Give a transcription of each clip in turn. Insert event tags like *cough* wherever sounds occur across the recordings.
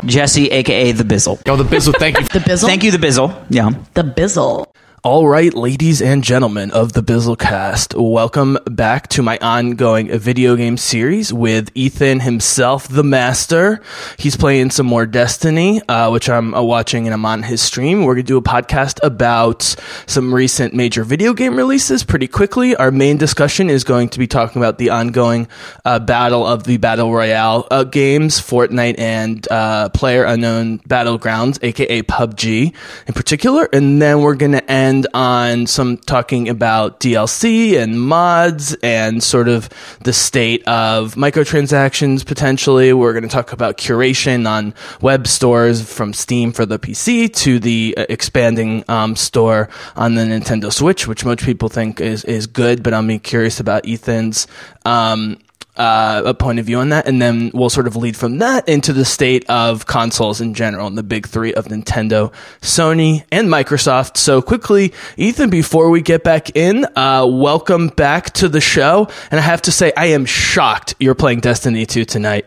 Bizzle. Jesse, aka the Bizzle. Yo, the Bizzle, thank you. *laughs* The Bizzle. Thank you, the Bizzle. Yeah. The Bizzle. All right, ladies and gentlemen of the Bizzlecast, welcome back to my ongoing video game series with Ethan himself, the master. He's playing some more Destiny, uh, which I'm uh, watching and I'm on his stream. We're going to do a podcast about some recent major video game releases pretty quickly. Our main discussion is going to be talking about the ongoing uh, battle of the Battle Royale uh, games, Fortnite and uh, Player Unknown Battlegrounds, aka PUBG in particular. And then we're going to end on some talking about DLC and mods and sort of the state of microtransactions potentially. We're going to talk about curation on web stores from Steam for the PC to the uh, expanding um, store on the Nintendo Switch, which most people think is, is good, but I'm curious about Ethan's um, uh, a point of view on that, and then we'll sort of lead from that into the state of consoles in general, and the big three of Nintendo, Sony, and Microsoft. So quickly, Ethan, before we get back in, uh, welcome back to the show, and I have to say, I am shocked you're playing Destiny 2 tonight.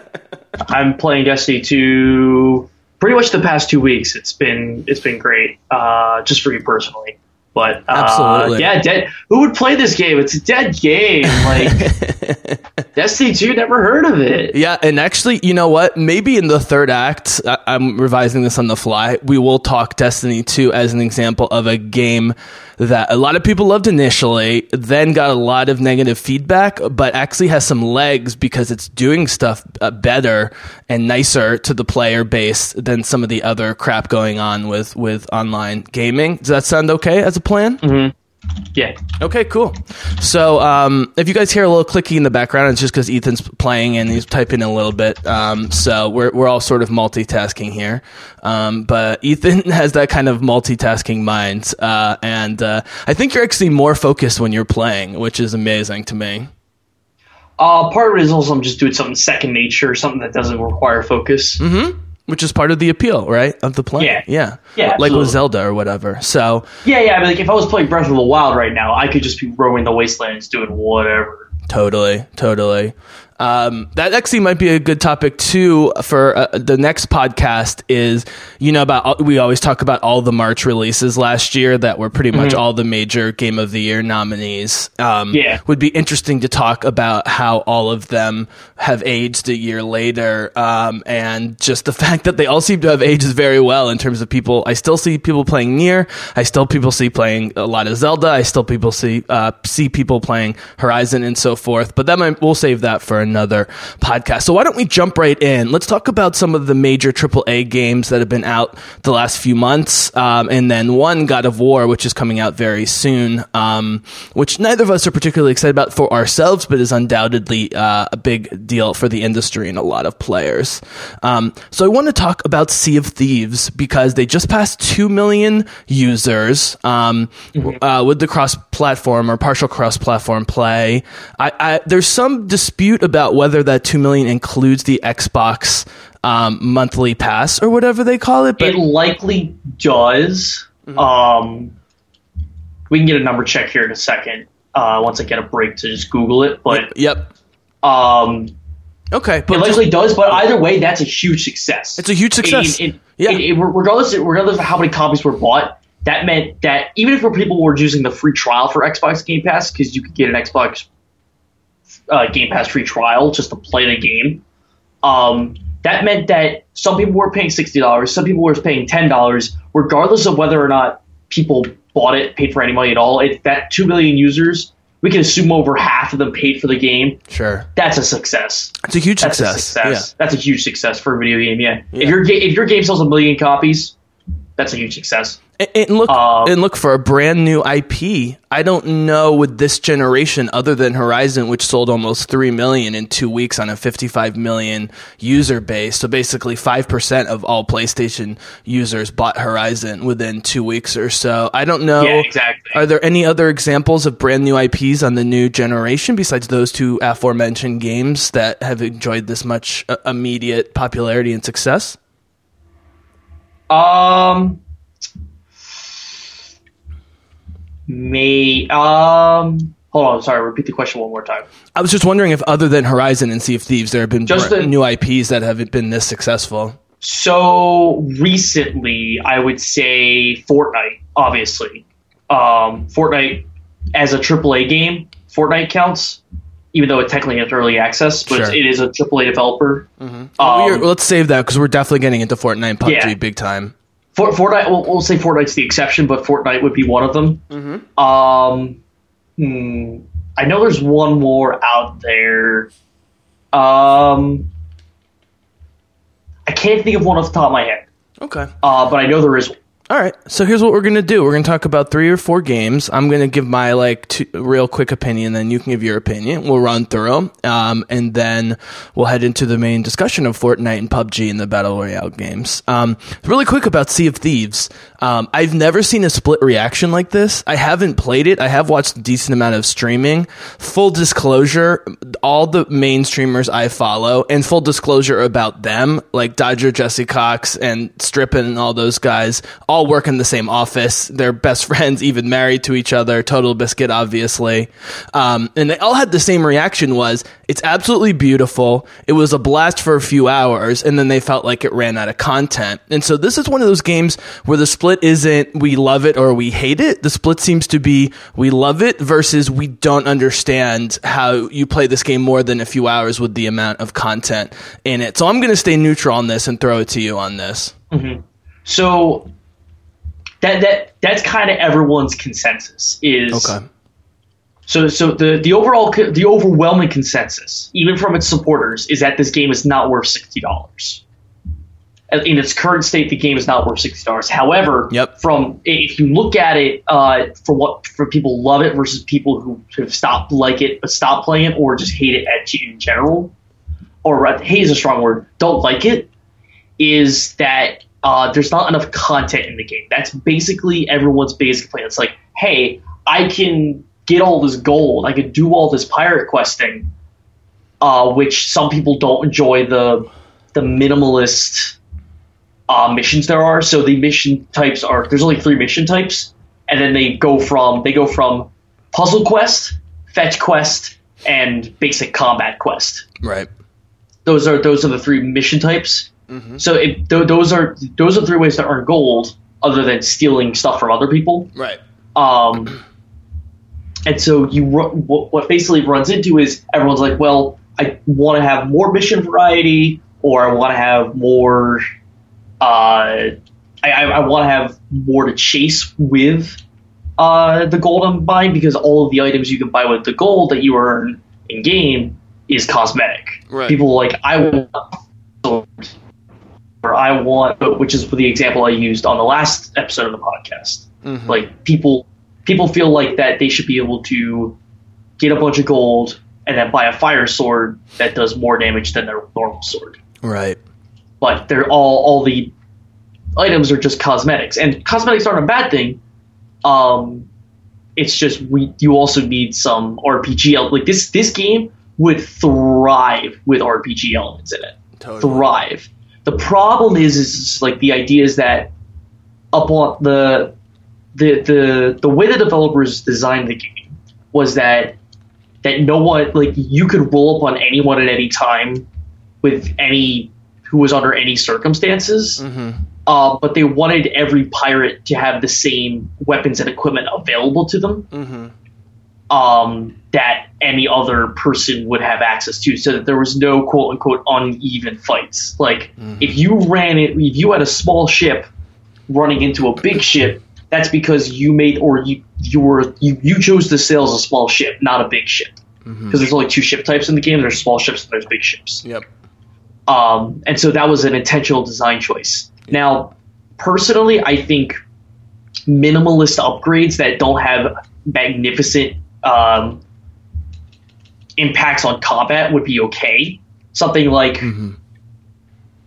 *laughs* I'm playing Destiny 2 pretty much the past two weeks. It's been it's been great, uh, just for me personally. But uh, Absolutely. yeah, dead. Who would play this game? It's a dead game. Like *laughs* Destiny 2, never heard of it. Yeah, and actually, you know what? Maybe in the third act, I- I'm revising this on the fly. We will talk Destiny 2 as an example of a game that a lot of people loved initially, then got a lot of negative feedback, but actually has some legs because it's doing stuff uh, better and nicer to the player base than some of the other crap going on with with online gaming. Does that sound okay as a plan? Yeah, Okay, cool. So, um, if you guys hear a little clicky in the background, it's just because Ethan's playing and he's typing a little bit. Um, so we're we're all sort of multitasking here. Um, but *laughs* Ethan has that kind of multitasking mind, uh, and uh, I think you're actually more focused when you're playing, which is amazing to me. uh, part of it is also I'm just doing something second nature, something that doesn't require focus. Which is part of the appeal, right, of the play. Yeah. yeah, Yeah, like with. Zelda or whatever. So Yeah, yeah. But like if I was playing Breath of the Wild right now, I could just be roaming the wastelands doing whatever. Totally, totally. Um, that actually might be a good topic too for uh, the next podcast. Is you know about we always talk about all the March releases last year that were pretty much all the major Game of the Year nominees. Um, Yeah. would be interesting to talk about how all of them have aged a year later, um, and just the *laughs* fact that they all seem to have aged very well in terms of people. I still see people playing NieR. I still people see playing a lot of Zelda. I still people see uh, see people playing Horizon and so forth. But that might we'll save that for another podcast. So why don't we jump right in? Let's talk about some of the major AAA games that have been out the last few months, um, and then one God of War, which is coming out very soon, um, which neither of us are particularly excited about for ourselves, but is undoubtedly uh, a big deal for the industry and a lot of players. Um, so I want to talk about Sea of Thieves because they just passed two million users um, uh, with the cross-platform or partial cross-platform play. I, I, there's some dispute about whether that two million includes the Xbox um, monthly pass or whatever they call it, but it likely does. Um, we can get a number check here in a second. Uh, once I get a break to just Google it, but yep. um, Okay, it but just- likely does. But either way, that's a huge success. it's a huge success. It- it- yeah. it- it- regardless, regardless of how many copies were bought, that meant that even if people were using the free trial for Xbox Game Pass, because you could get an Xbox uh, Game Pass free trial just to play the game, um, that meant that some people were paying sixty dollars, some people were paying ten dollars, regardless of whether or not people bought it, paid for any money at all. It, that two million users, we can assume over half of them paid for the game. sure, That's a success. it's a huge That's success. a success. That's a huge success for a video game. Yeah. Yeah. If your if your game sells a million copies, that's a huge success. And, look, Um, and look for a brand new IP. I don't know with this generation, other than Horizon, which sold almost three million in two weeks on a 55 million user base. So basically, five percent of all PlayStation users bought Horizon within two weeks or so. I don't know. Yeah, exactly. Are there any other examples of brand new IPs on the new generation besides those two aforementioned games that have enjoyed this much uh, immediate popularity and success? Um, may um Hold on, sorry. Repeat the question one more time. I was just wondering if, other than Horizon and Sea of Thieves, there have been Just the- new IPs that have been this successful. So recently, I would say Fortnite. Obviously, um, Fortnite as a AAA game, Fortnite counts, even though it technically has early access, but Sure. it is a AAA developer. Um, We're- let's save that because we're definitely getting into Fortnite and PUBG Yeah. big time. For, Fortnite, we'll, we'll say Fortnite's the exception, but Fortnite would be one of them. Um, hmm, I know there's one more out there. Um, I can't think of one off the top of my head, Okay. uh, but I know there is one. All right. So here's what we're gonna do. We're gonna talk about three or four games. I'm gonna give my like two, real quick opinion, then you can give your opinion. We'll run through 'em, um, and then we'll head into the main discussion of Fortnite and PUBG and the battle royale games. Um, really quick about Sea of Thieves. Um, I've never seen a split reaction like this. I haven't played it. I have watched a decent amount of streaming. Full disclosure, all the main streamers I follow, and full disclosure about them, like Dodger, Jesse Cox, and Strippin, and all those guys, all work in the same office. They're best *laughs* friends, even married to each other. Total Biscuit, obviously, um, and they all had the same reaction: was it's absolutely beautiful. It was a blast for a few hours, and then they felt like it ran out of content. And so this is one of those games where the split isn't we love it or we hate it. The split seems to be we love it versus we don't understand how you play this game more than a few hours with the amount of content in it. So I'm going to stay neutral on this and throw it to you on this. So that that that's kind of everyone's consensus is Okay. So, so the the overall the overwhelming consensus, even from its supporters, is that this game is not worth sixty dollars. In its current state, the game is not worth sixty dollars. However, Yep. from if you look at it uh, for what for people love it versus people who have stopped like it, but stop playing it, or just hate it at, in general, or uh, hate is a strong word, don't like it, is that uh, there's not enough content in the game. That's basically everyone's basic plan. It's like, hey, I can get all this gold, I can do all this pirate questing, uh, which some people don't enjoy the the minimalist uh, missions there are. So the mission types are there's only three mission types, and then they go from they go from puzzle quest, fetch quest, and basic combat quest Right. those are those are the three mission types. So it, th- those are those are three ways to earn gold, other than stealing stuff from other people. Right. Um, *clears throat* and so you ru- what, what basically runs into is everyone's like, well, I want to have more mission variety, or I want to have more. Uh, I, I, want to have more to chase with uh, the gold I'm buying because all of the items you can buy with the gold that you earn in game is cosmetic. Right. People are like I want or I want, which is the example I used on the last episode of the podcast. Like people, people feel like that they should be able to get a bunch of gold and then buy a fire sword that does more damage than their normal sword. Right. But they're all all the items are just cosmetics, and cosmetics aren't a bad thing. Um, it's just we you also need some RPG like this this game would thrive with RPG elements in it Totally. thrive. The problem is, is like the idea is that upon the the the the way the developers designed the game was that that no one like you could roll up on anyone at any time with any who was under any circumstances. Uh, but they wanted every pirate to have the same weapons and equipment available to them um, that any other person would have access to, so that there was no quote unquote uneven fights. Like if you ran it, if you had a small ship running into a big ship, that's because you made or you you were you, you chose to sail as a small ship, not a big ship. Because there's only two ship types in the game. There's small ships and there's big ships. Yep. Um, and so that was an intentional design choice. Now, personally, I think minimalist upgrades that don't have magnificent um, impacts on combat would be okay. Something like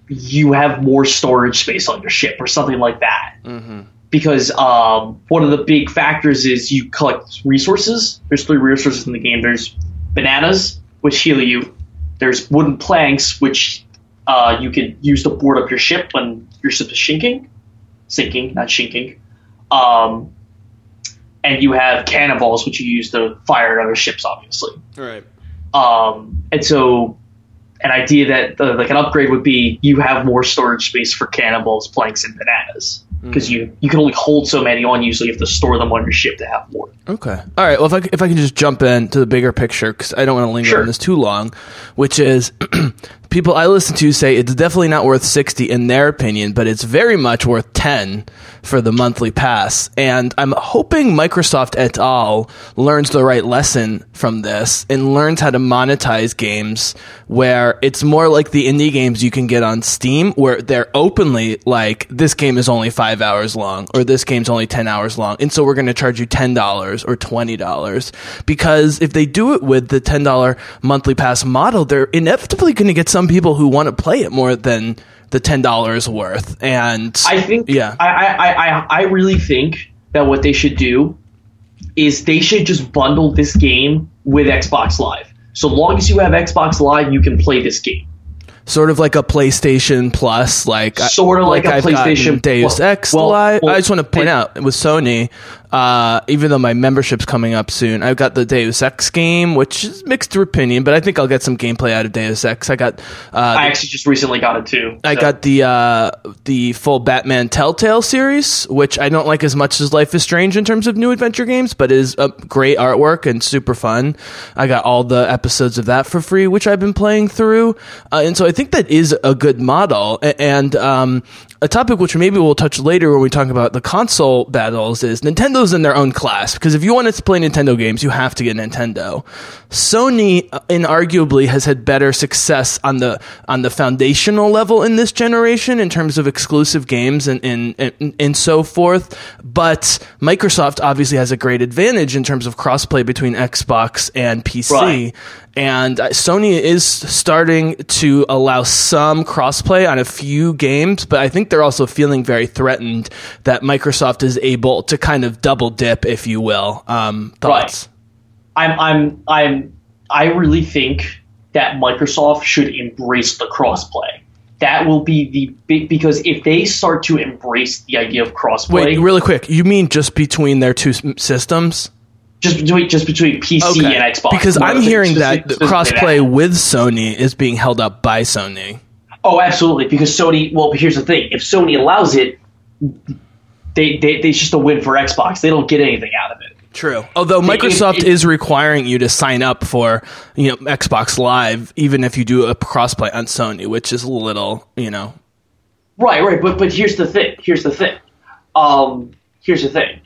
you have more storage space on your ship or something like that. Because um, one of the big factors is you collect resources. There's three resources in the game. There's bananas, which heal you. There's wooden planks, which uh, you can use to board up your ship when your ship is sinking, sinking, not sinking. Um, and you have cannonballs, which you use to fire at other ships, obviously. Right. Um, and so, an idea that uh, like an upgrade would be you have more storage space for cannonballs, planks, and bananas because you you can only hold so many on you, so you have to store them on your ship to have more. Okay. All right. Well, if I if I can just jump into the bigger picture, because I don't want to linger Sure. on this too long, which is *clears throat* people I listen to say it's definitely not worth 60 in their opinion, but it's very much worth 10 for the monthly pass. And I'm hoping Microsoft et al. learns the right lesson from this and learns how to monetize games where it's more like the indie games you can get on Steam, where they're openly like, this game is only five hours long, or this game's only 10 hours long. And so we're going to charge you $10 or $20. Because if they do it with the $10 monthly pass model, they're inevitably going to get some people who want to play it more than the $10 worth. And I think yeah. I, I, I, I really think that what they should do is they should just bundle this game with Xbox Live. So long as you have Xbox Live, you can play this game. sort of like a PlayStation Plus, like Sort of like a I've PlayStation- Deus well- Ex well- Live. well, I just want to point it- out with Sony, uh, even though my membership's coming up soon, I've got the Deus Ex game, which is mixed to opinion, but I think I'll get some gameplay out of Deus Ex. I got, uh, I actually just recently got it too. I so- got the uh, the full Batman Telltale series, which I don't like as much as Life is Strange in terms of new adventure games, but is a great artwork and super fun. I got all the episodes of that for free, which I've been playing through, uh, and so I think that is a good model. And um, a topic which maybe we'll touch later when we talk about the console battles is Nintendo's in their own class because if you want to play Nintendo games, you have to get Nintendo. Sony, uh, inarguably, has had better success on the on the foundational level in this generation in terms of exclusive games and and, and and so forth. But Microsoft obviously has a great advantage in terms of crossplay between Xbox and PC. Right. And uh, Sony is starting to allow some crossplay on a few games, but I think they're also feeling very threatened that Microsoft is able to kind of double dip, if you will. Um, thoughts? I'm I'm I'm I really think that Microsoft should embrace the crossplay. That will be the big because if they start to embrace the idea of crossplay, Wait, really quick. You mean just between their two systems? Just between just between PC and Xbox. Because I'm hearing that specific- the crossplay that. with Sony is being held up by Sony. Oh, absolutely. Because Sony. Well, here's the thing: if Sony allows it, they, they, they it's just a win for Xbox. They don't get anything out of it. True. Although It- Microsoft it- is requiring you to sign up for, you know, Xbox Live, even if you do a crossplay on Sony, which is a little, you know. Right, right. But but here's the thing. Here's the thing. Um, here's the thing.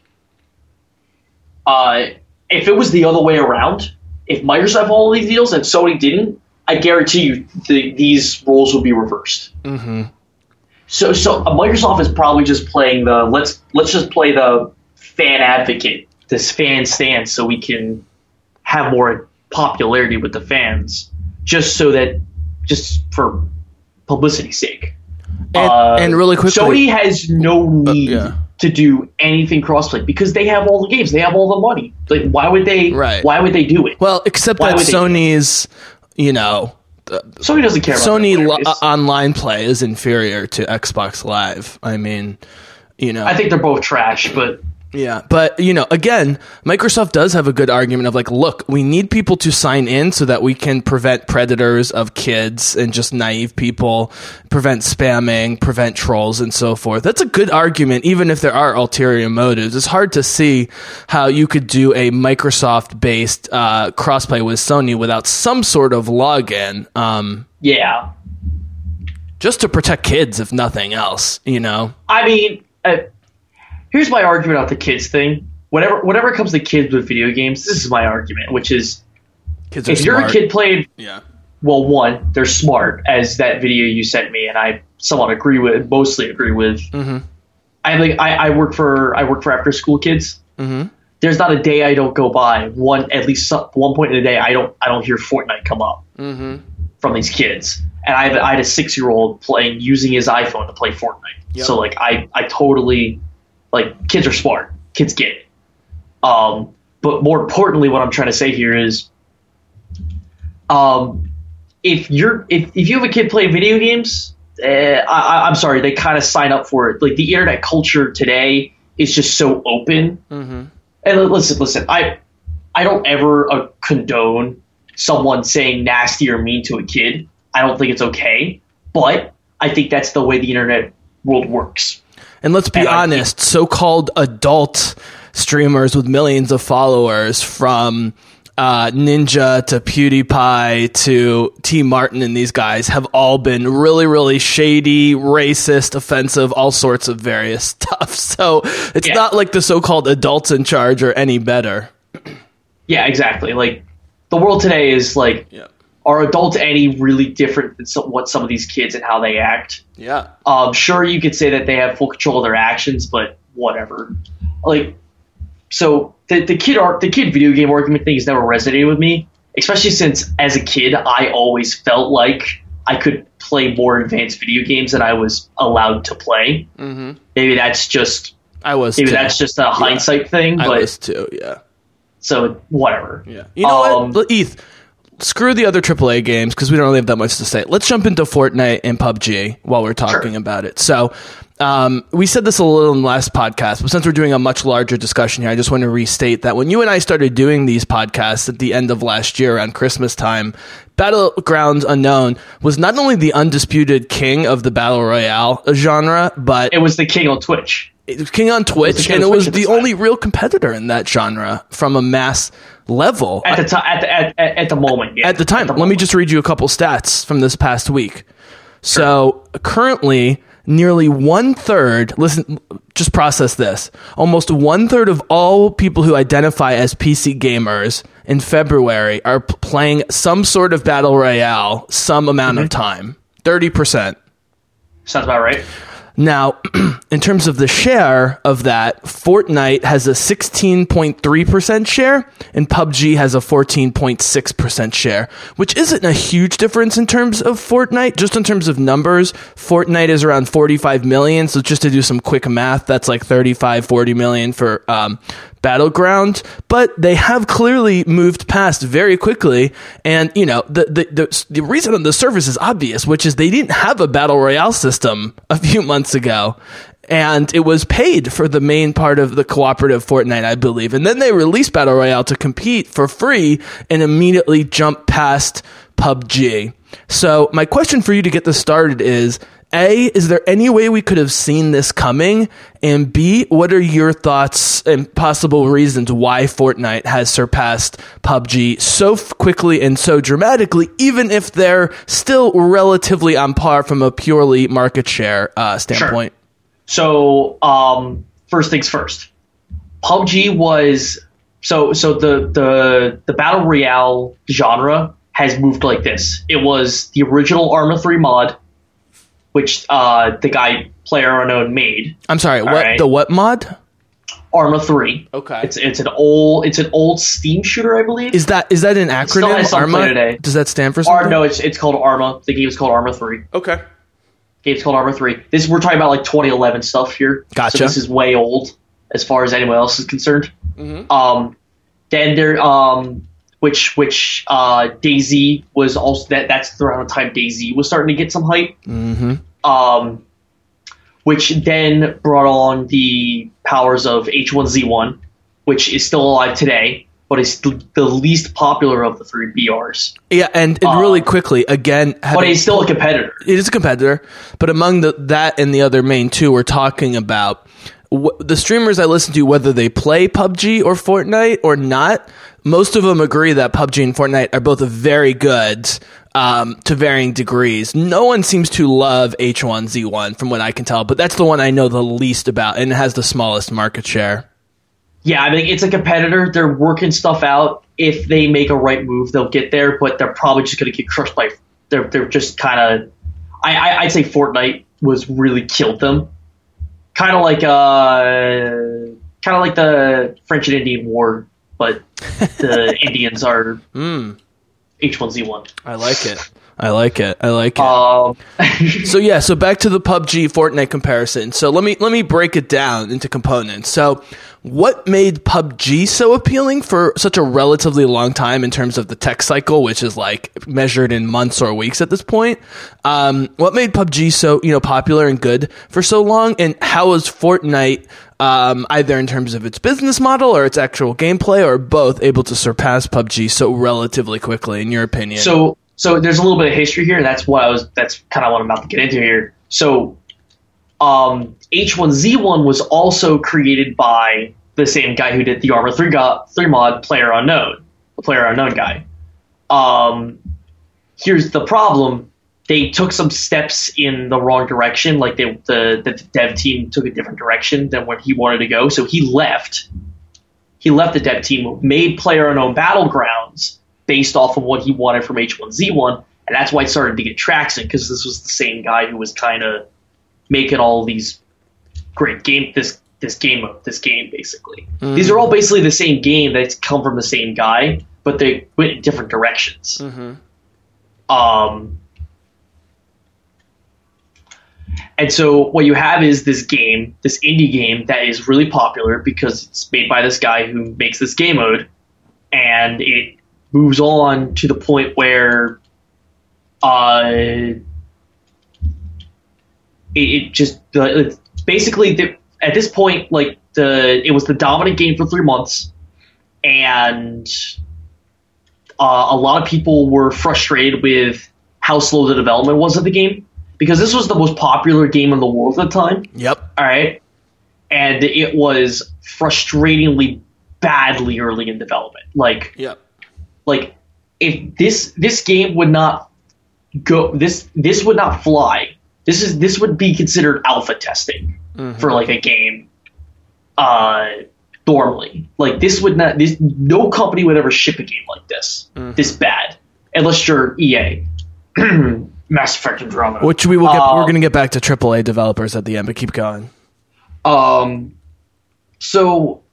Uh, if it was the other way around, if Microsoft had all these deals and Sony didn't, I guarantee you the, these roles would be reversed. Mm-hmm. So so uh, Microsoft is probably just playing the let's let's just play the fan advocate, this fan stance, so we can have more popularity with the fans, just so that just for publicity's sake. And, Uh, and really quickly, Sony has no need yeah. To do anything crossplay because they have all the games, they have all the money. Like, why would they? Right. Why would they do it? well, except Why that Sony's, you know, Sony doesn't care. Sony lo- uh, online play is inferior to Xbox Live. I mean, you know, I think they're both trash, but Yeah, but you know, again, Microsoft does have a good argument of like, look, we need people to sign in so that we can prevent predators of kids and just naive people, prevent spamming, prevent trolls and so forth. That's a good argument, even if there are ulterior motives. It's hard to see how you could do a Microsoft based uh, crossplay with Sony without some sort of login, um, yeah. just to protect kids, if nothing else. You know, I mean, uh, here's my argument about the kids thing. Whatever, whatever comes to kids with video games, this is my argument, which is kids are if you're a kid playing yeah. well, one, they're smart, as that video you sent me, and I somewhat agree with, mostly agree with. Mhm. I like I, I work for I work for after school kids. Mhm. There's not a day I don't go by one at least some, one point in the day I don't I don't hear Fortnite come up Mhm. from these kids, and I have I had a six year old playing using his iPhone to play Fortnite. Yep. So like I I totally like kids are smart, kids get it. Um, but more importantly, what I'm trying to say here is, um, if you're if, if you have a kid playing video games, uh, I, I'm sorry, they kind of sign up for it. Like the internet culture today is just so open Mhm. and listen, listen, I I don't ever uh, condone someone saying nasty or mean to a kid. I don't think it's okay, but I think that's the way the internet world works. And let's be And honest, so-called adult streamers with millions of followers from uh, Ninja to PewDiePie to TmarTn and these guys have all been really, really shady, racist, offensive, all sorts of various *laughs* stuff. So it's Yeah. not like the so-called adults in charge are any better. Yeah, exactly. Like the world today is like, Yeah. Are adults any really different than some, what some of these kids and how they act? Yeah. Um, sure, you could say that they have full control of their actions, but whatever. Like, so the the kid art, the kid video game argument thing has never resonated with me, especially since as a kid I always felt like I could play more advanced video games than I was allowed to play. Mm-hmm. Maybe that's just I was maybe too. that's just a hindsight thing, I was too, yeah. so whatever. Yeah. You know Um, what, Eth? Screw the other AAA games because we don't really have that much to say. Let's jump into Fortnite and PUBG while we're talking Sure. about it. So, um, we said this a little in the last podcast, but since we're doing a much larger discussion here, I just want to restate that when you and I started doing these podcasts at the end of last year around Christmas time, Battlegrounds Unknown was not only the undisputed king of the battle royale genre, but It was the king on Twitch. it was king on Twitch, king and it on was Twitch the the only real competitor in that genre from a mass level. At the time, at the, at, at, at the moment, yeah. at the time. Let me just read you a couple stats from this past week. So currently, nearly one third. Listen, just process this. Almost one third of all people who identify as PC gamers in February are p- playing some sort of battle royale some amount of mm-hmm. time. Thirty percent. sounds about right. Now, *clears throat* in terms of the share of that, Fortnite has a 16.3% share and PUBG has a 14.6% share, which isn't a huge difference in terms of Fortnite. Just in terms of numbers, Fortnite is around 45 million. So just to do some quick math, that's like 35, 40 million for, um, Battleground, but they have clearly moved past very quickly. And, you know, the, the, the, the reason on the surface is obvious, which is they didn't have a battle royale system a few months ago. And it was paid for the main part of the cooperative Fortnite, I believe. And then they released Battle Royale to compete for free and immediately jumped past PUBG. So my question for you to get this started is, a, is there any way we could have seen this coming? And B, what are your thoughts and possible reasons why Fortnite has surpassed PUBG so f- quickly and so dramatically, even if they're still relatively on par from a purely market share uh, standpoint? So, um, first things first. PUBG was so so the the the battle royale genre has moved like this. It was the original Arma 3 mod, which uh, the guy Player Unknown made. I'm sorry, what right. the what mod? Arma 3. Okay. It's it's an old it's an old Steam shooter, I believe. Is that is that an acronym? Arma? today. Does that stand for Or something? no, it's it's called Arma. The game is called Arma 3. Okay. game's called Arma 3. This we're talking about like 2011 stuff here. Gotcha. So this is way old as far as anyone else is concerned. Mm-hmm. Um, then there, um, which which uh, DayZ was also that that's around the time DayZ was starting to get some hype. Mm-hmm. Um, which then brought on the powers of H1Z1, which is still alive today, but is the, the least popular of the three BRs. Yeah, and, and Uh, really quickly, again, But he's still a competitor. it is a competitor, but among the that and the other main two, we're talking about the streamers I listen to, whether they play PUBG or Fortnite or not. Most of them agree that PUBG and Fortnite are both very good um, to varying degrees. No one seems to love H1Z1, from what I can tell, but that's the one I know the least about, and has the smallest market share. Yeah, I mean it's a competitor. They're working stuff out. If they make a right move, they'll get there. But they're probably just going to get crushed by. They're they're just kind of. I, I I'd say Fortnite was really killed them. Kind of like uh, kind of like the French and Indian War, but the *laughs* Indians are Mm, H1Z1. I like it. I like it. I like it. Um, *laughs* So yeah, so back to the PUBG Fortnite comparison. So let me let me break it down into components. So what made PUBG so appealing for such a relatively long time in terms of the tech cycle, which is like measured in months or weeks at this point? Um, what made PUBG so you know popular and good for so long, and how was Fortnite um, either in terms of its business model or its actual gameplay, or both, able to surpass PUBG so relatively quickly? In your opinion? So, so there's a little bit of history here, and that's what I was. That's kind of what I'm about to get into here. So, um, H1Z1 was also created by the same guy who did the Arma 3, go- 3 mod, Player Unknown, the Player Unknown guy. Um, here's the problem they took some steps in the wrong direction. Like they, the the dev team took a different direction than what he wanted to go, so he left. He left the dev team, made Player Unknown Battlegrounds based off of what he wanted from H1Z1, and that's why it started to get traction because this was the same guy who was kind of making all these great game this this game of this game basically. Mm. These are all basically the same game that's come from the same guy, but they went in different directions. Mm-hmm. Um, and so what you have is this game, this indie game that is really popular because it's made by this guy who makes this game mode, and it moves on to the point where uh, it, it just basically the, at this point like the it was the dominant game for three months, and uh, a lot of people were frustrated with how slow the development was of the game because this was the most popular game in the world at the time. Yep. All right. And it was frustratingly badly early in development. Like, yep. like if this this game would not go this this would not fly. This is this would be considered alpha testing mm-hmm. for like a game. Uh, normally, like this would not. This no company would ever ship a game like this, mm-hmm. this bad, unless you're EA. *clears throat* Mass Effect Andromeda. Which we will get. Um, we're going to get back to AAA developers at the end, but keep going. Um, so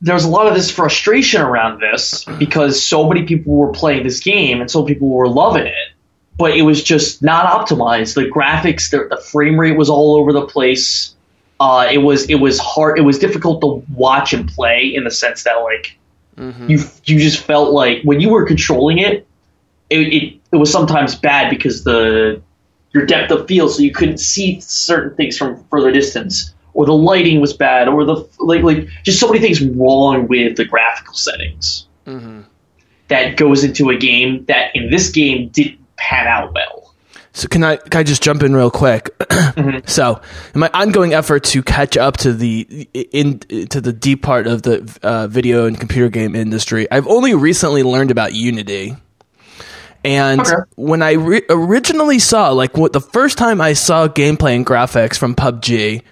there's a lot of this frustration around this because so many people were playing this game and so many people were loving it, but it was just not optimized. The graphics, the, the frame rate was all over the place. Uh, it was it was hard. It was difficult to watch and play in the sense that like mm-hmm. you you just felt like when you were controlling it, it, it it was sometimes bad because the your depth of field, so you couldn't see certain things from further distance, or the lighting was bad, or the like, like just so many things wrong with the graphical settings mm-hmm. that goes into a game that in this game didn't pan out well. So can I can I just jump in real quick? *clears throat* mm-hmm. So in my ongoing effort to catch up to the in to the deep part of the uh, video and computer game industry, I've only recently learned about Unity. And okay. when I re- originally saw, like, what the first time I saw gameplay and graphics from PUBG,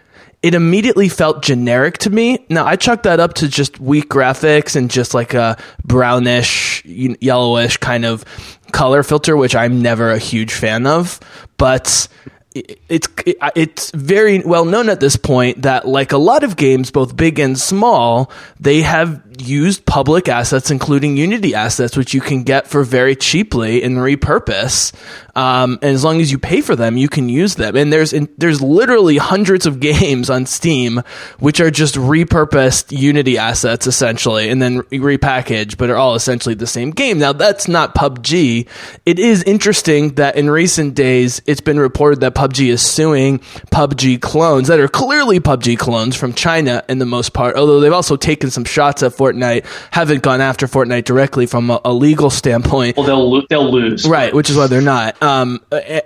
it immediately felt generic to me. Now I chalk that up to just weak graphics and just like a brownish, yellowish kind of color filter, which I'm never a huge fan of. But it's it's very well known at this point that like a lot of games both big and small they have used public assets including unity assets which you can get for very cheaply and repurpose um, and as long as you pay for them, you can use them. And there's in, there's literally hundreds of *laughs* games on Steam which are just repurposed Unity assets essentially, and then repackaged, but are all essentially the same game. Now that's not PUBG. It is interesting that in recent days it's been reported that PUBG is suing PUBG clones that are clearly PUBG clones from China in the most part. Although they've also taken some shots at Fortnite, haven't gone after Fortnite directly from a, a legal standpoint. Well, they'll they'll lose, right? Which is why they're not. Um,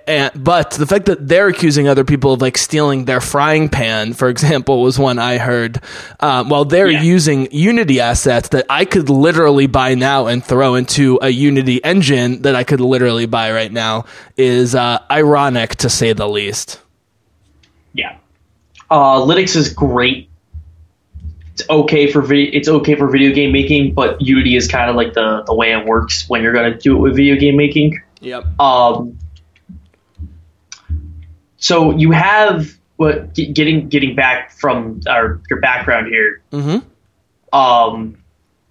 and, but the fact that they're accusing other people of like stealing their frying pan, for example, was one I heard. Um, while they're yeah. using Unity assets that I could literally buy now and throw into a Unity engine that I could literally buy right now, is uh, ironic to say the least. Yeah, uh, Linux is great. It's okay for video. It's okay for video game making, but Unity is kind of like the the way it works when you're going to do it with video game making. Yep. Um, so you have what getting getting back from our your background here. Mm-hmm. Um,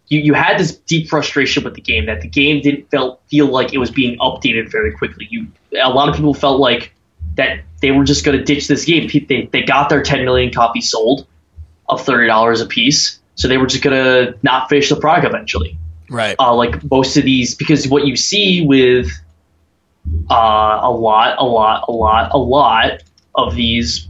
you you had this deep frustration with the game that the game didn't feel feel like it was being updated very quickly. You a lot of people felt like that they were just going to ditch this game. They they got their 10 million copies sold of thirty dollars a piece, so they were just going to not finish the product eventually. Right. Uh, like most of these, because what you see with uh, a lot, a lot, a lot, a lot of these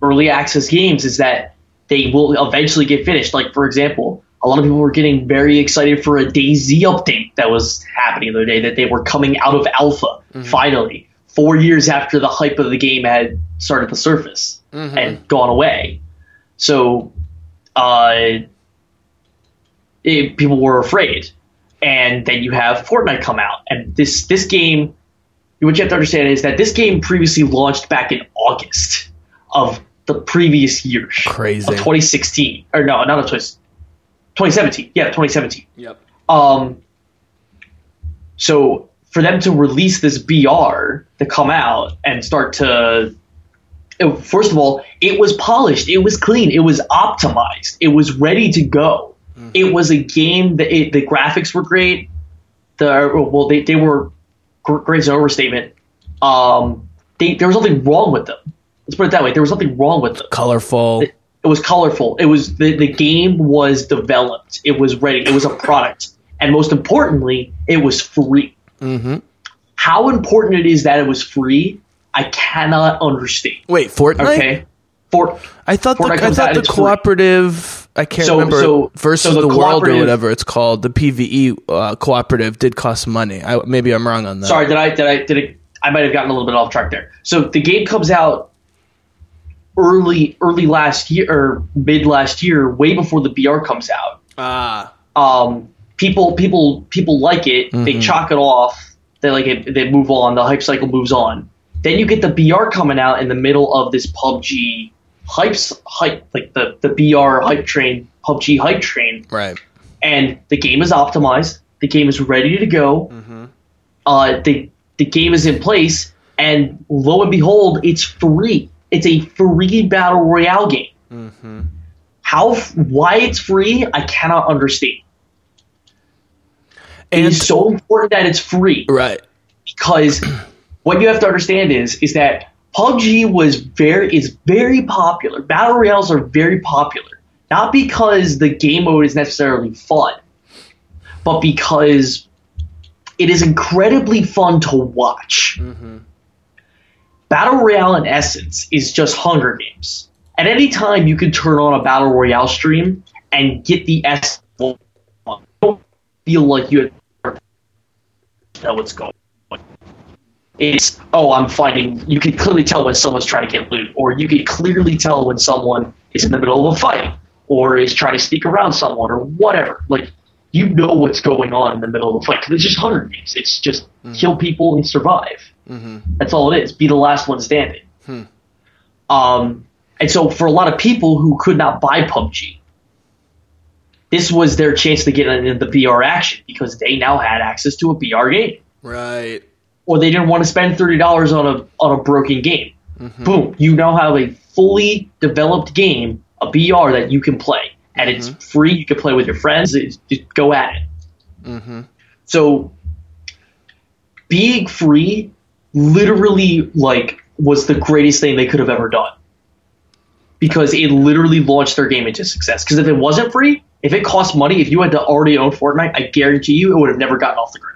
early access games is that they will eventually get finished. Like for example, a lot of people were getting very excited for a DayZ update that was happening the other day. That they were coming out of alpha finally, four years after the hype of the game had started to surface and gone away. So, uh, it, people were afraid, and then you have Fortnite come out, and this this game. What you have to understand is that this game previously launched back in August of the previous year, Crazy. of 2016, or no, not of 20, 2017. Yeah, 2017. Yep. Um, so for them to release this BR to come out and start to, it- first of all, it was polished, it was clean, it was optimized, it was ready to go. It was a game that it, the graphics were great. The well, they, they were great an overstatement. Um, they, there was nothing wrong with them. Let's put it that way. There was nothing wrong with them Colorful. it was colorful. It was the, the game was developed. It was ready. It was a product, and most importantly, it was free. Mm-hmm. How important it is that it was free, I cannot understand. Wait, Fortnite? Okay, for I thought the, Fortnite I thought the cooperative. I can't So- remember so- versus so the the, world or whatever it's called. The PVE uh, cooperative did cost money. I, maybe I'm wrong on that. sorry, did I did I did I, I might have gotten a little bit off track there. So the game comes out early early last year or mid last year, way before the BR comes out. Ah, um, people people people like it. They Mhm. chalk it off. They like it. They move on. The hype cycle moves on. Then you get the BR coming out in the middle of this PUBG hype hype like the the BR hype train, PUBG hype train, right. and the game is optimized. The game is ready to go. Mm-hmm. Uh, the the game is in place, and lo and behold, it's free. It's a free battle royale game. Mm-hmm. How why it's free, I cannot understand. It And is so important that it's free right. because what you have to understand is is that PUBG was very is very popular. Battle royales are very popular, not because the game mode is necessarily fun, but because it is incredibly fun to watch. Mm-hmm. Battle royale, in essence, is just Hunger Games. At any time, you can turn on a battle royale stream and get the S. Don't feel like you know what's going. It's oh, I'm finding. You can clearly tell when someone's trying to get loot, or you can clearly tell when someone is in the middle of a fight, or is trying to sneak around someone, or whatever. Like you know what's going on in the middle of the fight 'cause it's just Hunger Games. It's just mm. kill people and survive. Mm-hmm. That's all it is. Be the last one standing. Hmm. Um, and so for a lot of people who could not buy PUBG, this was their chance to get into the BR action because they now had access to a BR game, Right. Or they didn't want to spend thirty dollars on a on a broken game. Mm-hmm. Boom! You now have a fully developed game, a BR that you can play, and it's mm-hmm. free. You can play with your friends. It's, just go at it. Mm-hmm. So being free literally like was the greatest thing they could have ever done because it literally launched their game into success because if it wasn't free if it cost money if you had to already own fortnite i guarantee you it would have never gotten off the ground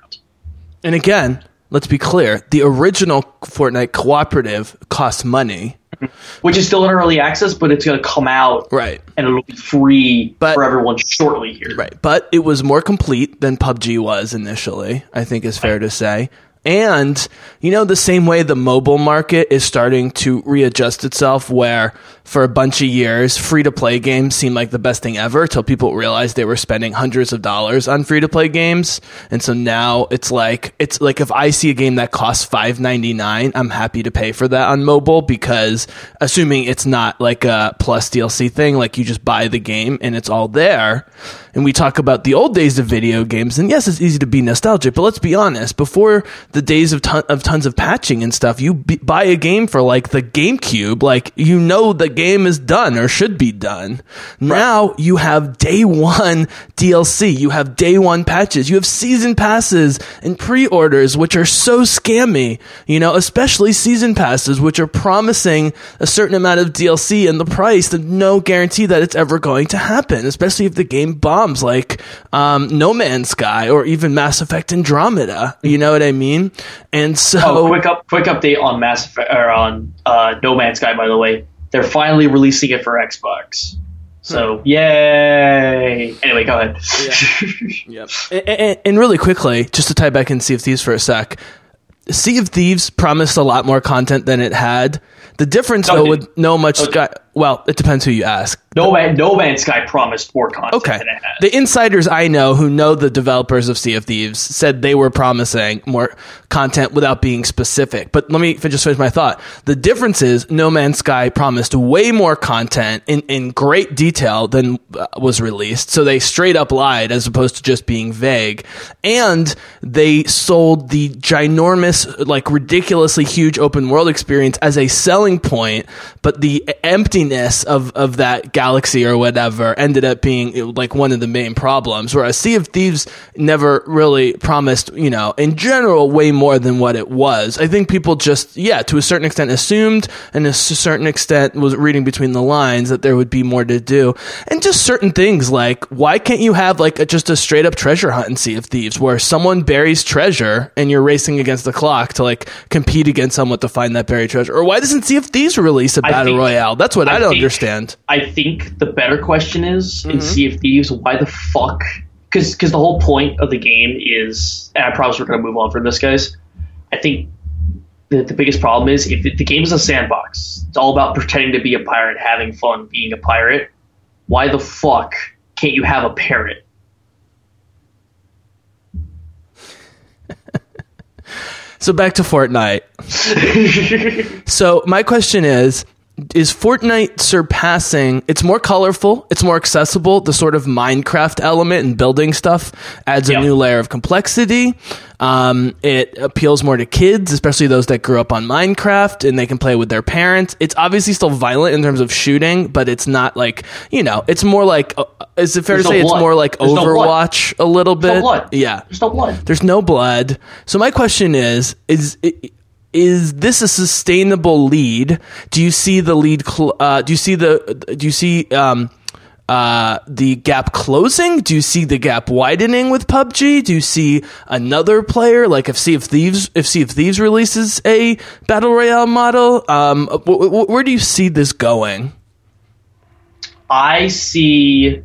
And again, let's be clear: the original Fortnite cooperative costs money. which is still in early access but it's going to come out Right. and it'll be free But- for everyone shortly here Right. But it was more complete than PUBG was initially, I think is fair to say. And, you know, the same way the mobile market is starting to readjust itself, where for a bunch of years, free to play games seemed like the best thing ever till people realized they were spending hundreds of dollars on free to play games. And so now it's like, it's like if I see a game that costs five ninety nine, I'm happy to pay for that on mobile because assuming it's not like a plus DLC thing, like you just buy the game and it's all there. And we talk about the old days of video games, and yes, it's easy to be nostalgic, but let's be honest. Before the days of, ton- of tons of patching and stuff, you b- buy a game for like the GameCube, like you know the game is done or should be done. Now you have day one *laughs* DLC, you have day one patches, you have season passes and pre-orders, which are so scammy, you know, especially season passes, which are promising a certain amount of DLC and the price, and no guarantee that it's ever going to happen, especially if the game bombs like um, No Man's Sky or even Mass Effect Andromeda. You know what I mean? And so, oh quick up quick update on mass Effect, or on uh, no man's sky by the way they're finally releasing it for Xbox. So yay! Anyway, go ahead. *laughs* Yep. And, and, and really quickly, just to tie back in Sea of Thieves for a sec, Sea of Thieves promised a lot more content than it had. The difference, No, though, it- with no much okay. Sky, well, it depends who you ask. no Man, No Man's Sky promised more content Okay. than it had. The insiders I know who know the developers of Sea of Thieves said they were promising more content without being specific. But let me just finish my thought. The difference is No Man's Sky promised way more content in, in great detail than uh, was released. So they straight up lied as opposed to just being vague. And they sold the ginormous, like ridiculously huge open world experience as a selling point, but the emptiness of, of that galaxy or whatever ended up being like one of the main problems. Whereas Sea of Thieves never really promised, you know, in general, way more than what it was. I think people just, yeah, to a certain extent assumed and to a certain extent was reading between the lines that there would be more to do. And just certain things like, why can't you have like a, just a straight up treasure hunt in Sea of Thieves where someone buries treasure and you're racing against the clock to like compete against someone to find that buried treasure? Or why doesn't Sea of Thieves release a battle think- royale? That's what I, I don't think- understand. I think the better question is Mm-hmm. in Sea of Thieves, why the fuck? Because the whole point of the game is, and I promise we're going to move on from this, guys. I think the, the biggest problem is if the, the game is a sandbox, it's all about pretending to be a pirate, having fun being a pirate. Why the fuck can't you have a parrot? *laughs* So back to Fortnite. *laughs* So my question is is Fortnite surpassing it's more colorful, it's more accessible, the sort of Minecraft element and building stuff adds Yeah. a new layer of complexity. Um, it appeals more to kids, especially those that grew up on Minecraft and they can play with their parents. It's obviously still violent in terms of shooting, but it's not like, you know, it's more like uh, is it fair There's to no say it's more like There's no. Overwatch a little bit? no blood. Yeah. There's no blood. There's no blood. So my question is: is is this a sustainable lead? Do you see the lead? Cl- uh, do you see the? Do you see um, uh, the gap closing? Do you see the gap widening with PUBG? Do you see another player like if Sea of Thieves if Sea of Thieves releases a battle royale model? Um, wh- wh- where do you see this going? I see.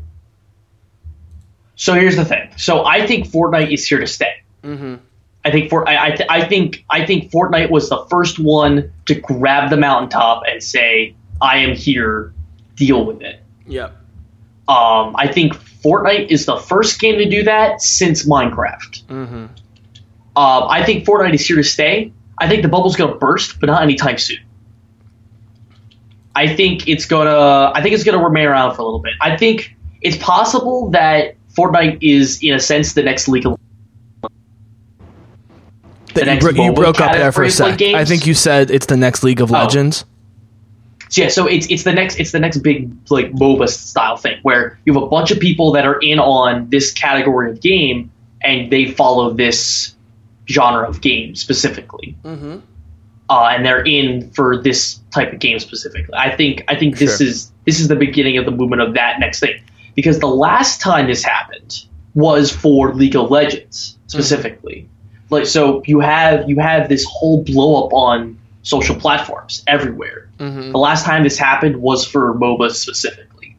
So here's the thing. So I think Fortnite is here to stay. I think for I I, th- I think I think Fortnite was the first one to grab the mountaintop and say, "I am here. Deal with it." Yeah. Um, I think Fortnite is the first game to do that since Minecraft. Um, I think Fortnite is here to stay. I think the bubble's going to burst, but not anytime soon. I think it's gonna. I think it's gonna remain around for a little bit. I think it's possible that Fortnite is, in a sense, the next League of That you, bro- you broke up there for a sec. games? I think you said it's the next League of Oh. Legends. So yeah, so it's it's the next it's the next big like MOBA style thing where you have a bunch of people that are in on this category of game and they follow this genre of game specifically, mm-hmm. uh, and they're in for this type of game specifically. I think I think this Sure. is this is the beginning of the movement of that next thing because the last time this happened was for League of Legends specifically. Like so, you have you have this whole blow up on social platforms everywhere. The last time this happened was for MOBA specifically.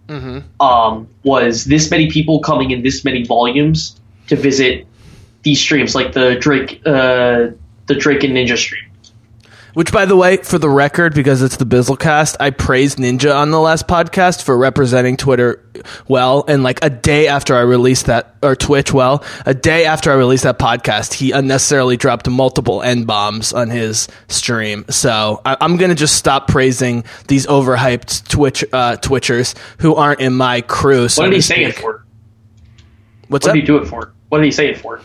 Um, was this many people coming in this many volumes to visit these streams, like the Drake, uh, the Drake and Ninja stream. Which, by the way, for the record, because it's the Bizzlecast, I praised Ninja on the last podcast for representing Twitter well. And like a day after I released that, or Twitch well, a day after I released that podcast, he unnecessarily dropped multiple N bombs on his stream. So I, I'm going to just stop praising these overhyped Twitch, uh, Twitchers who aren't in my crew. So What did he say it for? What's What up? did he do it for? What did he say it for?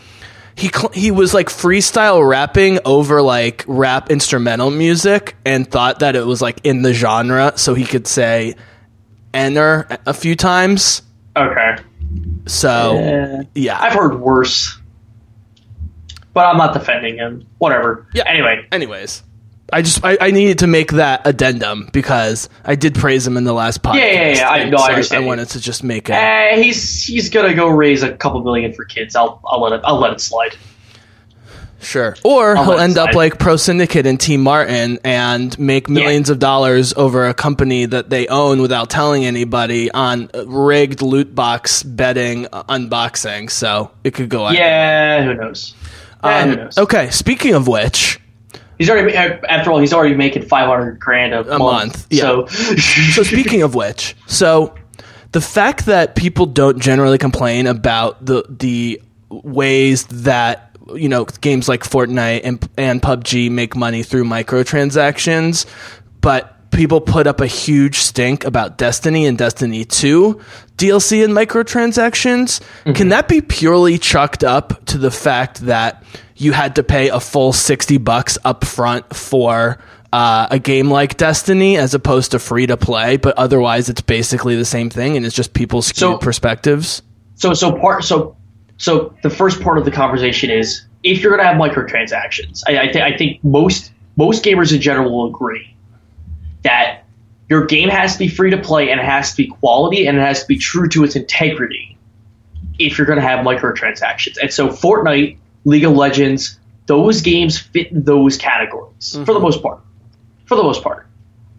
He cl- he was like freestyle rapping over like rap instrumental music and thought that it was like in the genre so he could say enter a few times Okay. so yeah I've heard worse, but I'm not defending him. Whatever. Yeah. Anyway, anyways i just I, I needed to make that addendum because i did praise him in the last podcast Yeah, yeah, yeah, I- no, I so understand. i wanted to just make it eh, he's he's gonna go raise a couple million for kids. I'll I'll let it I'll let it slide. Sure. Or On he'll end up like Pro Syndicate and TmarTn and make millions of dollars over a company that they own without telling anybody on rigged loot box betting uh, unboxing. So it could go. Yeah, who knows? Yeah, who Um, knows? okay, speaking of which, He's already uh, after all, he's already making five hundred grand a, A month, yeah. So, *laughs* so speaking of which, so the fact that people don't generally complain about the the ways that you know games like Fortnite and and PUBG make money through microtransactions, but people put up a huge stink about Destiny and Destiny 2 DLC and microtransactions. Can that be purely chucked up to the fact that you had to pay a full 60 bucks up front for uh, a game like Destiny as opposed to free to play, but otherwise it's basically the same thing and it's just people's skewed So- perspectives? so so part so so the first part of the conversation is if you're going to have microtransactions, I, I, th- I think most most gamers in general will agree that your game has to be free to play and it has to be quality and it has to be true to its integrity if you're going to have microtransactions. And so Fortnite, League of Legends, those games fit those categories for the most part. For the most part.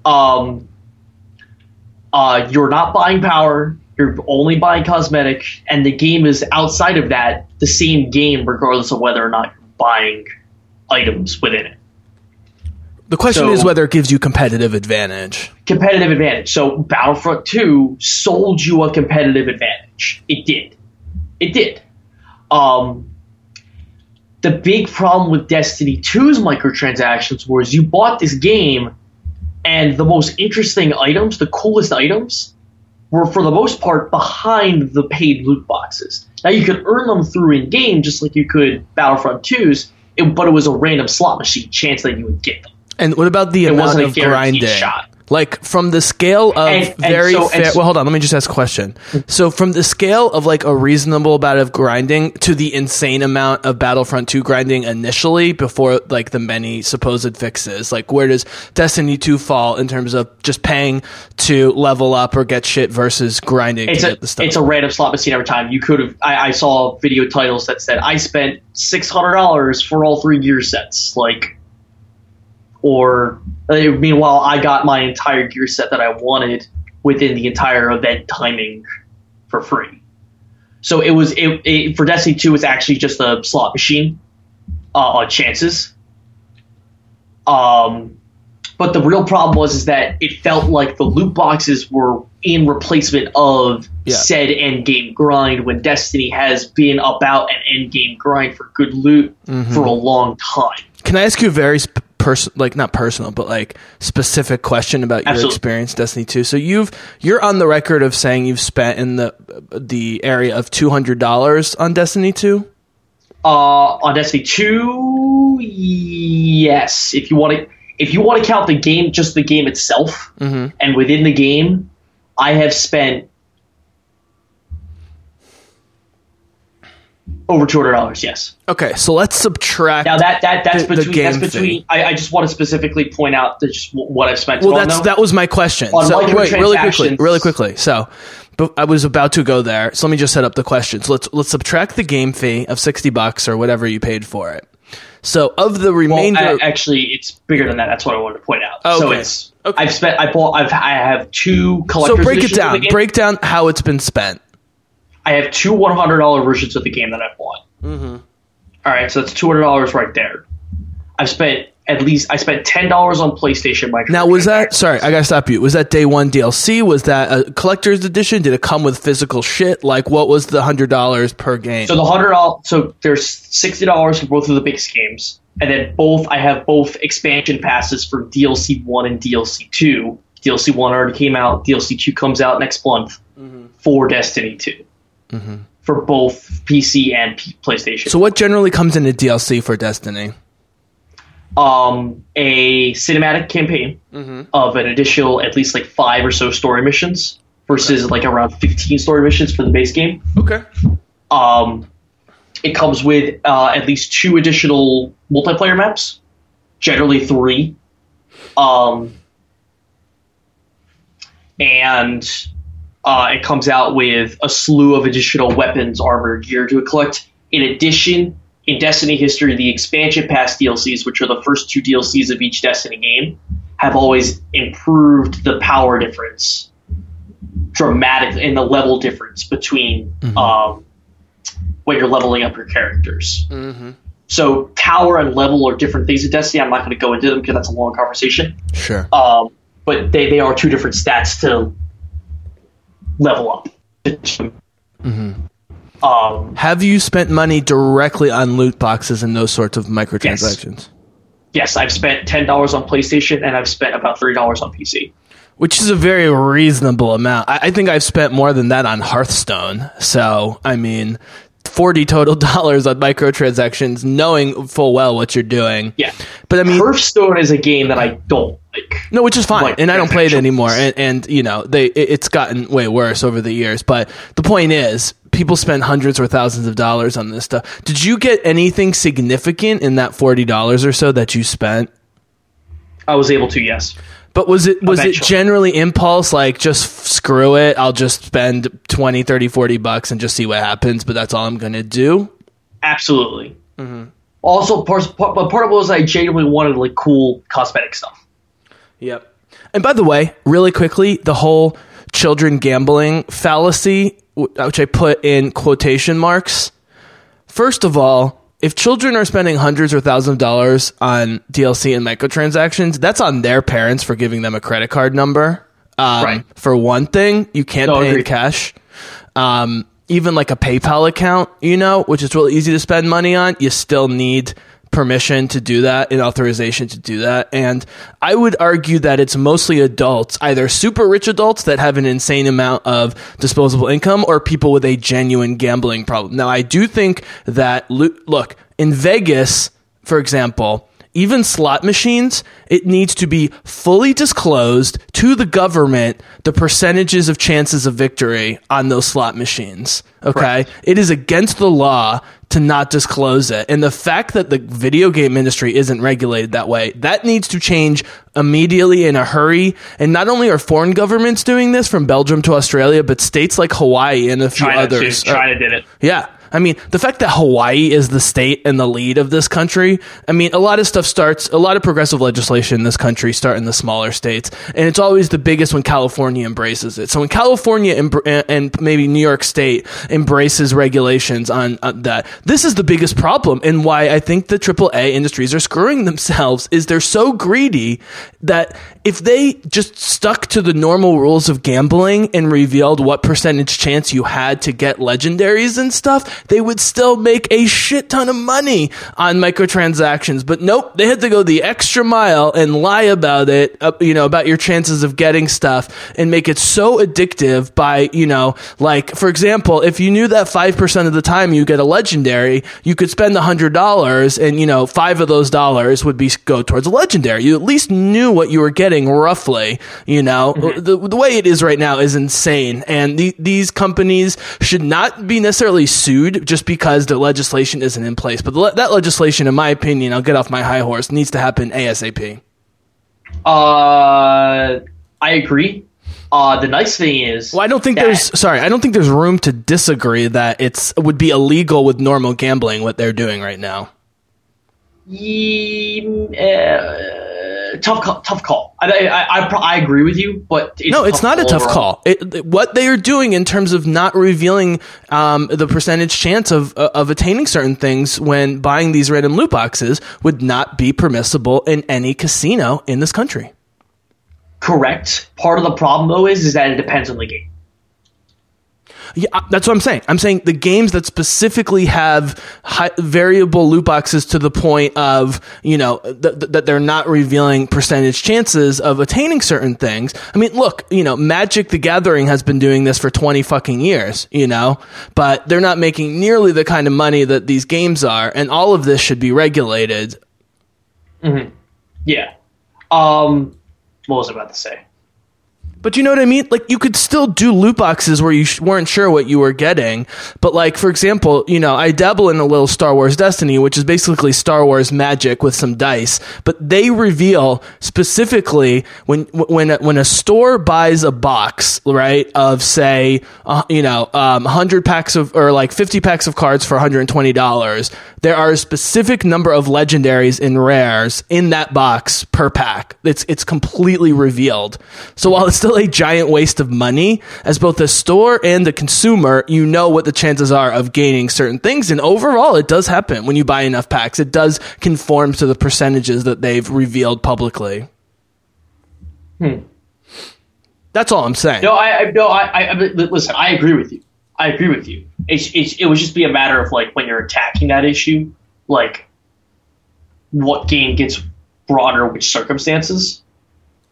Um, uh, you're not buying power, you're only buying cosmetic, and the game is outside of that the same game, regardless of whether or not you're buying items within it. The question So- is whether it gives you competitive advantage. competitive advantage. So Battlefront 2 sold you a competitive advantage. It did. It did. Um, the big problem with Destiny 2's microtransactions was you bought this game and the most interesting items, the coolest items, were for the most part behind the paid loot boxes. Now you could earn them through in game just like you could Battlefront 2's, but it was a random slot machine chance that you would get them. And what about the It amount of grinding? shot. Like from the scale of And- and very so- fair. so- well, hold on. Let me just ask a question. So from the scale of like a reasonable amount of grinding to the insane amount of Battlefront 2 grinding initially before like the many supposed fixes, like where does Destiny 2 fall in terms of just paying to level up or get shit versus grinding it's to a get the stuff? it's a random slot machine every time. You could have. I, I saw video titles that said I spent six hundred dollars for all three gear sets, like, or uh, meanwhile I got my entire gear set that I wanted within the entire event timing for free. So it was it, it for Destiny two. It's actually just a slot machine uh, on chances. Um, but the real problem was is that it felt like the loot boxes were in replacement of Yeah. said end game grind when Destiny has been about an end game grind for good loot Mm-hmm. for a long time. Can I ask you a very sp- person, like not personal, but like specific question about your experience Destiny 2? So you've you're on the record of saying you've spent in the the area of two hundred dollars on Destiny 2. Uh, on Destiny two, yes. If you want to, if you want to count the game, just the game itself, Mm-hmm. and within the game, I have spent over two hundred dollars. Yes. Okay, so let's subtract. Now that that that's The- the between that's between. I, I just want to specifically point out that just what I've spent. well, that's though. that was my question. On So wait, really quickly, really quickly. So, but I was about to go there. So let me just set up the question. So let's let's subtract the game fee of sixty bucks or whatever you paid for it. So of the Well, remainder, actually, it's bigger than that. That's what I wanted to point out. So it's Okay. I've spent. I bought. I've I have two so break it the down. Break down how it's been spent. I have two one hundred dollar versions of the game that I bought. Mm-hmm. right, so that's two hundred dollars right there. I've spent at least I spent ten dollars on PlayStation. Micro Now, was that sorry? I gotta stop you. Was that day one DLC? Was that a collector's edition? Did it come with physical shit? Like, what was the hundred dollars per game? so the hundred dollars? So there's sixty dollars for both of the biggest games, and then both I have both expansion passes for DLC one and DLC two. DLC one already came out. DLC two comes out next month for Destiny 2 for both PC and P- PlayStation. so, what generally comes in a DLC for Destiny? um, a cinematic campaign of an additional at least like five or so story missions versus like around 15 story missions for the base game. Okay. Um, it comes with uh, at least two additional multiplayer maps, generally three. Um, and uh, it comes out with a slew of additional weapons, armor, gear to collect. In addition, in Destiny history, the expansion pass DLCs, which are the first two DLCs of each Destiny game, have always improved the power difference dramatically in the level difference between um, when you're leveling up your characters. So power and level are different things in Destiny. I'm not going to go into them because that's a long conversation. Sure. Um, but they, they are two different stats to level up. Um, Have you spent money directly on loot boxes and those sorts of microtransactions? yes, I've spent ten dollars on PlayStation and I've spent about three dollars on PC. Which is a very reasonable amount. I, I think I've spent more than that on Hearthstone. So, I mean, 40 total *laughs* dollars on microtransactions, knowing full well what you're doing. Yeah, But I mean, Hearthstone is a game that I don't like. No, which is fine, Like, and I don't play it anymore. And, and you know, they it- it's gotten way worse over the years. But the point is, people spend hundreds or thousands of dollars on this stuff. Did you get anything significant in that forty dollars or so that you spent? I was able to, yes. But was it was it generally impulse like just f- screw it, I'll just spend 20, 30, 40 bucks and just see what happens, but that's all I'm going to do? Absolutely. Mm-hmm. Also, part, part, but part of it was I genuinely wanted like cool cosmetic stuff. Yep. And by the way, really quickly, the whole children gambling fallacy, which I put in quotation marks. First of all, if children are spending hundreds or thousands of dollars on DLC and microtransactions, that's on their parents for giving them a credit card number. Um, Right. For one thing, you can't No, pay in cash. Um, even like a PayPal account, you know, which is really easy to spend money on, you still need permission to do that and authorization to do that. And I would argue that it's mostly adults, either super rich adults that have an insane amount of disposable income or people with a genuine gambling problem. Now, I do think that, look, in Vegas, for example, even slot machines, it needs to be fully disclosed to the government the percentages of chances of victory on those slot machines. Okay. It is against the law to not disclose it. And the fact that the video game industry isn't regulated that way, that needs to change immediately in a hurry. And not only are foreign governments doing this from Belgium to Australia, but states like Hawaii and a few China, others. too. China did it. yeah. I mean, the fact that Hawaii is the state and the lead of this country, I mean, a lot of stuff starts, a lot of progressive legislation in this country start in the smaller states. And it's always the biggest when California embraces it. So when California and maybe New York State embraces regulations on, on that, this is the biggest problem. And why I think the AAA industries are screwing themselves is they're so greedy that if they just stuck to the normal rules of gambling and revealed what percentage chance you had to get legendaries and stuff, they would still make a shit ton of money on microtransactions. But nope, they had to go the extra mile and lie about it, uh, you know, about your chances of getting stuff and make it so addictive by, you know, like, for example, if you knew that 5% of the time you get a legendary, you could spend $100 and, you know, five of those dollars would be go towards a legendary. You at least knew what you were getting roughly, you know. The, the way it is right now is insane. And the, these companies should not be necessarily sued just because the legislation isn't in place. But le- that legislation, in my opinion, I'll get off my high horse, needs to happen ASAP. Uh, I agree. Uh, the nice thing is, Well, I don't think that- there's sorry, I don't think there's room to disagree that it's would be illegal with normal gambling what they're doing right now. Ye- uh, tough call. Tough call. I I, I, I agree with you, but it's No, it's not a tough overall. call. It, it- what they are doing in terms of not revealing um, the percentage chance of uh, of attaining certain things when buying these random loot boxes would not be permissible in any casino in this country. Correct. Part of the problem though is is that it depends on the game. Yeah, that's what I'm saying. I'm saying the games that specifically have high, variable loot boxes to the point of, you know, th- th- that they're not revealing percentage chances of attaining certain things. I mean, look, you know, Magic the Gathering has been doing this for 20 fucking years, you know, but they're not making nearly the kind of money that these games are, and all of this should be regulated. Yeah. Um, what was I about to say? But you know what I mean? Like you could still do loot boxes where you sh- weren't sure what you were getting. But like for example, you know, I dabble in a little Star Wars Destiny, which is basically Star Wars magic with some dice. But they reveal specifically when when when a store buys a box, right, of say, uh, you know, um, 100 packs of or like 50 packs of cards for 120 dollars. There are a specific number of legendaries and rares in that box per pack. It's it's completely revealed. So while it's still a giant waste of money, as both a store and a consumer, you know what the chances are of gaining certain things. And overall, it does happen when you buy enough packs. It does conform to the percentages that they've revealed publicly. Hmm. That's all I'm saying. No, I, I no, I, I, listen. I agree with you. I agree with you. It's, it's, it would just be a matter of like when you're attacking that issue, like what game gets brought under which circumstances,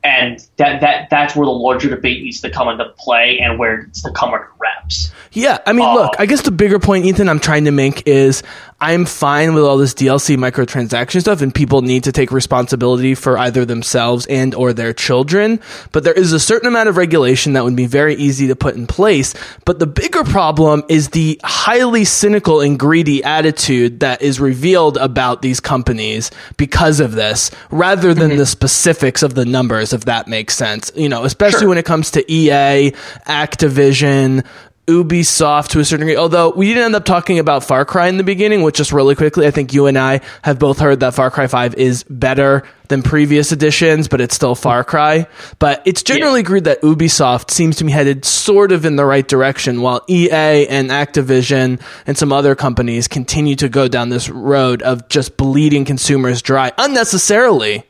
and that that that's where the larger debate needs to come into play and where it needs to come under wraps. Yeah, I mean, Uh, look, I guess the bigger point, Ethan, I'm trying to make is I'm fine with all this DLC microtransaction stuff, and people need to take responsibility for either themselves and or their children. But there is a certain amount of regulation that would be very easy to put in place. But the bigger problem is the highly cynical and greedy attitude that is revealed about these companies because of this, rather than the specifics of the numbers, if that makes sense. You know, especially Sure. when it comes to EA, Activision, Ubisoft to a certain degree. Although we didn't end up talking about Far Cry in the beginning, which just really quickly, I think you and I have both heard that Far Cry 5 is better than previous editions, but it's still Far Cry. But it's generally agreed that Ubisoft seems to be headed sort of in the right direction, while EA and Activision and some other companies continue to go down this road of just bleeding consumers dry unnecessarily.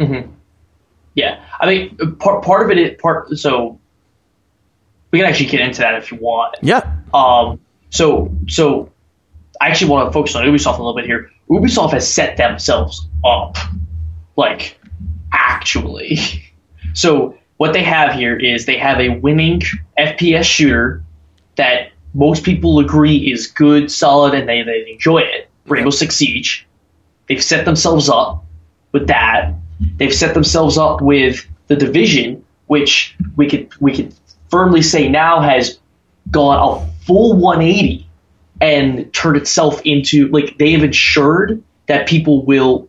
Mm-hmm. Yeah, I mean, part part of it is part. So we can actually get into that if you want. Yeah. Um, so, so I actually want to focus on Ubisoft a little bit here. Ubisoft has set themselves up, like, actually. *laughs* So, what they have here is they have a winning FPS shooter that most people agree is good, solid, and they, they enjoy it. Rainbow Six Siege. They've set themselves up with that. They've set themselves up with the Division, which we could we could firmly say now has gone a full 180 and turned itself into like they have ensured that people will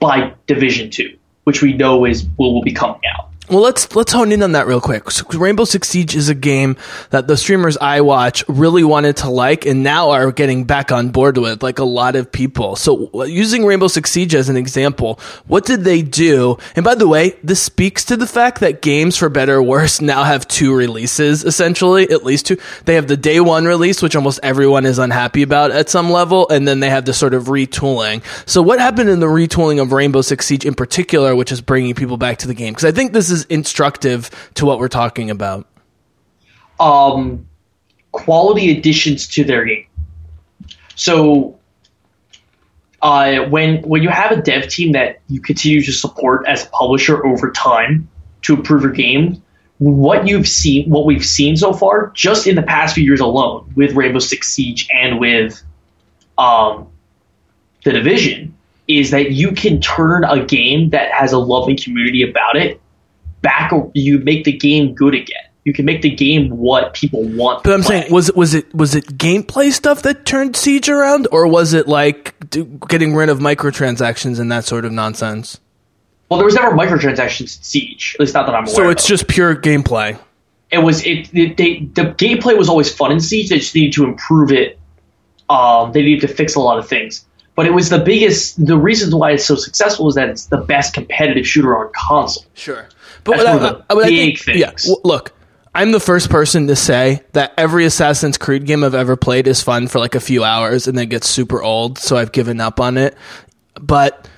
buy Division Two, which we know is will, will be coming out. Well, let's let's hone in on that real quick. Rainbow Six Siege is a game that the streamers I watch really wanted to like, and now are getting back on board with, like a lot of people. So, using Rainbow Six Siege as an example, what did they do? And by the way, this speaks to the fact that games, for better or worse, now have two releases essentially, at least two. They have the day one release, which almost everyone is unhappy about at some level, and then they have the sort of retooling. So, what happened in the retooling of Rainbow Six Siege in particular, which is bringing people back to the game? Because I think this is instructive to what we're talking about. um, quality additions to their game. So, uh, when when you have a dev team that you continue to support as a publisher over time to improve your game, what you've seen, what we've seen so far, just in the past few years alone, with Rainbow Six Siege and with um, the Division, is that you can turn a game that has a loving community about it back. You make the game good again. You can make the game what people want. But I'm play. saying, was it was it was it gameplay stuff that turned Siege around, or was it like getting rid of microtransactions and that sort of nonsense? Well, there was never microtransactions in Siege, at least not that I'm aware. So it's of. just pure gameplay. it was it, it they, the gameplay was always fun in Siege. They just needed to improve it. Um, they needed to fix a lot of things. But it was the biggest. The reasons why it's so successful is that it's the best competitive shooter on console. Sure, but That's what I, I- what I big think, yeah. w- Look, I'm the first person to say that every Assassin's Creed game I've ever played is fun for like a few hours and then gets super old, so I've given up on it. But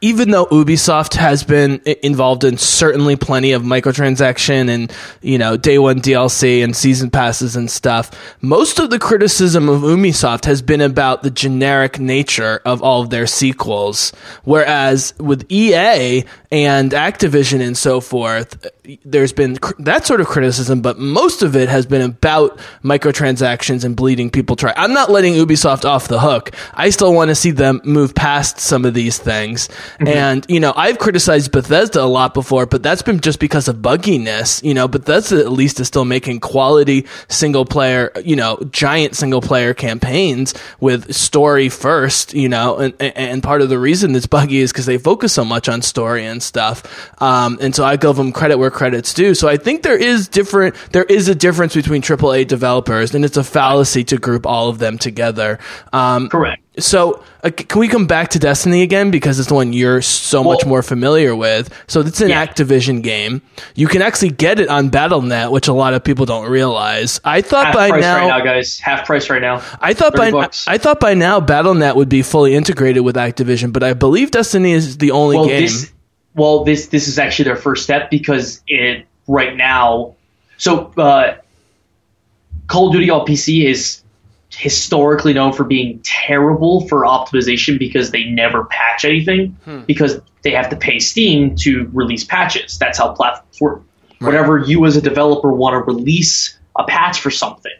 even though Ubisoft has been involved in certainly plenty of microtransaction and you know day one DLC and season passes and stuff, most of the criticism of Ubisoft has been about the generic nature of all of their sequels. Whereas with EA and Activision and so forth, there's been cr- that sort of criticism, but most of it has been about microtransactions and bleeding people try. I'm not letting Ubisoft off the hook. I still want to see them move past some of these things. bugs. And, you know, I've criticized Bethesda a lot before, but that's been just because of bugginess. You know, Bethesda at least is still making quality single player, you know, giant single player campaigns with story first, you know, and, and part of the reason it's buggy is because they focus so much on story and stuff. Um, and so I give them credit where credit's due. So I think there is different, there is a difference between AAA developers and it's a fallacy to group all of them together. Um, Correct. so, uh, can we come back to Destiny again because it's the one you're so much more familiar with? So, it's an Yeah. Activision game. You can actually get it on BattleNet, which a lot of people don't realize. I thought Half by price now, right now, guys. Half price right now. I thought by bucks. I thought by now BattleNet would be fully integrated with Activision, but I believe Destiny is the only well, game. this well this this is actually their first step because it right now. So uh, Call of Duty on PC is historically known for being terrible for optimization because they never patch anything Hmm. because they have to pay Steam to release patches. That's how platforms work. Whenever you as a developer want to release a patch for something,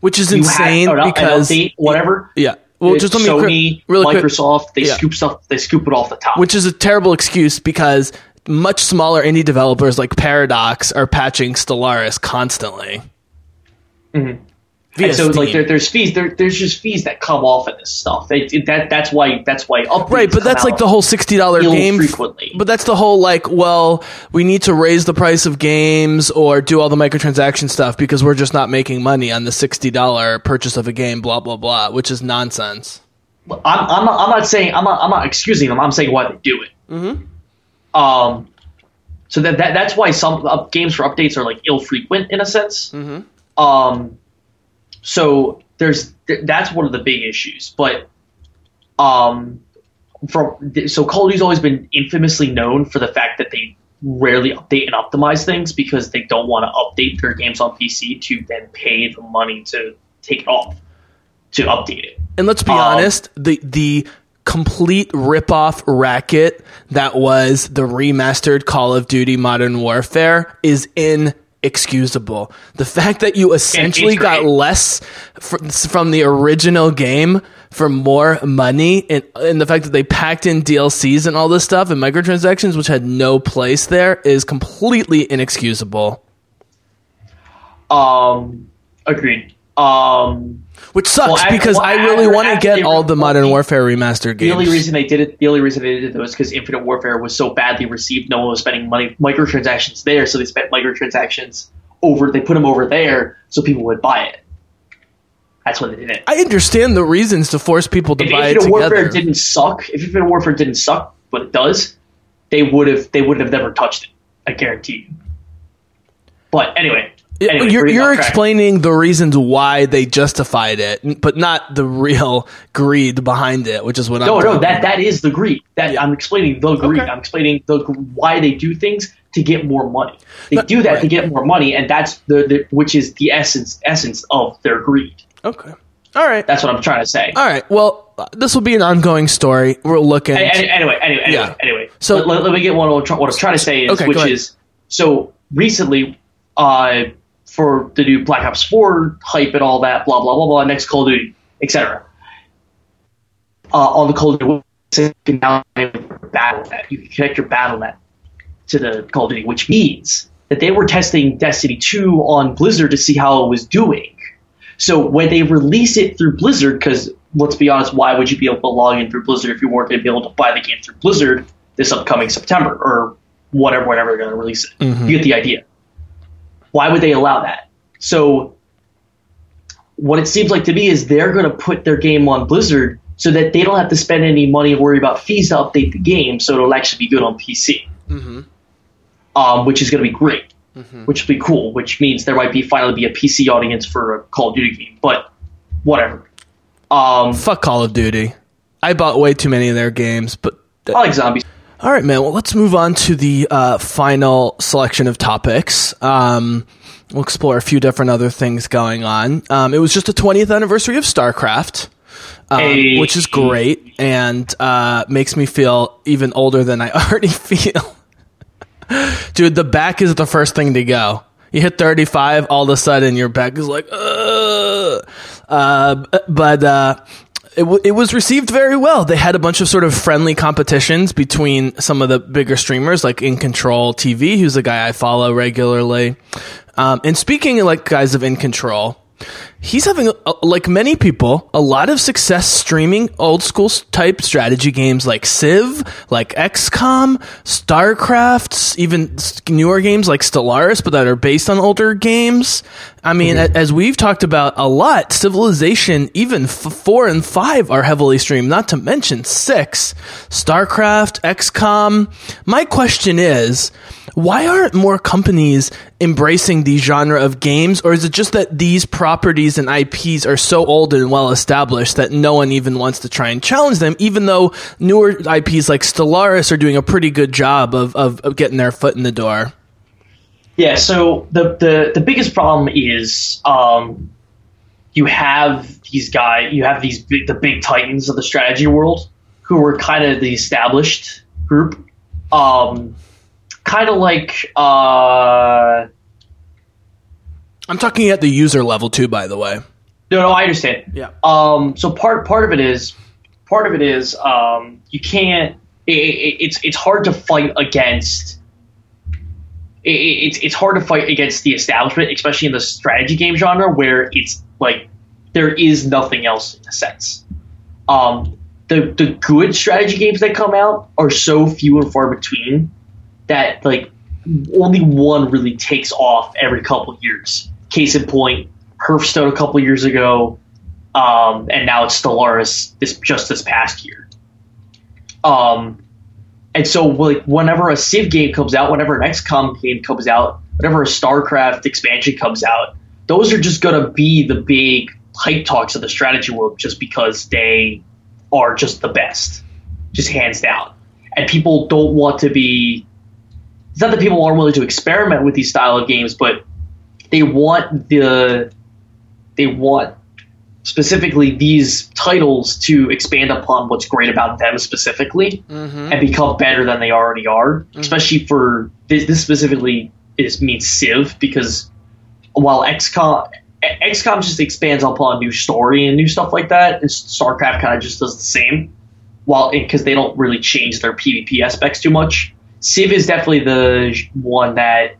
which is insane have because update, whatever. yeah. Well, just let me Sony, quick, really quick. Microsoft, they Yeah. scoop stuff. They scoop it off the top. which is a terrible excuse because much smaller indie developers like Paradox are patching Stellaris constantly. Mm-hmm. Via And so like there, there's fees there, there's just fees that come off of this stuff. It- that that's why that's why updates Right, but that's like the whole sixty dollar game. frequently. But that's the whole like, well, we need to raise the price of games or do all the microtransaction stuff because we're just not making money on the sixty dollar purchase of a game. Blah blah blah, which is nonsense. I'm, I'm not I'm not saying I'm not I'm not excusing them. I'm saying why they do it. Mm-hmm. Um, so that, that that's why some games for updates are like ill frequent in a sense. Mm-hmm. Um, so there's th- that's one of the big issues, but um, from so Call of Duty's always been infamously known for the fact that they rarely update and optimize things because they don't want to update their games on PC to then pay the money to take it off to update it. And let's be Um, honest, the the complete ripoff racket that was the remastered Call of Duty Modern Warfare is inexcusable. The fact that you essentially got less fr- from the original game for more money and, and the fact that they packed in DLCs and all this stuff and microtransactions which had no place there is completely inexcusable. Um, agreed. Um, Which sucks Well, because well, I really after- want to get all the Modern the- Warfare remastered the games. only reason they did it, the only reason they did it was because Infinite Warfare was so badly received. No one was spending money microtransactions there, so they spent microtransactions over. They put them over there so people would buy it. That's what they did it. I understand the reasons to force people to if buy it Infinite Warfare didn't suck, if Infinite Warfare didn't suck, but it does, they would have they would have never touched it. I guarantee you. But anyway, anyway you're you're explaining the reasons why they justified it, but not the real *laughs* greed behind it, which is what No, I'm. no, no, that about. that is the greed. That I'm explaining the greed. Okay. I'm explaining the why they do things to get more money. They But- do that to get more money, and that's the, the which is the essence essence of their greed. Okay. All right. That's what I'm trying to say. All right. Well, uh, this will be an ongoing story. We're looking. Any- any- anyway, anyway, anyway, Yeah. anyway. So- let, let- me get one. What I'm what I'm trying to say is, Okay, which is, so recently, uh, for the new Black Ops 4 hype and all that, blah blah blah blah, next Call of Duty, etc. Uh, on the Call of Duty, website, you can now BattleNet. You can connect your BattleNet to the Call of Duty, which means that they were testing Destiny 2 on Blizzard to see how it was doing. So when they release it through Blizzard, because let's be honest, why would you be able to log in through Blizzard if you weren't going to be able to buy the game through Blizzard this upcoming September or whatever, whenever they're going to release it? You get the idea. Why would they allow that? So what it seems like to me is they're going to put their game on Blizzard so that they don't have to spend any money and worry about fees to update the game, so it'll actually be good on PC, um, which is going to be great, which will be cool. Which means there might be finally be a PC audience for a Call of Duty game, but whatever. Um, Fuck Call of Duty. I bought way too many of their games, but. I like zombies. All right, man. Well, let's move on to the uh, final selection of topics. Um, we'll explore a few different other things going on. Um, it was just the 20th anniversary of StarCraft, um, Hey. which is great and uh, makes me feel even older than I *laughs* already feel. Dude, the back is the first thing to go. You hit 35, all of a sudden your back is like, Ugh. Uh, but uh, it, w- it was received very well. They had a bunch of sort of friendly competitions between some of the bigger streamers, like In Control TV, who's a guy I follow regularly. Um, and speaking like guys of In Control, he's having, like many people, a lot of success streaming old school type strategy games like Civ, like XCOM, StarCraft, even newer games like Stellaris, but that are based on older games. I mean, mm-hmm. as we've talked about a lot, Civilization, even f- four and five are heavily streamed, not to mention six, StarCraft, XCOM. My question is, why aren't more companies embracing the genre of games, or is it just that these properties and IPs are so old and well established that no one even wants to try and challenge them, even though newer IPs like Stellaris are doing a pretty good job of, of, of getting their foot in the door? Yeah, so the, the, the biggest problem is um, you have these guys, you have these big, the big titans of the strategy world who were kind of the established group. Um, kind of like uh, I'm talking at the user level too, by the way. No, no, I understand. Yeah. Um, so part part of it is part of it is um, you can't. It, it, it's it's hard to fight against. It, it's it's hard to fight against the establishment, especially in the strategy game genre, where it's like there is nothing else in a sense. Um, the the good strategy games that come out are so few and far between that like only one really takes off every couple years. Case in point, Hearthstone a couple years ago, um, and now it's Stellaris this just this past year. Um, and so like whenever a Civ game comes out, whenever an XCOM game comes out, whenever a StarCraft expansion comes out, those are just gonna be the big hype talks of the strategy world just because they are just the best, just hands down. And people don't want to be it's not that people aren't willing to experiment with these style of games, but they want the they want specifically these titles to expand upon what's great about them specifically mm-hmm. and become better than they already are. Mm-hmm. Especially for this, this specifically is means Civ because while XCOM XCOM just expands upon a new story and new stuff like that, and StarCraft kind of just does the same. While because they don't really change their PvP aspects too much. Civ is definitely the one that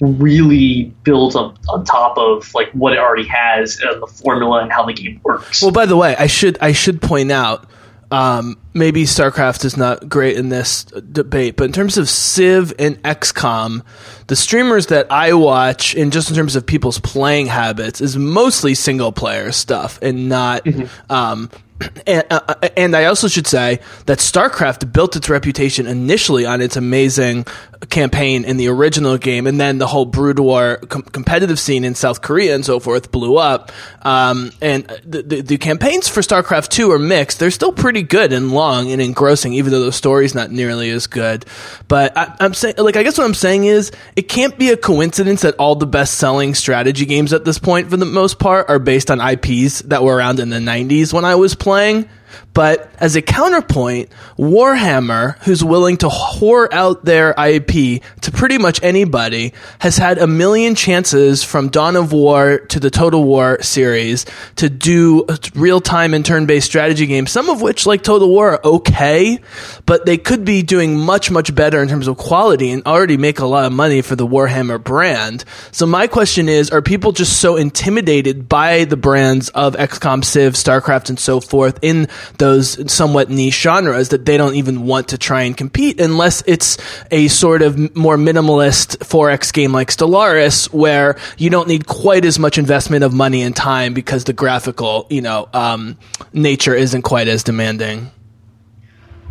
really builds up on top of like what it already has and the formula and how the game works. Well, by the way, I should I should point out um, maybe StarCraft is not great in this debate, but in terms of Civ and XCOM, the streamers that I watch, and just in terms of people's playing habits, is mostly single player stuff and not mm-hmm. um, *clears throat* and, uh, uh, and I also should say that StarCraft built its reputation initially on its amazing campaign in the original game, and then the whole Brood War com- competitive scene in South Korea and so forth blew up. Um, and the, the, the, campaigns for StarCraft 2 are mixed. They're still pretty good and long and engrossing, even though the story's not nearly as good. But I, I'm saying, like, I guess what I'm saying is it can't be a coincidence that all the best selling strategy games at this point, for the most part, are based on IPs that were around in the 90s when I was playing. But as a counterpoint, Warhammer, who's willing to whore out their IP to pretty much anybody, has had a million chances from Dawn of War to the Total War series to do real time and turn based strategy games, some of which, like Total War, are okay, but they could be doing much, much better in terms of quality and already make a lot of money for the Warhammer brand. So my question is, are people just so intimidated by the brands of XCOM, Civ, StarCraft, and so forth in those somewhat niche genres that they don't even want to try and compete unless it's a sort of more minimalist 4X game like Stellaris where you don't need quite as much investment of money and time because the graphical, you know, um, nature isn't quite as demanding.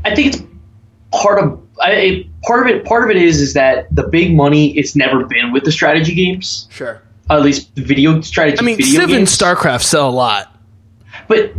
I think it's part of I, part of it. Part of it is is that the big money it's never been with the strategy games. Sure. At least video strategy. I mean, Civ games. and StarCraft sell a lot. But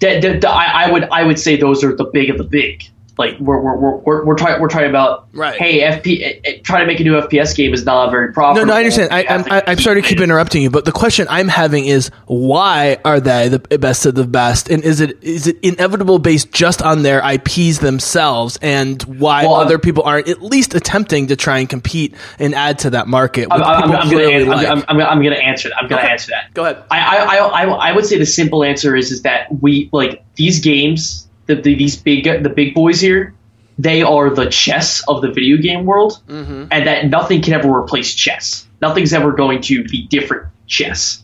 the, the, the, I, I, would I would say those are the big of the big. Like we're we're we're we're, we're trying we're trying about Right. Hey, FP eh, eh, trying to make a new FPS game is not very profitable. No, no, I understand. I, I'm I, I'm sorry to keep interrupting you, but the question I'm having is why are they the best of the best, and is it is it inevitable based just on their IPs themselves, and why Well, I'm- other people aren't at least attempting to try and compete and add to that market? I'm, I'm, I'm, gonna, clearly I'm, like? I'm, I'm, I'm gonna answer that. I'm gonna Okay. answer that. Go ahead. I, I, I, I, I would say the simple answer is is that we like these games, the, the these big the big boys here, they are the chess of the video game world, Mm-hmm. and that nothing can ever replace chess. Nothing's ever going to be different chess.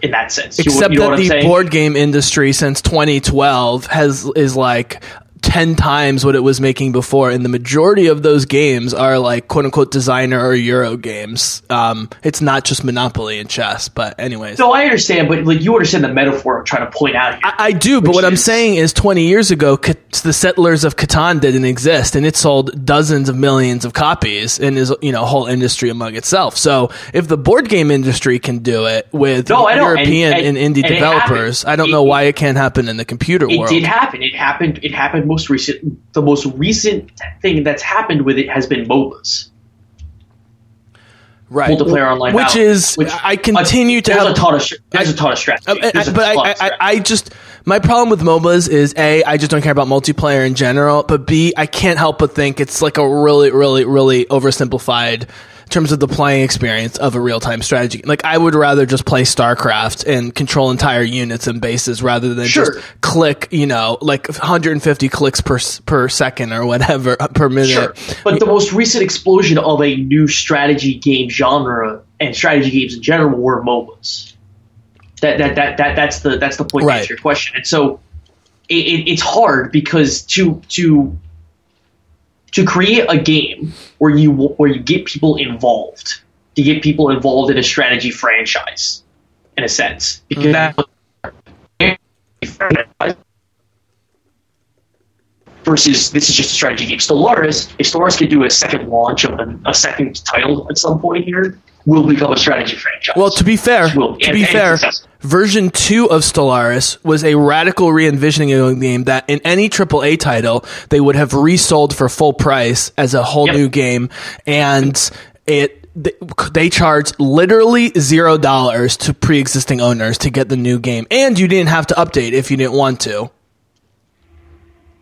In that sense, You- Except you know that what I'm the saying? board game industry since 2012 has is like 10 times what it was making before and the majority of those games are like quote unquote designer or euro games um, it's not just monopoly and chess but anyways No, I understand, but like you understand the metaphor I'm trying to point out here. I, I do, but what I'm saying is 20 years ago, the Settlers of Catan didn't exist, and it sold dozens of millions of copies and is you know a whole industry among itself. So if the board game industry can do it with No, know, and- European and, and- indie and developers. I don't It- know why it can't happen in the computer it world. It did happen. It happened. It happened most recent. The most recent thing that's happened with it has been MOBAs. right. multiplayer online which battle, is which- I continue to there's have a ton of there's a ton of strategy. There's uh, a but I, I, I. I just my problem with MOBAs is a I just don't care about multiplayer in general, but b I can't help but think it's like a really, really, really oversimplified terms of the playing experience of a real time strategy. Like I would rather just play StarCraft and control entire units and bases rather than Sure. just click, you know, like 150 clicks per per second or whatever *laughs* per minute. Sure. But the most recent explosion of a new strategy game genre and strategy games in general were MOBAs. That that that, that that's the that's the point Right. to your question. And so it, it, it's hard because to to to create a game where you where you get people involved, to get people involved in a strategy franchise, in a sense, because that versus this is just a strategy game. Stellaris, if Stellaris could do a second launch of a, a second title at some point here, will become a strategy franchise. Well, to be fair, Will- to and- be and fair, version two of Stellaris was a radical re-envisioning of the game that in any AAA title they would have resold for full price as a whole Yep. new game, and it. They, they charged literally zero dollars to pre-existing owners to get the new game, and you didn't have to update if you didn't want to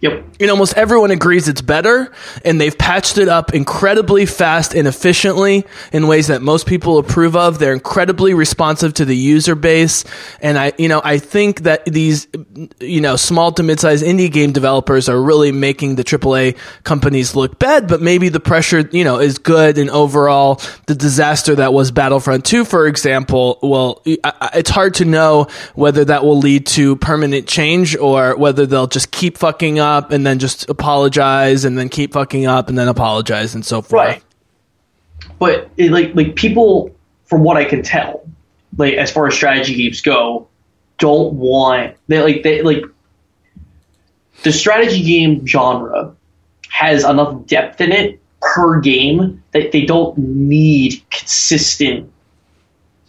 yep. and almost everyone agrees it's better and they've patched it up incredibly fast and efficiently in ways that most people approve of they're incredibly responsive to the user base and i you know i think that these you know small to mid-sized indie game developers are really making the aaa companies look bad but maybe the pressure you know is good and overall the disaster that was battlefront 2 for example well it's hard to know whether that will lead to permanent change or whether they'll just keep fucking up and then just apologize and then keep fucking up and then apologize and so forth. Right. But it, like like people, from what I can tell, like as far as strategy games go, don't want they like they like the strategy game genre has enough depth in it per game that they don't need consistent,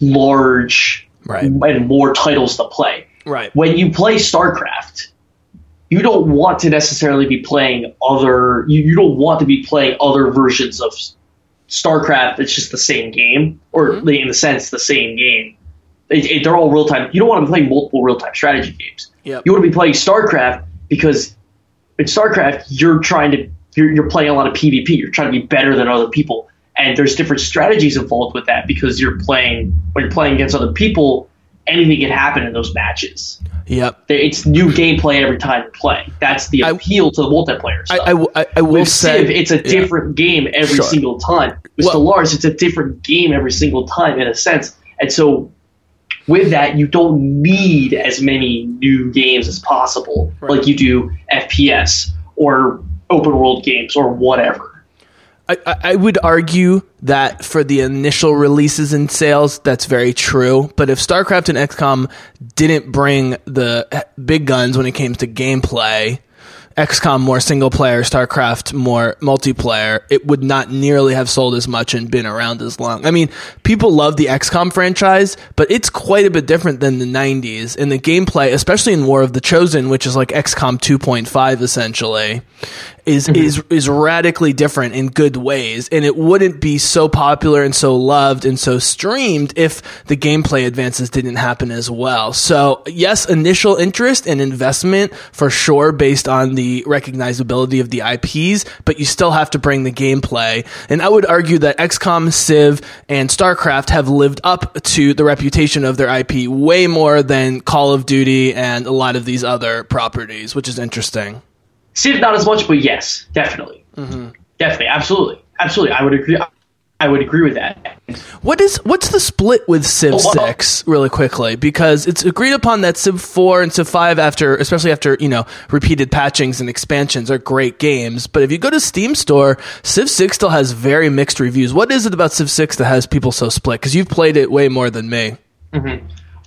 large, Right. and more titles to play. Right. when you play StarCraft, you don't want to necessarily be playing other. You, you don't want to be playing other versions of StarCraft. It's just the same game, or Mm-hmm. in the sense, the same game. It, it- they're all real time. You don't want to be playing multiple real time strategy games. Yep. You want to be playing StarCraft because in StarCraft you're trying to you're, you're playing a lot of PvP. You're trying to be better than other people, and there's different strategies involved with that because you're playing when you're playing against other people. Anything can happen in those matches. Yep. It's new gameplay every time you play. That's the I- appeal to the multiplayer I, stuff. I, I- I will With say Civ, it's a yeah. different game every Sure. single time. With Well- Stellaris, it's a different game every single time in a sense. And so, with that, you don't need as many new games as possible, Right. like you do FPS or open world games or whatever. I, I would argue that for the initial releases and sales, that's very true. But if StarCraft and XCOM didn't bring the big guns when it came to gameplay, XCOM more single player, StarCraft more multiplayer, it would not nearly have sold as much and been around as long. I mean, people love the XCOM franchise, but it's quite a bit different than the 90s. And the gameplay, especially in War of the Chosen, which is like XCOM 2.5 essentially, is Mm-hmm. is is radically different in good ways and it wouldn't be so popular and so loved and so streamed if the gameplay advances didn't happen as well. So yes initial interest and investment for sure based on the recognizability of the IPs but you still have to bring the gameplay. And I would argue that XCOM Civ and StarCraft have lived up to the reputation of their IP way more than Call of Duty and a lot of these other properties which is interesting Civ not as much, but yes, definitely, Mm-hmm. definitely, absolutely, absolutely. I would agree. I would agree with that. What is what's the split with Civ Oh, Six really quickly? Because it's agreed upon that Civ Four and Civ Five, after especially after you know repeated patchings and expansions, are great games. But if you go to Steam Store, Civ Six still has very mixed reviews. What is it about Civ Six that has people so split? Because you've played it way more than me.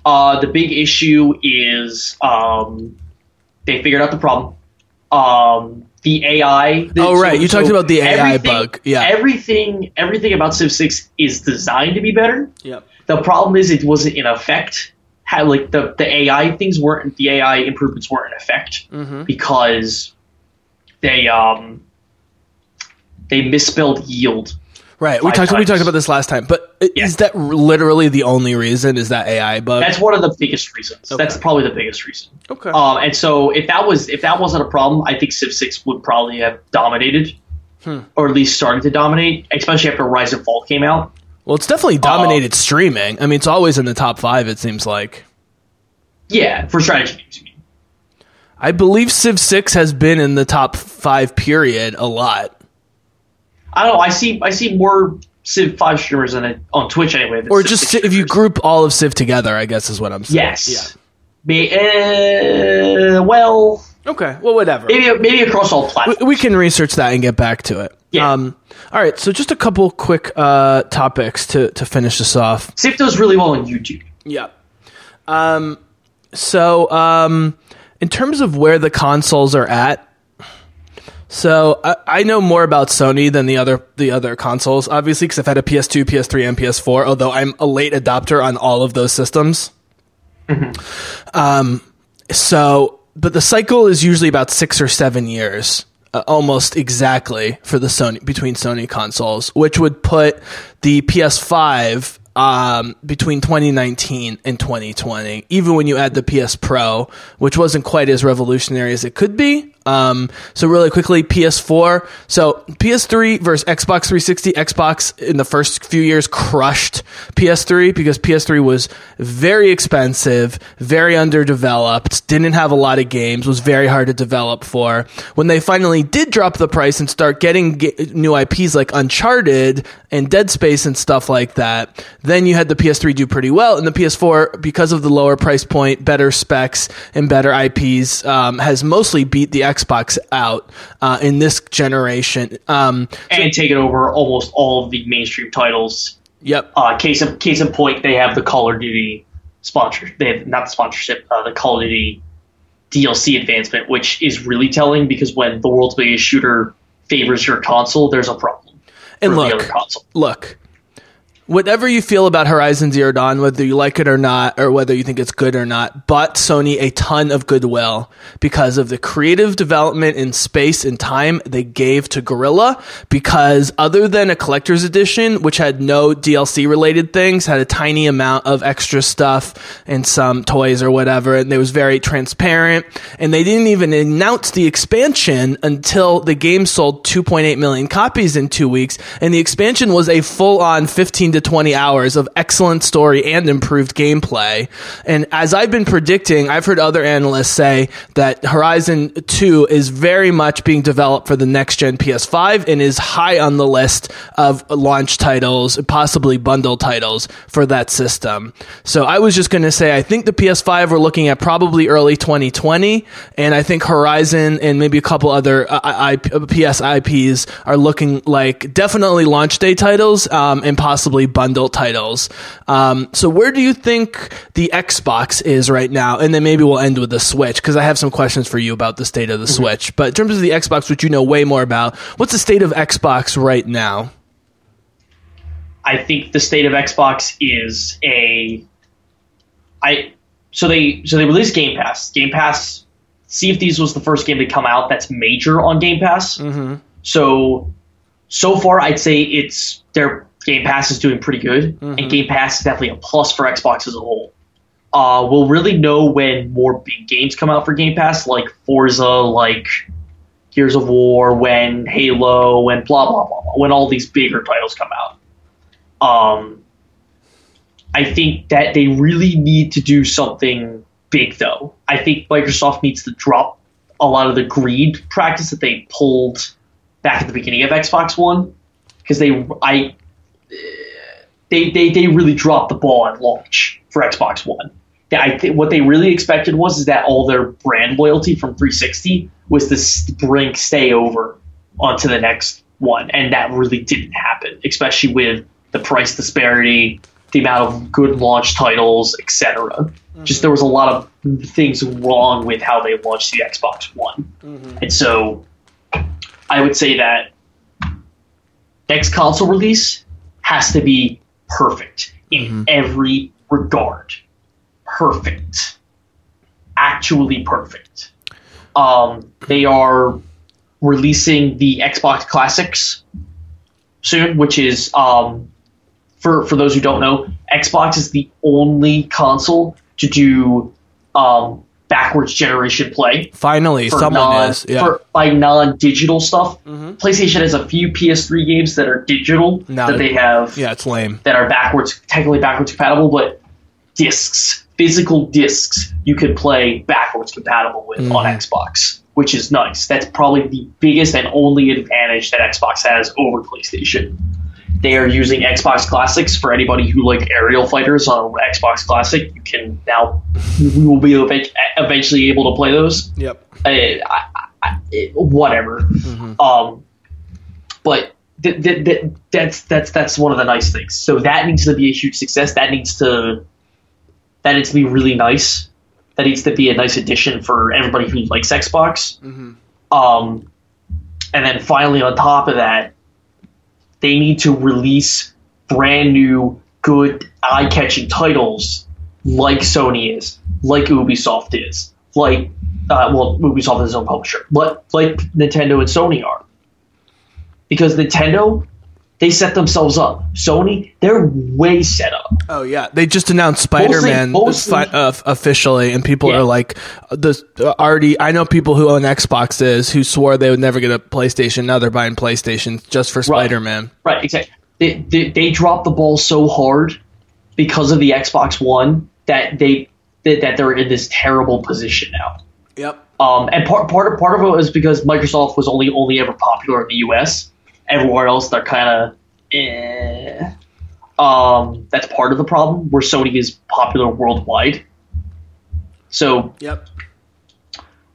Uh, the big issue is um, they figured out the problem. Um, the AI. the- Oh, right. You talked about the AI bug. Yeah. Everything. Everything about Civ Six is designed to be better. Yep. The problem is it wasn't in effect. Had like the the AI things weren't the AI improvements weren't in effect Mm-hmm. because they um they misspelled yield. Right. We talked. We talked about this last time. But Yeah. is that literally the only reason? Is that AI bug? That's one of the biggest reasons. That's probably the biggest reason. okay. Um, and so if that was if that wasn't a problem, I think Civ Six would probably have dominated, Hmm. or at least started to dominate, especially after Rise and Fall came out. well, it's definitely dominated streaming. I mean, it's always in the top five. It seems like. Yeah, for strategy games. you mean. I believe Civ Six has been in the top five period a lot, I don't know. I see I see more Civ Five streamers on it on Twitch anyway. or Civ just if you group all of Civ together. I guess is what I'm saying. yes. May, uh, well, Okay. Well, whatever. maybe maybe across all platforms. we can research that and get back to it. Yeah. Um, all right. So just a couple quick uh, topics to to finish this off. Civ does really well on YouTube. Yeah. Um, so, um, in terms of where the consoles are at, so I, I know more about Sony than the other the other consoles, obviously, because I've had a PS2, PS3, and PS4. Although I'm a late adopter on all of those systems. Um, so, but the cycle is usually about six or seven years. Uh, almost exactly for the Sony between Sony consoles, which would put the PS5 um, between 2019 and 2020. Even when you add the PS Pro, which wasn't quite as revolutionary as it could be. Um, so really quickly, PS4. So PS3 versus Xbox 360. Xbox in the first few years crushed PS3 because PS3 was very expensive, very underdeveloped, didn't have a lot of games, was very hard to develop for. When they finally did drop the price and start getting ga- new IPs like Uncharted and Dead Space and stuff like that, then you had the PS3 do pretty well, and the PS4, because of the lower price point, better specs, and better IPs, um, has mostly beat the Xbox out uh, in this generation. Um, and taken over almost all of the mainstream titles. yep. Uh, case of case in point, they have the Call of Duty sponsor. They have not the sponsorship, uh, the Call of Duty DLC advancement, which is really telling because when the world's biggest shooter favors your console, there's a problem. And look, the other console. look, whatever you feel about Horizon Zero Dawn, whether you like it or not, or whether you think it's good or not, bought Sony a ton of goodwill because of the creative development in space and time they gave to Guerrilla. Because other than a collector's edition, which had no DLC related things, had a tiny amount of extra stuff and some toys or whatever, and it was very transparent. And they didn't even announce the expansion until the game sold 2.8 million copies in two weeks, and the expansion was a full on 15 to 20 hours of excellent story and improved gameplay. And as I've been predicting, I've heard other analysts say that Horizon 2 is very much being developed for the next gen PS5 and is high on the list of launch titles, possibly bundle titles for that system. So I was just going to say, I think the PS5 we're looking at probably early 2020, and I think Horizon and maybe a couple other uh, PS IPs are looking like definitely launch day titles um, and possibly fully bundled titles. Um, so where do you think the Xbox is right now? And then maybe we'll end with the Switch because I have some questions for you about the state of the Switch. But in terms of the Xbox, which you know way more about, what's the state of Xbox right now? I think the state of Xbox is a I so they so they released Game Pass. Game Pass Sea of Thieves was the first game to come out that's major on Game Pass. Mm-hmm. So so far I'd say it's their Game Pass is doing pretty good and Game Pass is definitely a plus for Xbox as a whole. Uh, we'll really know when more big games come out for Game Pass, like Forza, like Gears of War, when Halo, when blah blah blah, blah when all these bigger titles come out. Um, I think that they really need to do something big, though. I think Microsoft needs to drop a lot of the greed practice that they pulled back at the beginning of Xbox One, because they, I, they, they, they really dropped the ball at launch for Xbox One. I think what they really expected was is that all their brand loyalty from 360 was to bring stay over onto the next one, and that really didn't happen, especially with the price disparity, the amount of good launch titles, etc. Mm-hmm. Just there was a lot of things wrong with how they launched the Xbox One, mm-hmm. and so I would say that next console release has to be perfect in mm-hmm. every regard. Perfect, actually perfect. Um, they are releasing the Xbox Classics soon, which is um, for for those who don't know, Xbox is the only console to do um, backwards generation play. Finally, someone non, is yeah. for by non-digital stuff. Mm-hmm. PlayStation has a few PS3 games that are digital no, that they have. Yeah, it's lame. That are backwards, technically backwards compatible, but discs, physical discs, you could play backwards compatible with mm-hmm. on Xbox, which is nice. That's probably the biggest and only advantage that Xbox has over PlayStation. They are using Xbox Classics for anybody who like aerial fighters on Xbox Classic. You can now we will be eventually able to play those. Yep. I, I, I, whatever. Mm-hmm. Um, but th- th- th- that's that's that's one of the nice things. So that needs to be a huge success. That needs to that needs to be really nice. That needs to be a nice addition for everybody who likes Xbox. Mm-hmm. Um, and then finally, on top of that, they need to release brand new, good, eye catching titles like Sony is, like Ubisoft is, like, uh, well, Ubisoft is its own publisher, but like Nintendo and Sony are. Because Nintendo, they set themselves up. Sony, they're way set up. Oh yeah, they just announced Spider Man uh, officially, and people yeah. are like, "The uh, already." I know people who own Xboxes who swore they would never get a PlayStation. Now they're buying PlayStations just for Spider Man. Right. right, exactly. They, they, they dropped the ball so hard because of the Xbox One that they that they're in this terrible position now. Yep. Um, and part part of part of it was because Microsoft was only only ever popular in the U.S everywhere else they're kind of eh. Um, that's part of the problem where Sony is popular worldwide. So, yep.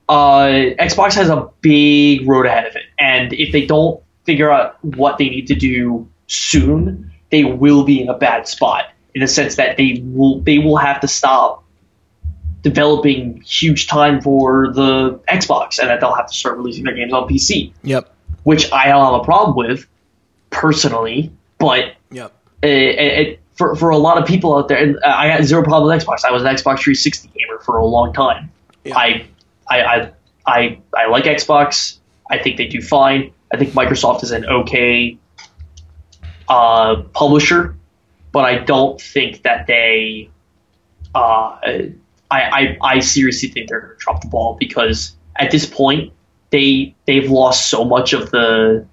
Uh, Xbox has a big road ahead of it, and if they don't figure out what they need to do soon, they will be in a bad spot. In the sense that they will they will have to stop developing huge time for the Xbox, and that they'll have to start releasing their games on PC. Yep which I don't have a problem with personally, but yep. it, it, for for a lot of people out there, and I had zero problem with Xbox. I was an Xbox 360 gamer for a long time. Yep. I, I I I I like Xbox. I think they do fine. I think Microsoft is an okay uh, publisher, but I don't think that they. Uh, I, I I seriously think they're going to drop the ball because at this point they they've lost so much of the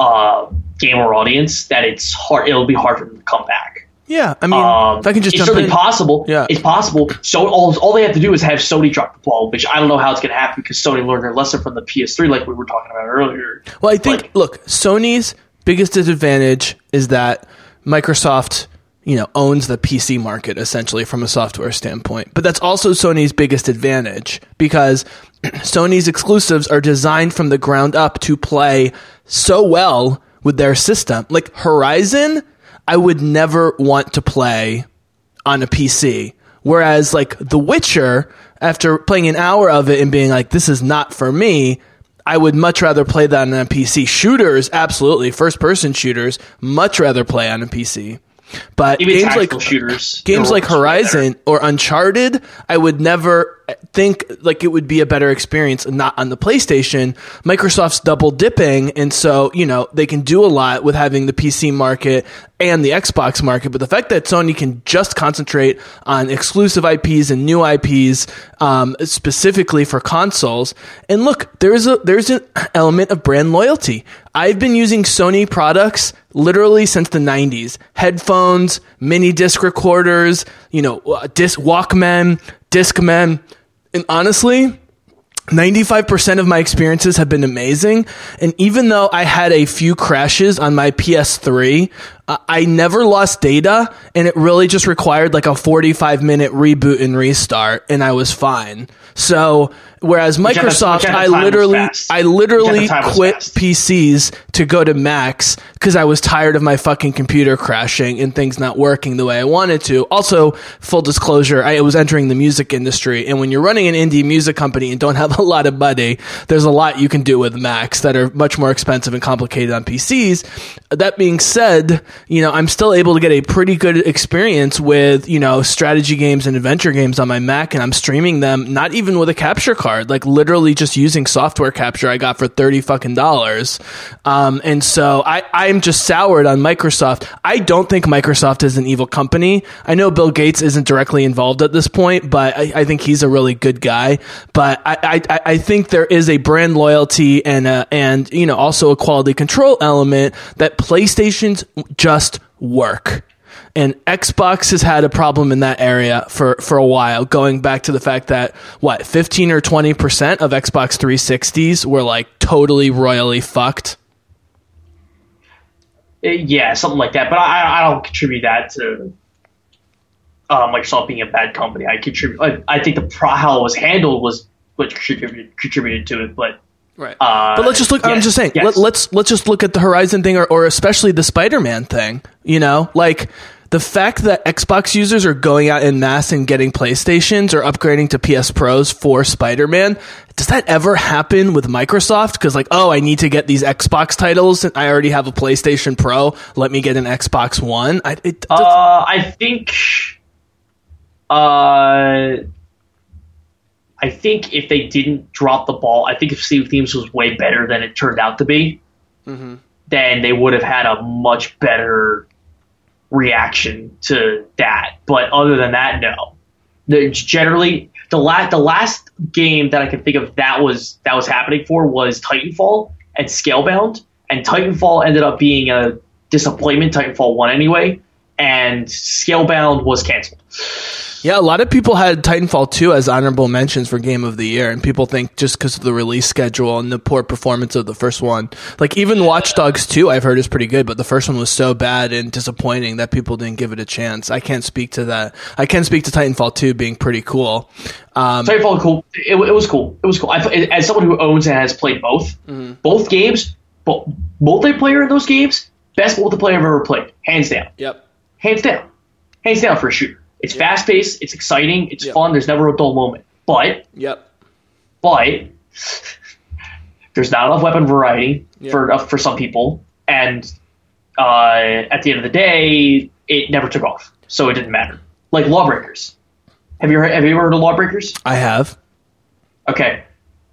uh, gamer audience that it's hard. It'll be hard for them to come back. Yeah, I mean, um, I can just it's certainly in. possible. Yeah, it's possible. So all, all they have to do is have Sony drop the ball, which I don't know how it's going to happen because Sony learned their lesson from the PS3, like we were talking about earlier. Well, I think like, look, Sony's biggest disadvantage is that Microsoft you know, owns the PC market essentially from a software standpoint. But that's also Sony's biggest advantage because *clears throat* Sony's exclusives are designed from the ground up to play so well with their system. Like Horizon, I would never want to play on a PC. Whereas like The Witcher, after playing an hour of it and being like, this is not for me, I would much rather play that on a PC. Shooters, absolutely. First person shooters, much rather play on a PC. But Even games like shooters. games like. Horizon or Uncharted, I would never think like it would be a better experience not on the PlayStation. Microsoft's double dipping, and so you know they can do a lot with having the PC market and the Xbox market. But the fact that Sony can just concentrate on exclusive IPs and new IPs um, specifically for consoles, and look, there's a there's an *clears throat* element of brand loyalty. I've been using Sony products literally since the 90s. Headphones, mini disc recorders, you know, uh, disc Walkman, Discman. And honestly, 95% of my experiences have been amazing. And even though I had a few crashes on my PS3, uh, I never lost data and it really just required like a 45 minute reboot and restart and I was fine. So, whereas at Microsoft, which at the I time was literally. I Which at literally time was quit fast. PCs to go to Macs because I was tired of my fucking computer crashing and things not working the way I wanted to. Also, full disclosure, I was entering the music industry, and when you're running an indie music company and don't *laughs* have a lot of money, there's a lot you can do with Macs that are much more expensive and complicated on PCs. That being said, you know, I'm still able to get a pretty good experience with, you know, strategy games and adventure games on my Mac, and I'm streaming them not even with a capture card, like literally just using software capture I got for 30 fucking dollars. Um, and so I, I'm just soured on Microsoft. I don't think Microsoft is an evil company. I know Bill Gates isn't directly involved at this point, but I, I think he's a really good guy. But I, I, I think there is a brand loyalty and a, and you know also a quality control element that PlayStations just work. And Xbox has had a problem in that area for, for a while, going back to the fact that, what, 15 or 20% of Xbox 360s were like totally royally fucked. Uh, yeah, something like that. But I, I don't contribute that to uh, Microsoft being a bad company. I contribute. I, I think the pro, how it was handled was what contributed contributed to it. But Right. uh, But let's just look. I'm just saying. yes. Let, let's let's just look at the Horizon thing, or, or especially the Spider-Man thing. You know, like the fact that Xbox users are going out in mass and getting PlayStations or upgrading to PS Pros for Spider-Man. Does that ever happen with Microsoft? Because like, oh, I need to get these Xbox titles, and I already have a PlayStation Pro. Let me get an Xbox One. I, it, Uh, I think. Uh, I think if they didn't drop the ball, I think if Sea of Thieves was way better than it turned out to be, Mm-hmm. then they would have had a much better reaction to that. But other than that, no. Generally, the last the last game that I can think of that was that was happening for was Titanfall and Scalebound, and Titanfall ended up being a disappointment. Titanfall one anyway, and Scalebound was canceled. Yeah, a lot of people had Titanfall 2 as honorable mentions for Game of the Year, and people think just because of the release schedule and the poor performance of the first one. Like, even Watch Dogs 2, I've heard is pretty good, but the first one was so bad and disappointing that people didn't give it a chance. I can't speak to that. I can speak to Titanfall 2 being pretty cool. Um, Titanfall cool. It, it was cool. It was cool. I, as someone who owns and has played both, both games, but multiplayer in those games, best multiplayer I've ever played, hands down. yep. hands down, hands down for a shooter. It's fast paced, it's exciting, it's Yeah. fun. There's never a dull moment. But Yep. but there's not enough weapon variety Yeah. for uh, for some people, and uh, at the end of the day, it never took off, so it didn't matter. Like Lawbreakers. Have you heard, have you ever heard of Lawbreakers? I have. Okay.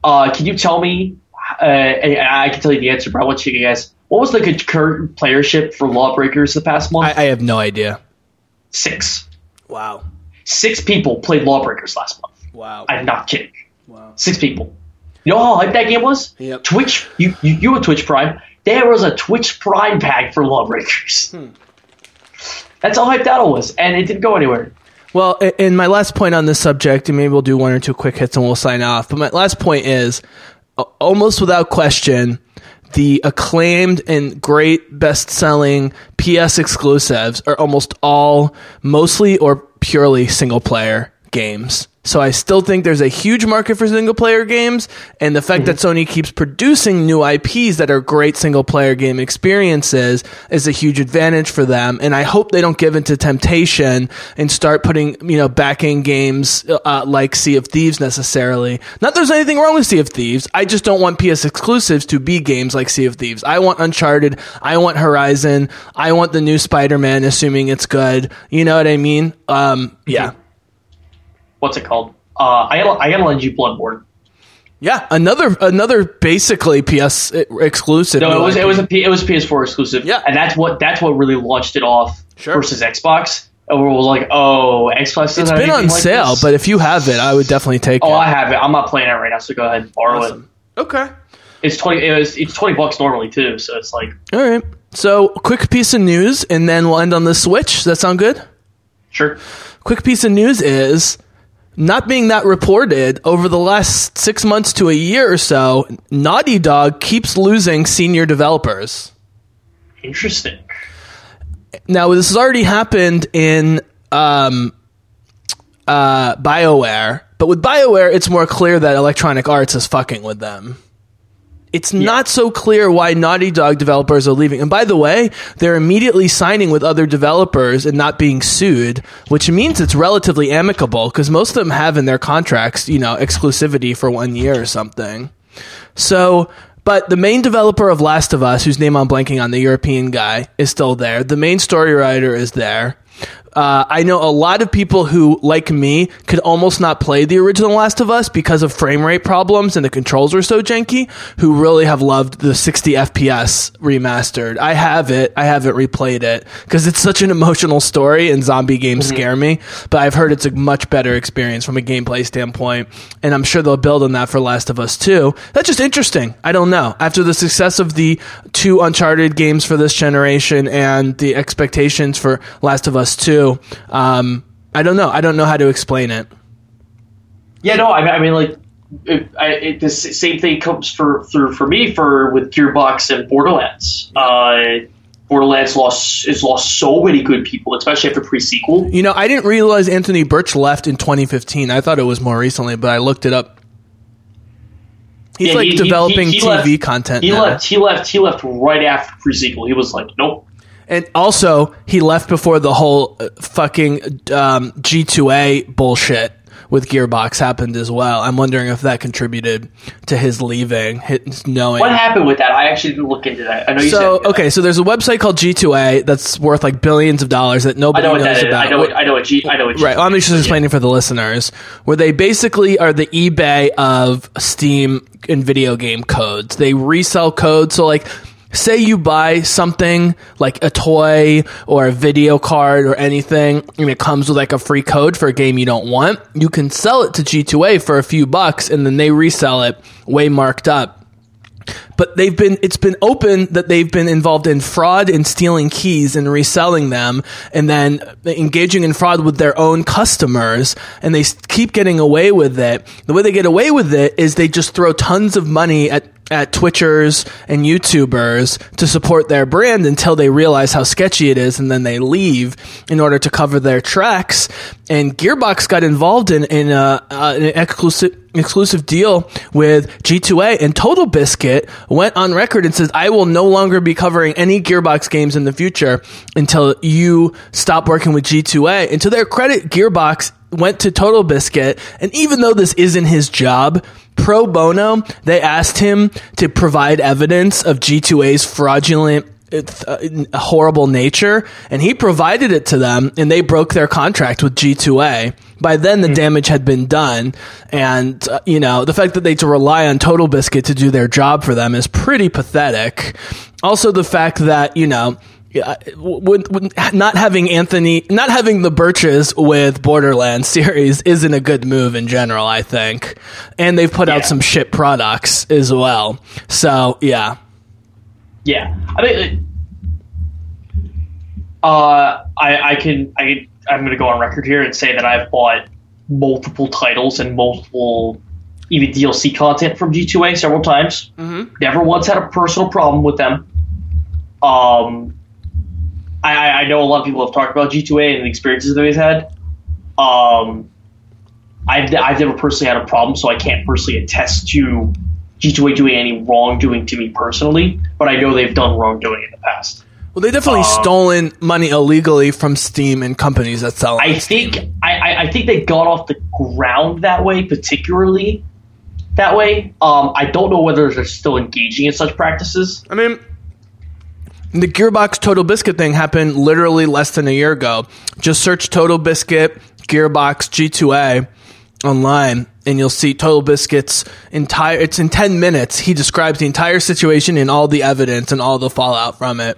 Uh, can you tell me? Uh, and I can tell you the answer, but I want you to guess. What was the good current playership for Lawbreakers the past month? I, I have no idea. Six. Wow. Six people played Lawbreakers last month. Wow. I'm not kidding. wow. Six people. You know how hype that game was? Yep. Twitch, you, you, you were Twitch Prime. There was a Twitch Prime pack for Lawbreakers. Hmm. That's how hyped that was, and it didn't go anywhere. Well, and my last point on this subject, and maybe we'll do one or two quick hits and we'll sign off. But my last point is almost without question, the acclaimed and great best selling PS exclusives are almost all mostly or purely single player games. So I still think there's a huge market for single player games, and the fact that Sony keeps producing new IPs that are great single player game experiences is a huge advantage for them. And I hope they don't give into temptation and start putting, you know, backing games uh, like Sea of Thieves necessarily. Not that there's anything wrong with Sea of Thieves. I just don't want PS exclusives to be games like Sea of Thieves. I want Uncharted. I want Horizon. I want the new Spider Man, assuming it's good. You know what I mean? Um, yeah. What's it called? Uh, I I gotta lend you Bloodborne. Yeah, another another basically PS exclusive. No, it was it was a P, it was PS4 exclusive. Yeah. and that's what that's what really launched it off Sure. versus Xbox. And we was like, oh, Xbox. It's been on like sale, this. but if you have it, I would definitely take it. oh, it. I have it. I'm not playing it right now, so go ahead and borrow Awesome. it. Okay. It's twenty. It was, it's twenty bucks normally too, so it's like All right. So, quick piece of news, and then we'll end on the Switch. Does that sound good? sure. Quick piece of news is not being that reported over the last six months to a year or so. Naughty Dog keeps losing senior developers. Interesting. Now, this has already happened in um, uh, BioWare, but with BioWare, it's more clear that Electronic Arts is fucking with them. It's not so clear why Naughty Dog developers are leaving. And by the way, they're immediately signing with other developers and not being sued, which means it's relatively amicable because most of them have in their contracts, you know, exclusivity for one year or something. So, but the main developer of Last of Us, whose name I'm blanking on, the European guy, is still there. The main story writer is there. Uh, I know a lot of people who, like me, could almost not play the original Last of Us because of frame rate problems and the controls were so janky, who really have loved the 60 FPS remastered. I have it. I haven't replayed it because it's such an emotional story and zombie games scare me, but I've heard it's a much better experience from a gameplay standpoint, and I'm sure they'll build on that for Last of Us 2. That's just interesting. I don't know. After the success of the two Uncharted games for this generation and the expectations for Last of Us 2, um, I don't know. I don't know how to explain it. Yeah, no, I mean, I mean like, it, I, it, the same thing comes for through for me for with Gearbox and Borderlands. Uh, Borderlands lost has lost so many good people, especially after pre sequel. You know, I didn't realize Anthony Burch left in 2015. I thought it was more recently, but I looked it up. He's Yeah, like he- developing he- he TV left- content He now. left. He left. He left right after pre sequel. He was like, nope. And also, he left before the whole uh, fucking um, G2A bullshit with Gearbox happened as well. I'm wondering if that contributed to his leaving, his knowing. What happened with that? I actually didn't look into that. I know you So said. okay, so there's a website called G2A that's worth like billions of dollars that nobody know knows that about. I know. What, I know what. G, I know what. G, Right. Well, I'm just explaining for the listeners where they basically are the eBay of Steam and video game codes. They resell codes. So, like, say you buy something like a toy or a video card or anything, and it comes with like a free code for a game you don't want. You can sell it to G2A for a few bucks, and then they resell it way marked up but they've been it's been open that they've been involved in fraud and stealing keys and reselling them and then engaging in fraud with their own customers and they keep getting away with it the way they get away with it is they just throw tons of money at at Twitchers and YouTubers to support their brand until they realize how sketchy it is and then they leave in order to cover their tracks. And Gearbox got involved in, in a, uh, an exclusive, exclusive deal with G2A and Total Biscuit went on record and says, I will no longer be covering any Gearbox games in the future until you stop working with G2A. And to their credit, Gearbox went to Total Biscuit, and even though this isn't his job, pro bono, they asked him to provide evidence of G2A's fraudulent uh, horrible nature and he provided it to them and they broke their contract with G2A by then the damage had been done and uh, you know the fact that they had to rely on Total Biscuit to do their job for them is pretty pathetic. Also the fact that you know yeah, when, when not having Anthony, not having the Burches with Borderlands series isn't a good move in general, I think. And they've put out some shit products as well. So, yeah. Yeah, I mean, uh, I, I can I I'm going to go on record here and say that I've bought multiple titles and multiple even DLC content from G2A several times. Mm-hmm. Never once had a personal problem with them. Um, I, I I know a lot of people have talked about G2A and the experiences that they've had. Um, I, I've I've never personally had a problem, so I can't personally attest to G2A doing any wrongdoing to me personally. But I know they've done wrongdoing in the past. Well, they definitely Um, stolen money illegally from Steam and companies that sell. I think I, I, I think they got off the ground that way, particularly that way. Um, I don't know whether they're still engaging in such practices. I mean, the Gearbox Total Biscuit thing happened literally less than a year ago. Just search Total Biscuit Gearbox G2A online and you'll see Total Biscuit's entire it's in 10 minutes. He describes the entire situation and all the evidence and all the fallout from it.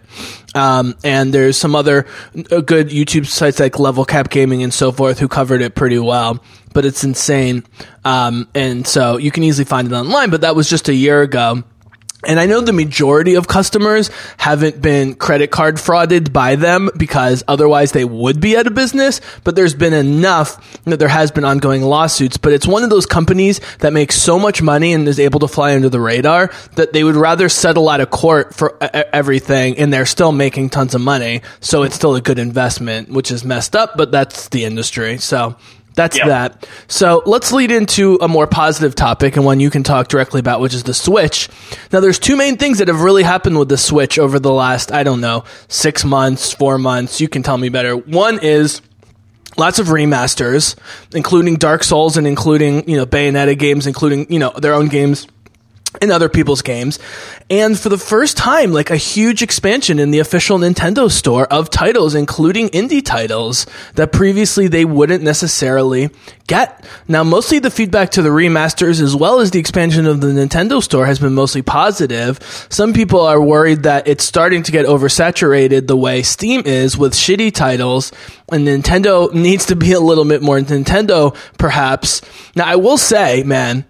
Um, and there's some other uh, good YouTube sites like Level Cap Gaming and so forth who covered it pretty well. But it's insane. Um, and so you can easily find it online, but that was just a year ago. And I know the majority of customers haven't been credit card frauded by them because otherwise they would be out of business. But there's been enough that there has been ongoing lawsuits. But it's one of those companies that makes so much money and is able to fly under the radar that they would rather settle out of court for everything and they're still making tons of money. So it's still a good investment, which is messed up, but that's the industry. So that's Yep. that. So let's lead into a more positive topic and one you can talk directly about, which is the Switch. Now, there's two main things that have really happened with the Switch over the last, I don't know, six months, four months. You can tell me better. One is lots of remasters, including Dark Souls and including, you know, Bayonetta games, including, you know, their own games in other people's games. And for the first time, like a huge expansion in the official Nintendo store of titles, including indie titles that previously they wouldn't necessarily get. Now, mostly the feedback to the remasters as well as the expansion of the Nintendo store has been mostly positive. Some people are worried that it's starting to get oversaturated the way Steam is with shitty titles and Nintendo *laughs* needs to be a little bit more Nintendo perhaps. Now, I will say, man,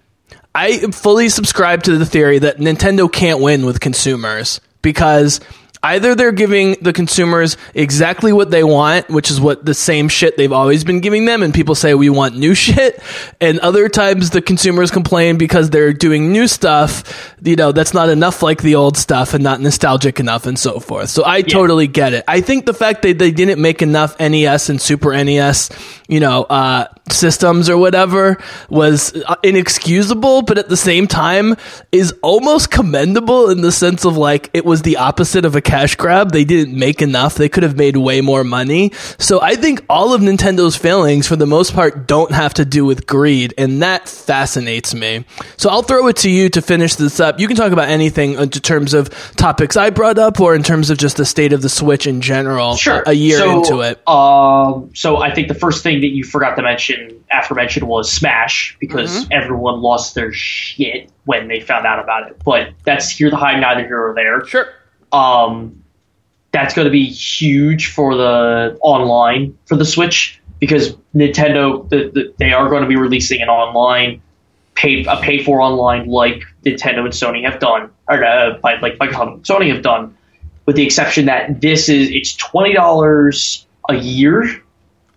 I fully subscribe to the theory that Nintendo can't win with consumers because either they're giving the consumers exactly what they want, which is what the same shit they've always been giving them, and people say we want new shit, and other times the consumers complain because they're doing new stuff, you know, that's not enough like the old stuff and not nostalgic enough and so forth. So I totally get it. I think the fact that they didn't make enough NES and Super NES, you know, uh, systems or whatever was uh, inexcusable, but at the same time is almost commendable in the sense of like it was the opposite of a cash grab. They didn't make enough. They could have made way more money. So I think all of Nintendo's failings for the most part don't have to do with greed and that fascinates me. So I'll throw it to you to finish this up. You can talk about anything in terms of topics I brought up or in terms of just the state of the Switch in general Sure. a year So, into it. Um, so I think the first thing that you forgot to mention, aforementioned, was Smash because Mm-hmm. everyone lost their shit when they found out about it. But that's here the high, neither here or there. Sure. Um, that's going to be huge for the online for the Switch because Nintendo the, the, they are going to be releasing an online pay a pay for online like Nintendo and Sony have done or uh, by, like and Sony have done, with the exception that this is it's twenty dollars a year.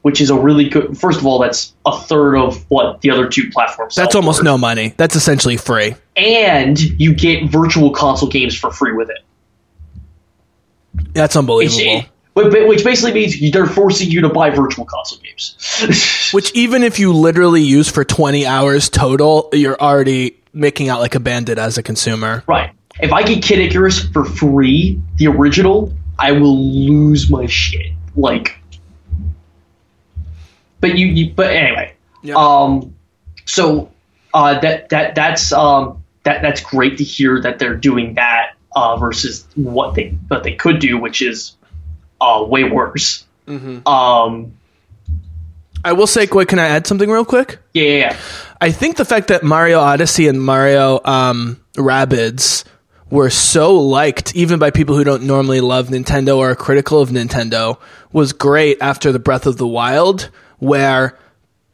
Which is a really good. First of all, that's a third of what the other two platforms. That's almost for. no money. That's essentially free. And you get virtual console games for free with it. That's unbelievable. it- but- but- which basically means they're forcing you to buy virtual console games. *laughs* Which even if you literally use for 20 hours total, you're already making out like a bandit as a consumer. right. If I get Kid Icarus for free, the original, I will lose my shit. Like, but you, you but anyway, Yeah. um, so uh, that that that's um that that's great to hear that they're doing that uh, versus what they what they could do, which is uh way worse. Um, I will say, wait, can I add something real quick? yeah, yeah, yeah. I think the fact that Mario Odyssey and Mario um, Rabbids were so liked, even by people who don't normally love Nintendo or are critical of Nintendo, was great after the Breath of the Wild, where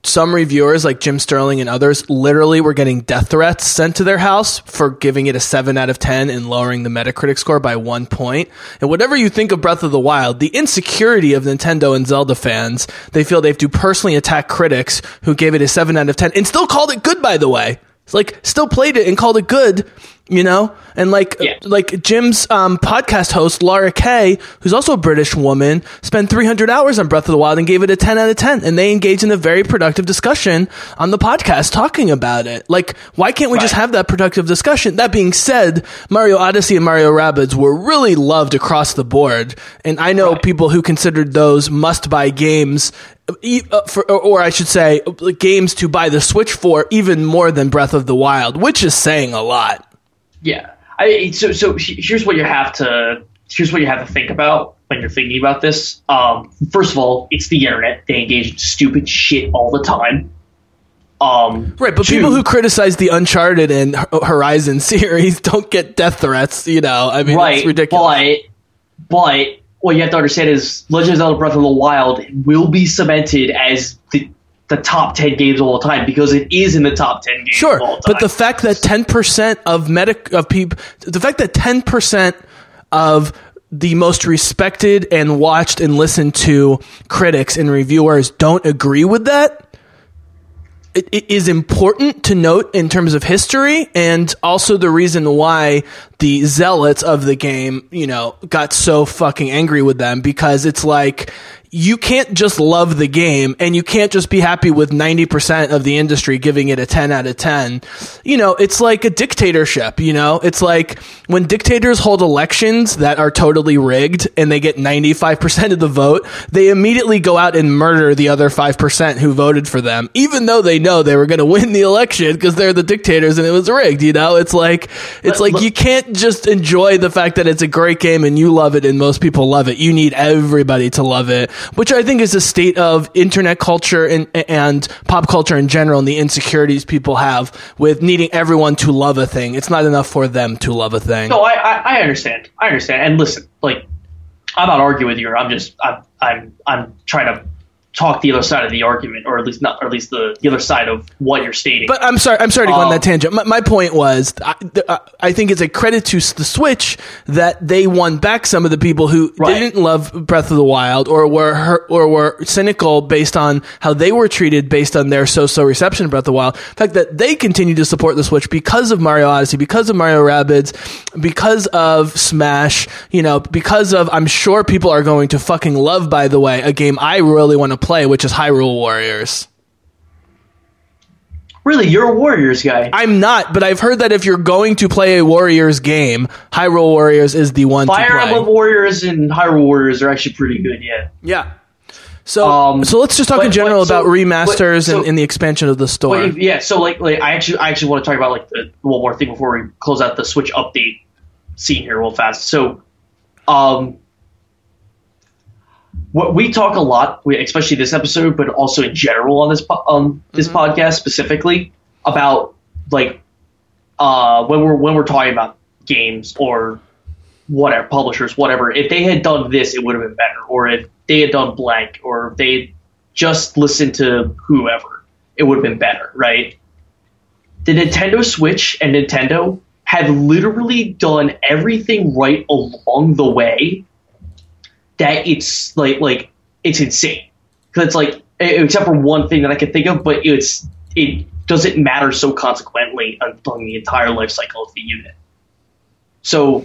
some reviewers like Jim Sterling and others literally were getting death threats sent to their house for giving it a 7 out of 10 and lowering the Metacritic score by one point. And whatever you think of Breath of the Wild, the insecurity of Nintendo and Zelda fans, they feel they have to personally attack critics who gave it a 7 out of 10 and still called it good, by the way. Like still played it and called it good, you know? And like Yeah. like Jim's um, podcast host Laura Kay, who's also a British woman, spent 300 hours on Breath of the Wild and gave it a 10 out of 10 and they engaged in a very productive discussion on the podcast talking about it. Like why can't we just have that productive discussion? That being said, Mario Odyssey and Mario Rabbids were really loved across the board, and I know Right. people who considered those must-buy games e- uh, for, or, I should say, uh, games to buy the Switch for even more than Breath of the Wild, which is saying a lot. Yeah. I so so here's what you have to here's what you have to think about when you're thinking about this. Um, first of all, it's the internet. They engage in stupid shit all the time. Um, Right, but two- people who criticize the Uncharted and Horizon *laughs* series don't get death threats. You know, I mean, right, it's ridiculous. but but what you have to understand is Legend of Zelda: Breath of the Wild will be cemented as the the top ten games of all time because it is in the top ten games Sure, of all time. but the fact that ten percent of medic of people, the fact that ten percent of the most respected and watched and listened to critics and reviewers don't agree with that it, it is important to note in terms of history and also the reason why the zealots of the game, you know, got so fucking angry with them because it's like you can't just love the game and you can't just be happy with 90% of the industry giving it a 10 out of 10. You know, it's like a dictatorship, you know? It's like when dictators hold elections that are totally rigged and they get 95% of the vote, they immediately go out and murder the other 5% who voted for them, even though they know they were going to win the election because they're the dictators and it was rigged, you know? It's like, it's like you can't just enjoy the fact that it's a great game and you love it and most people love it. You need everybody to love it, which I think is a state of internet culture and, and pop culture in general and the insecurities people have with needing everyone to love a thing. It's not enough for them to love a thing. No, I, I, I understand. I understand. And listen, like, I'm not arguing with you. I'm just, I'm, I'm, I'm trying to talk the other side of the argument, or at least not, or at least the, the other side of what you're stating. But I'm sorry. I'm sorry to go on Um, that tangent. My, my point was, I, th- uh, I think it's a credit to the Switch that they won back some of the people who Right. didn't love Breath of the Wild or were hurt, or were cynical based on how they were treated based on their so-so reception of Breath of the Wild. The fact that they continue to support the Switch because of Mario Odyssey, because of Mario Rabbids, because of Smash, you know, because of I'm sure people are going to fucking love. By the way, a game I really want to play, which is Hyrule Warriors. really, you're a Warriors guy. I'm not, but I've heard that if you're going to play a Warriors game, Hyrule Warriors is the one Fire to play. Emblem Warriors and Hyrule Warriors are actually pretty good. Yeah. yeah. So, Um, so let's just talk but- in general but- so- about remasters but- so- and, and the expansion of the store. Yeah. So like, like, I actually, I actually want to talk about like the one more thing before we close out the Switch update scene here real fast. So, um, what we talk a lot, especially this episode, but also in general on this po- on this podcast specifically about like uh, when we're when we're talking about games or whatever publishers, whatever. If they had done this, it would have been better. Or if they had done blank, or if they just listened to whoever, it would have been better, right? The Nintendo Switch and Nintendo have literally done everything right along the way that it's like like it's insane because it's like except for one thing that I can think of, but it's it doesn't matter so consequently along the entire life cycle of the unit. So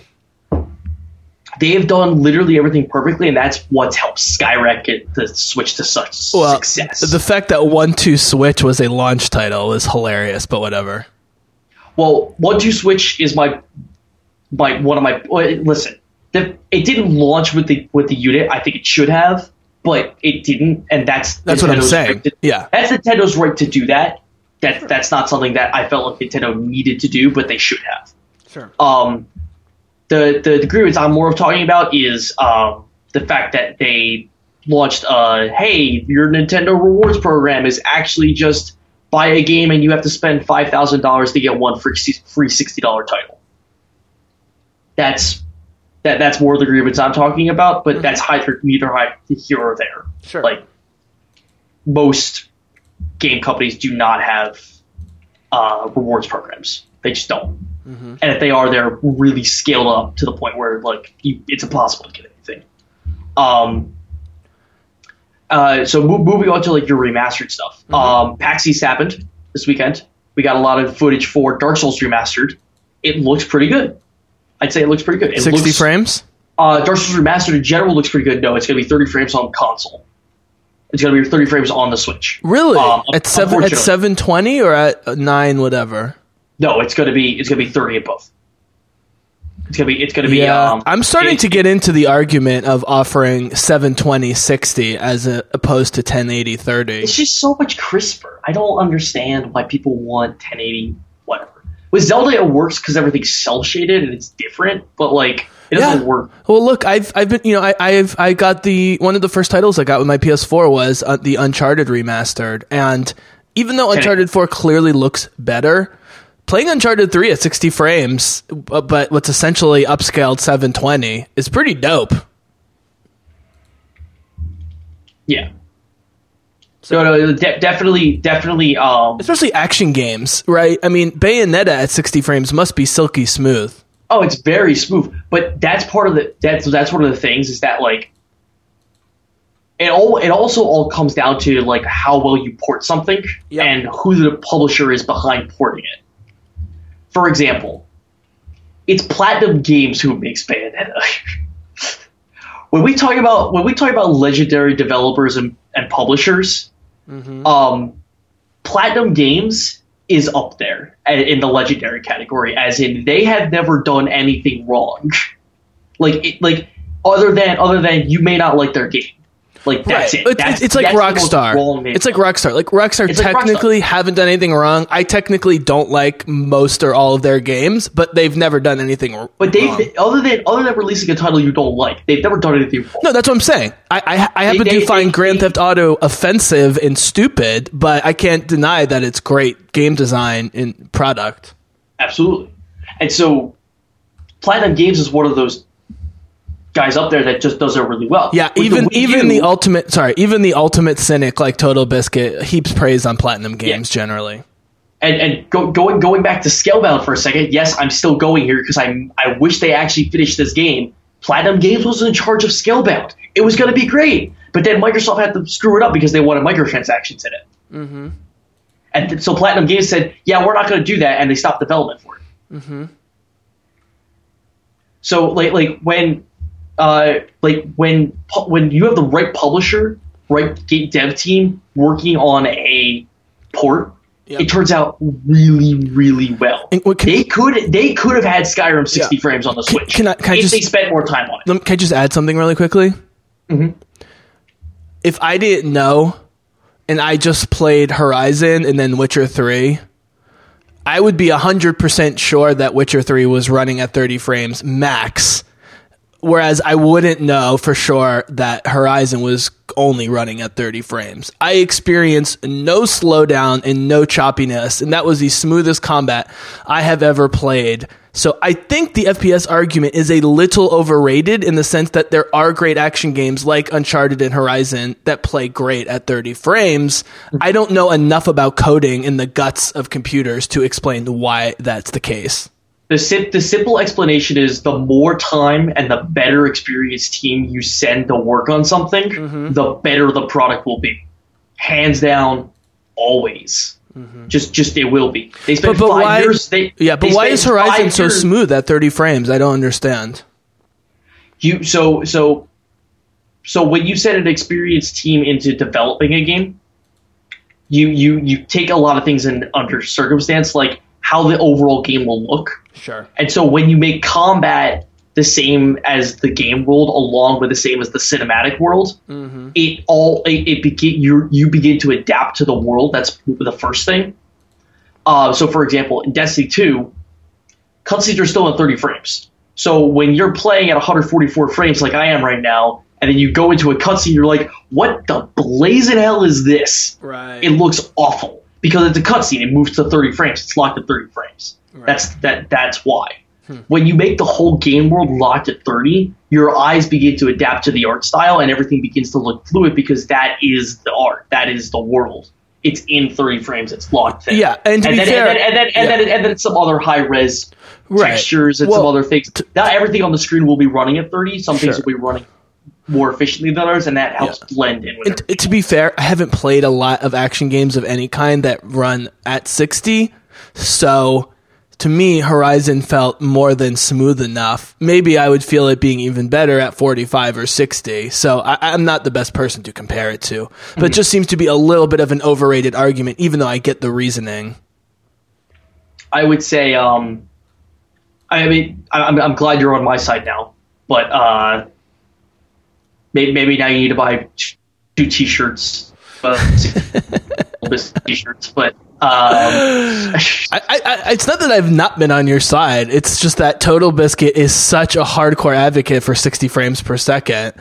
they have done literally everything perfectly, and that's what's helped skyrocket the Switch to such well, success. the fact that One Two Switch was a launch title is hilarious, but whatever. Well, one two switch is my my one of my. Listen, the, it didn't launch with the with the unit. I think it should have, but it didn't, and that's That's what I'm saying. right to- Yeah. that's Nintendo's right to do that. That that's not something that I felt like Nintendo needed to do, but they should have. Sure. Um, the the, the grievance I'm more of talking about is um, the fact that they launched uh hey your Nintendo rewards program is actually just buy a game and you have to spend five thousand dollars to get one free free sixty dollar title. That's that that's more of the grievance I'm talking about, but that's neither neither hi- here or there. Sure. Like most game companies do not have uh, rewards programs. They just don't. And if they are, they're really scaled up to the point where like you, it's impossible to get anything. Um. Uh, so mo- moving on to like your remastered stuff. Um, PAX East happened this weekend. We got a lot of footage for Dark Souls Remastered. It looks pretty good. I'd say it looks pretty good. It 60 looks, frames? Uh, Dark Souls Remastered in general looks pretty good. No, it's going to be 30 frames on console. It's going to be 30 frames on the Switch. Really? Um, at seven at 720 or at 9 whatever? No, it's going to be it's going to be 30 at both. It's going to be it's going to be. Yeah, um, I'm starting it- to get into the argument of offering 720 60 as a, opposed to 1080 30. It's just so much crisper. I don't understand why people want 1080 whatever. With Zelda, it works because everything's cel shaded and it's different, but like it doesn't Yeah. work. Well, look, I've I've been you know I I've I got the one of the first titles I got with my PS4 was uh, the Uncharted remastered, and even though Uncharted 4 clearly looks better, playing Uncharted 3 at 60 frames, uh, but what's essentially upscaled 720 is pretty dope. Yeah. So no, de- definitely, definitely. Um, Especially action games, right? I mean, Bayonetta at 60 frames must be silky smooth. oh, it's very smooth, but that's part of the that's that's one of the things is that like it all it also all comes down to like how well you port something Yep. and who the publisher is behind porting it. For example, it's Platinum Games who makes Bayonetta. *laughs* when we talk about when we talk about legendary developers and, and publishers, um, Platinum Games is up there in the legendary category, as in they have never done anything wrong. *laughs* like, it, like other than other than you may not like their game. Like that's Right. it. It's, That's- it's like that's Rockstar. It's like. Rockstar. Like Rockstar It's like technically haven't done anything wrong. I technically don't like most or all of their games, but they've never done anything wrong. But they've other than other than releasing a title you don't like, they've never done anything wrong. No, that's what I'm saying. I I, I happen they- to find they- Grand they- Theft Auto offensive and stupid, but I can't deny that it's great game design and product. Absolutely. And so Platinum Games is one of those guys up there that just does it really well. Yeah, With even Wii even U- the ultimate sorry, even the ultimate cynic like Total Biscuit heaps praise on Platinum Games generally. and and go, going going back to Scalebound for a second. Yes, I'm still going here because I I wish they actually finished this game. Platinum Games was in charge of Scalebound. It was going to be great, but then Microsoft had to screw it up because they wanted microtransactions in it. Mm-hmm. And th- so Platinum Games said, "Yeah, we're not going to do that," and they stopped development for it. Mm-hmm. So like like when uh like when when you have the right publisher, right game dev team working on a port, Yep. it turns out really really well. And can- they could they could have had Skyrim 60 Yeah. frames on the Can- Switch can I- can I if just- they spent more time on it. Can I just add something really quickly? Mm-hmm. If I didn't know, and I just played Horizon and then Witcher Three, I would be hundred percent sure that Witcher Three was running at thirty frames max. Whereas I wouldn't know for sure that Horizon was only running at 30 frames. I experienced no slowdown and no choppiness, and that was the smoothest combat I have ever played. So I think the FPS argument is a little overrated in the sense that there are great action games like Uncharted and Horizon that play great at 30 frames. I don't know enough about coding in the guts of computers to explain why that's the case. The, sim- the simple explanation is the more time and the better experienced team you send to work on something, Mm-hmm. the better the product will be. Hands down, always. Just, just it will be. They spent Mm-hmm. But- but five why- years. They, Yeah, but they why is Horizon so smooth at 30 frames? I don't understand. You so so so when you send an experienced team into developing a game, you you you take a lot of things in under circumstance, like how the overall game will look. Sure. And so when you make combat the same as the game world, along with the same as the cinematic world, it all it, it begin you you begin to adapt to the world. That's the first thing. Uh, so for example, in Destiny Two, cutscenes are still in 30 frames. So when you're playing at 144 frames, like I am right now, and then you go into a cutscene, you're like, "What the blazing hell is this?" Right. it looks awful because it's a cutscene. It moves to 30 frames. It's locked at 30 frames. That's that. That's why. When you make the whole game world locked at 30, your eyes begin to adapt to the art style, and everything begins to look fluid because that is the art. That is the world. It's in 30 frames. It's locked there. Yeah, and to be then, fair- and then and then and, yeah. then, and then some other high res Right. textures and Well, some other things. Not everything on the screen will be running at 30. Some things will be running more efficiently than others, and that helps Yeah. blend in with And to be fair, I haven't played a lot of action games of any kind that run at 60. So to me, Horizon felt more than smooth enough. Maybe I would feel it being even better at 45 or 60. So I, I'm not the best person to compare it to, but it just seems to be a little bit of an overrated argument, even though I get the reasoning. I would say, um, I mean, I- I'm, I'm glad you're on my side now, but uh, maybe, maybe now you need to buy two T-shirts, *laughs* uh, T-shirts, but um, *laughs* I, I, it's not that I've not been on your side. It's just that Total Biscuit is such a hardcore advocate for 60 frames per second.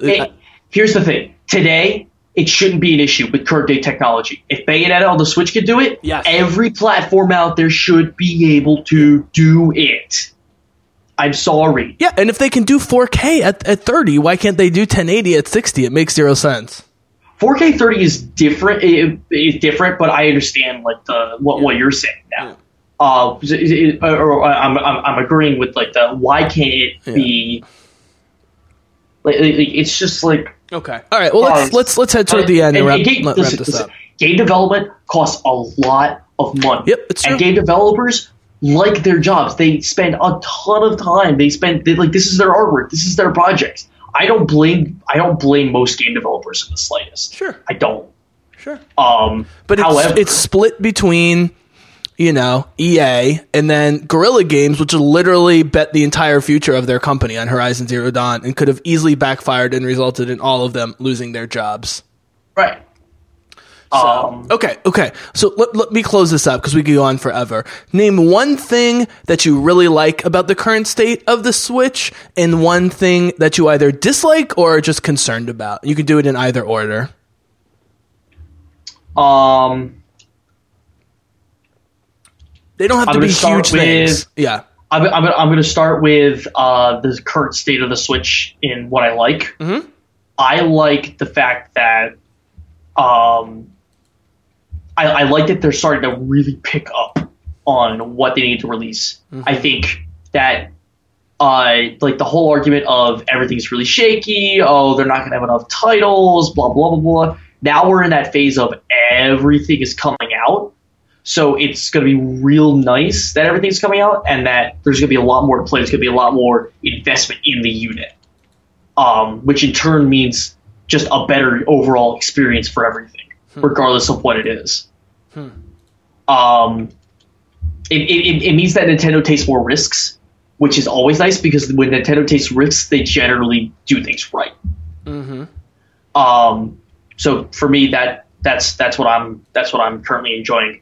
Hey, here's the thing. Today, it shouldn't be an issue with current day technology. If Bayonetta on the Switch could do it, Yes. every platform out there should be able to do it. I'm sorry. Yeah, and if they can do 4K at, at 30, why can't they do 1080 at 60? It makes zero sense. 4K 30 is different. It, it's different, but I understand like the what, what you're saying now. Uh, it- or, I'm, I'm I'm agreeing with like the why can't it be? Like, it's just like Okay. All right. Well, let's Uh, let's let's head toward the end and, wrap, game, listen, wrap this listen, up. game development costs a lot of money. Yep, it's true. And game developers like their jobs. They spend a ton of time. They spend they, like this is their artwork. This is their projects. I don't blame I don't blame most game developers in the slightest. Sure. I don't. Sure. Um, But it's, however, it's split between, you know, EA and then Guerrilla Games, which literally bet the entire future of their company on Horizon Zero Dawn and could have easily backfired and resulted in all of them losing their jobs. right. Um, Okay, okay. So let, let me close this up because we could go on forever. Name one thing that you really like about the current state of the Switch and one thing that you either dislike or are just concerned about. You can do it in either order. um, They don't have I'm to be huge things. Yeah. I'm, I'm, I'm going to start with uh, the current state of the Switch in what I like. Mhm. I like the fact that um, I, I like that they're starting to really pick up on what they need to release. I think that uh, like the whole argument of everything's really shaky. Oh, they're not going to have enough titles. Blah blah blah blah. Now we're in that phase of everything is coming out. So it's going to be real nice that everything's coming out and that there's going to be a lot more to play. There's going to be a lot more investment in the unit, um, which in turn means just a better overall experience for everything, regardless of what it is. Um, it, it, it means that Nintendo takes more risks, which is always nice because when Nintendo takes risks, they generally do things right. Mm-hmm. Um, so for me, that that's that's what I'm that's what I'm currently enjoying.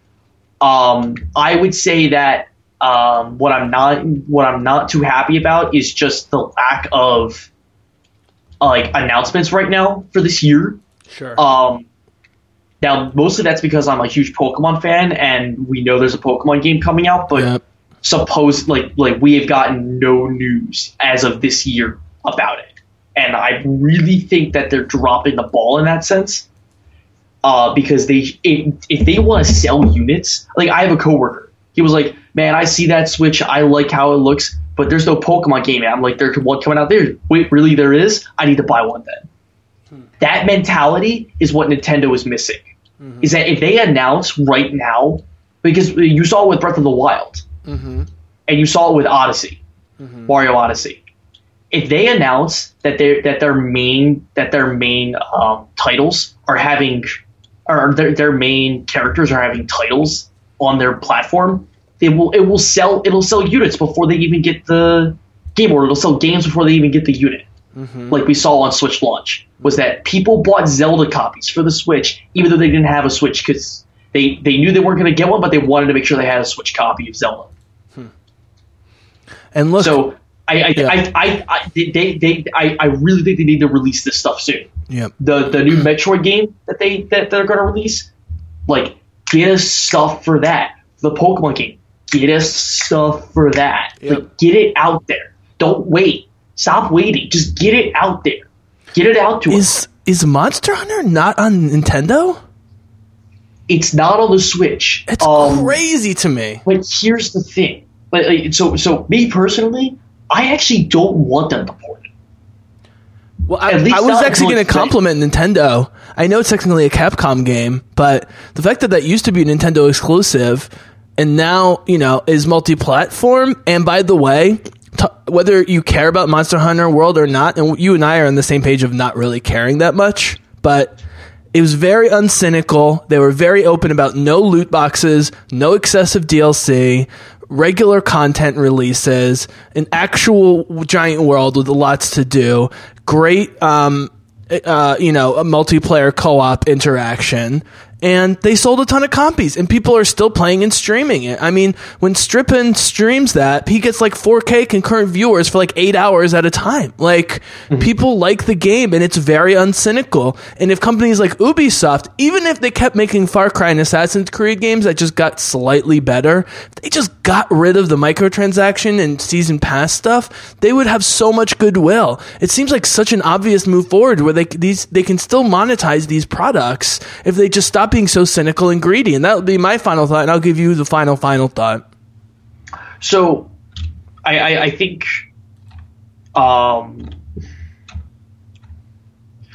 Um, I would say that um, what I'm not what I'm not too happy about is just the lack of uh, like announcements right now for this year. Sure. Um, now mostly that's because I'm a huge Pokemon fan and we know there's a Pokemon game coming out, but Yep. suppose like like we have gotten no news as of this year about it. And i really think that they're dropping the ball in that sense uh, because they if, if they want to sell units like i have a coworker. He was like man i see that switch. I like how it looks but there's no pokemon game. I'm like there's one coming out there. Wait really there is? I need to buy one then. That mentality is what nintendo is missing is that if they announce right now because you saw it with breath of the wild Mm-hmm. and you saw it with Odyssey, Mario Odyssey. If they announce that their that their main that their main um, titles are having, or their their main characters are having titles on their platform, it will it will sell it'll sell units before they even get the game, or it'll sell games before they even get the unit. Mm-hmm. Like we saw on Switch launch, was that people bought Zelda copies for the Switch even though they didn't have a Switch because they they knew they weren't going to get one, but they wanted to make sure they had a Switch copy of Zelda. Hmm. And look, So I I, Yeah. I, I, I they, they I, I really think they need to release this stuff soon. yep. The the new Metroid game that they that they're gonna release, like get us stuff for that. The Pokemon game, get us stuff for that. Yep. Like get it out there. Don't wait. Stop waiting. Just get it out there. Get it out to us. Is is Monster Hunter not on Nintendo? It's not on the Switch. It's Um, crazy to me. But here's the thing. Like, like, so so me personally, I actually don't want them to port it. Well, I, At least I was actually going to compliment Nintendo. I know it's technically a Capcom game, but the fact that that used to be Nintendo exclusive, and now you know is multi-platform. And by the way, t- whether you care about Monster Hunter World or not, and you and I are on the same page of not really caring that much, but it was very uncynical. They were very open about no loot boxes, no excessive DLC, regular content releases, an actual giant world with lots to do, great, um, uh, you know, a multiplayer co-op interaction, and they sold a ton of copies, and people are still playing and streaming it. I mean, when Strippin streams that, he gets like 4K concurrent viewers for like eight hours at a time. Like, mm-hmm. people like the game, and it's very uncynical. And if companies like Ubisoft, even if they kept making Far Cry and Assassin's Creed games that just got slightly better, they just got rid of the microtransaction and season pass stuff, they would have so much goodwill. It seems like such an obvious move forward where they these they can still monetize these products if they just stop being so cynical and greedy. And that would be my final thought, and I'll give you the final final thought. So, I, I, I think, um,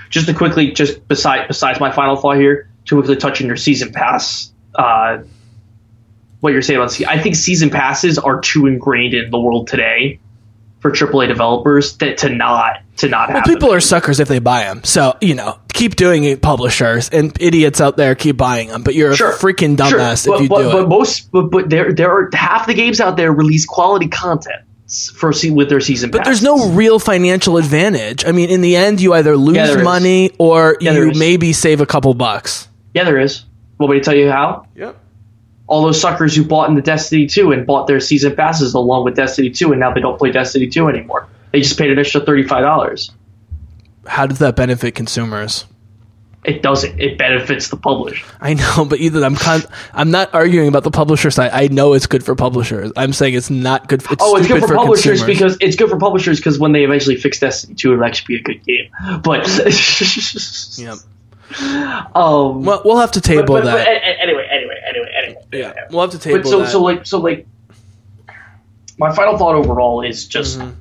just to quickly, just beside besides my final thought here, to quickly touch on your season pass, uh, what you're saying about, I think season passes are too ingrained in the world today for AAA developers that to not to not Well, have people them. are suckers if they buy them. So, you know, keep doing it, publishers, and idiots out there keep buying them. But you're Sure. a freaking Sure. dumbass but, if you but, do but it. most, but, but there, there are half the games out there release quality content for se- with their season. But there's no real financial advantage. I mean, in the end, you either lose there is. money or Yeah, you maybe save a couple bucks. Yeah, there is. Want me to tell you how? Yep. All those suckers who bought into Destiny 2 and bought their season passes along with Destiny 2, and now they don't play Destiny 2 anymore. They just paid an extra thirty-five dollars. How does that benefit consumers? It doesn't. It benefits the publisher. I know, but either I'm con- I'm not arguing about the publisher side. I know it's good for publishers. I'm saying it's not good. For, it's Oh, it's good stupid for, publishers consumers. because it's good for publishers because when they eventually fix Destiny 2, it'll actually be a good game. But Yep. *laughs* um, Well, we'll have to table but, but that. a- a- anyway, anyway, yeah, we'll have to table But so, that. so like, so like, my final thought overall is just Mm-hmm.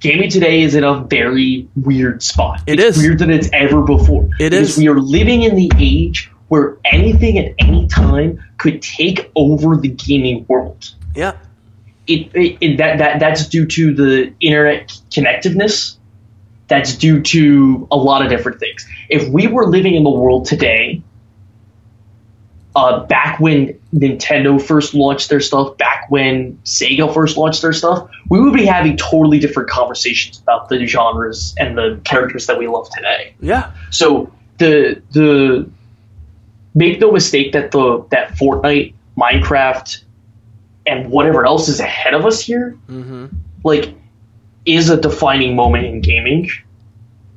gaming today is in a very weird spot. It it's is. weirder than it's ever before. It Because is. We are living in the age where anything at any time could take over the gaming world. yeah, It, it, it that that that's due to the internet connectiveness. That's due to a lot of different things. If we were living in the world today, uh, back when Nintendo first launched their stuff, back when Sega first launched their stuff, we would be having totally different conversations about the genres and the characters that we love today. yeah, So the the make no mistake that the that Fortnite, Minecraft, and whatever else is ahead of us here, like, is a defining moment in gaming.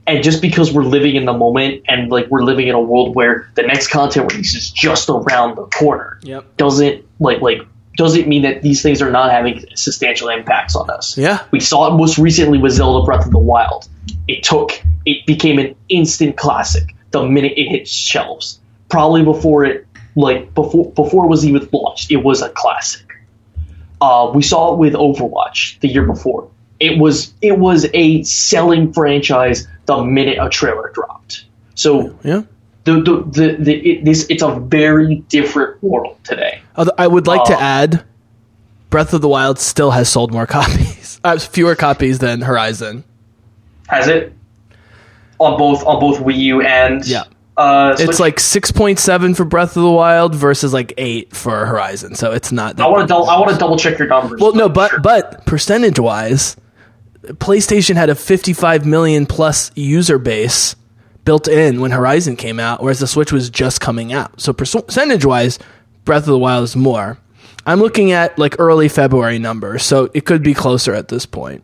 And just because we're living in the moment and like we're living in a world where the next content release is just around the corner, Yep. doesn't like like doesn't mean that these things are not having substantial impacts on us. Yeah. We saw it most recently with Zelda Breath of the Wild. It took it became an instant classic the minute it hit shelves. Probably before it like before before it was even launched, it was a classic. Uh, we saw it with Overwatch the year before. It was it was a selling franchise the minute a trailer dropped. So yeah. the the, the, the it, this it's a very different world today. I would like to Oh. add, Breath of the Wild still has sold more *laughs* copies, uh, fewer copies than Horizon. Has it on both on both Wii U and Yeah. Uh, It's like six point seven for Breath of the Wild versus like eight for Horizon. So it's not. That I want to double, I want to double check your numbers. Well, no, but Sure. but percentage wise, PlayStation had a 55 million plus user base built in when Horizon came out, whereas the Switch was just coming out. So percentage wise, Breath of the Wild is more. I'm looking at like early February numbers, so it could be closer at this point.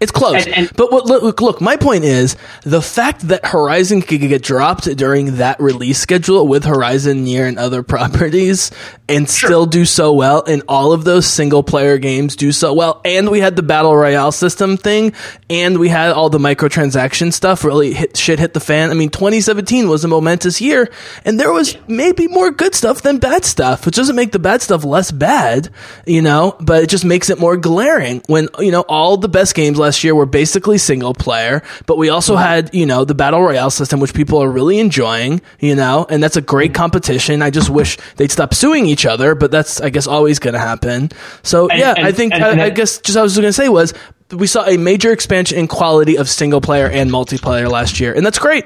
It's close, And- and- but what, look, look, look, my point is the fact that Horizon could get dropped during that release schedule with Horizon NieR and other *laughs* properties and still do so well, and all of those single player games do so well, and we had the battle royale system thing, and we had all the microtransaction stuff really hit shit hit the fan. I mean, 2017 was a momentous year, and there was maybe more good stuff than bad stuff, which doesn't make the bad stuff less bad, you know, but it just makes it more glaring when you know all the best games last year were basically single player, but we also mm-hmm. had, you know, the battle royale system, which people are really enjoying, you know, and that's a great mm-hmm. competition. I just wish they'd stop suing each other, but that's I guess always going to happen. So And- yeah, and- I think and- I, I guess just I was going to say was we saw a major expansion in quality of single player and multiplayer last year, and that's great.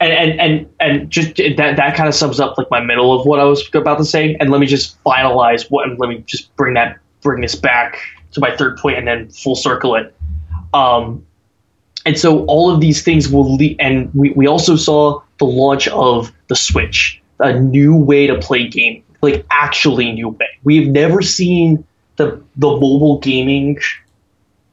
and and and, and just that that kind of sums up like my middle of what I was about to say. And let me just finalize what, and let me just bring that bring this back to my third point, and then full circle it. Um, and so all of these things will lead, and we, we also saw the launch of the Switch, a new way to play game, like actually new way. We've never seen the the mobile gaming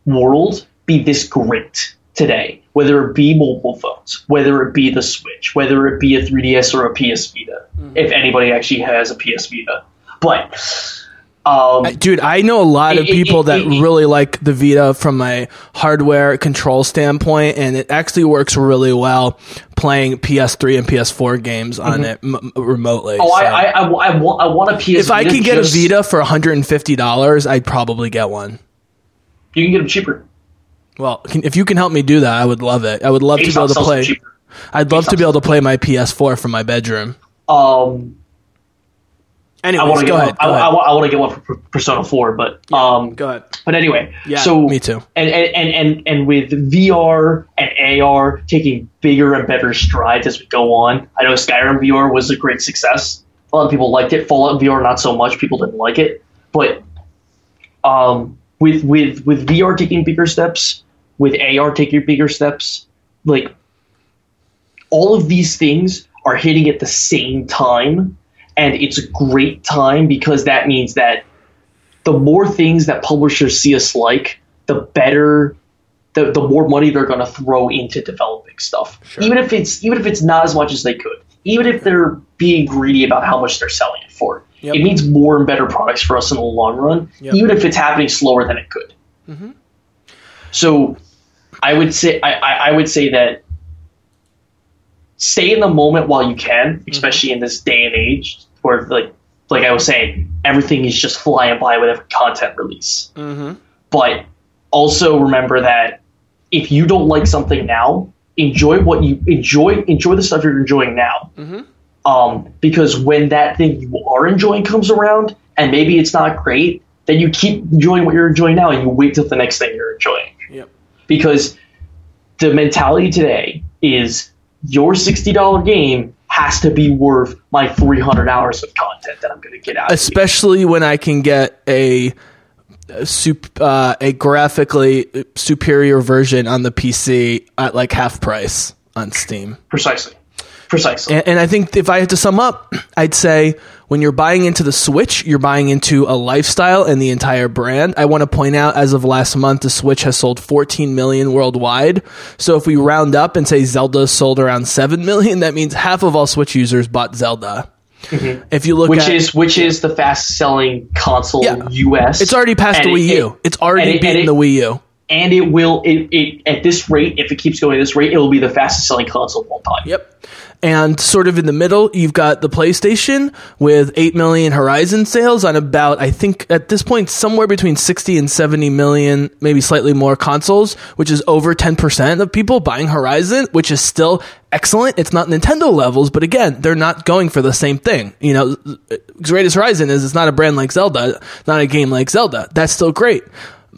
world be this great today, whether it be mobile phones, whether it be the Switch, whether it be a 3DS or a PS Vita, mm-hmm. if anybody actually has a PS Vita. But um, Dude, I know a lot of people that really like the Vita from a hardware control standpoint, and it actually works really well playing PS3 and PS4 games on it m- remotely. oh, so. I, I, I, I want I want a PS. if I Vita could get a Vita for $150, I'd probably get one. you can get them cheaper. Well, can, if you can help me do that, I would love it. I would love to be able to play. I'd love to be able to play my PS4 from my bedroom. Um, Anyways, I want to go get ahead. one, I, ahead. I, want to get one for Persona Four, but um, Go ahead. But anyway, Yeah, so me too. And and, and and and with VR and AR taking bigger and better strides as we go on. I know Skyrim VR was a great success. A lot of people liked it. Fallout VR not so much. People didn't like it. But um, with with with VR taking bigger steps, with AR taking bigger steps, like all of these things are hitting at the same time, and it's a great time because that means that the more things that publishers see us like, the better, the, the more money they're going to throw into developing stuff. Even if it's even if it's not as much as they could, even if they're being greedy about how much they're selling it for, Yep. it means more and better products for us in the long run. Yep. Even if it's happening slower than it could. Mm-hmm. So, I would say I, I, I would say that stay in the moment while you can, especially mm-hmm. in this day and age where like like I was saying, everything is just flying by with every content release. Mm-hmm. But also remember that if you don't like something now, enjoy what you enjoy. Enjoy the stuff you're enjoying now. Um, because when that thing you are enjoying comes around, and maybe it's not great, then you keep enjoying what you're enjoying now, and you wait till the next thing you're enjoying Yep. because the mentality today is your $60 game has to be worth my 300 hours of content that I'm going to get out of. Especially when I can get a a, sup, uh, a graphically superior version on the PC at like half price on Steam. Precisely. Precisely. And, and I think if I had to sum up, I'd say when you're buying into the Switch, you're buying into a lifestyle and the entire brand. I want to point out, as of last month, the Switch has sold 14 million worldwide. So if we round up and say Zelda sold around 7 million, that means half of all Switch users bought Zelda. Mm-hmm. If you look which at is which is the fastest selling console Yeah. US. it's already past the it- Wii U. it- it's already it- beaten the Wii U. and it will it, it at this rate, if it keeps going at this rate, it will be the fastest selling console of all time. Yep. And sort of in the middle, you've got the PlayStation with 8 million Horizon sales on about, I think at this point, somewhere between 60 and 70 million, maybe slightly more consoles, which is over 10% of people buying Horizon, which is still excellent. It's not Nintendo levels, but again, they're not going for the same thing. You know, Greatest Horizon is, it's not a brand like Zelda, not a game like Zelda. That's still great.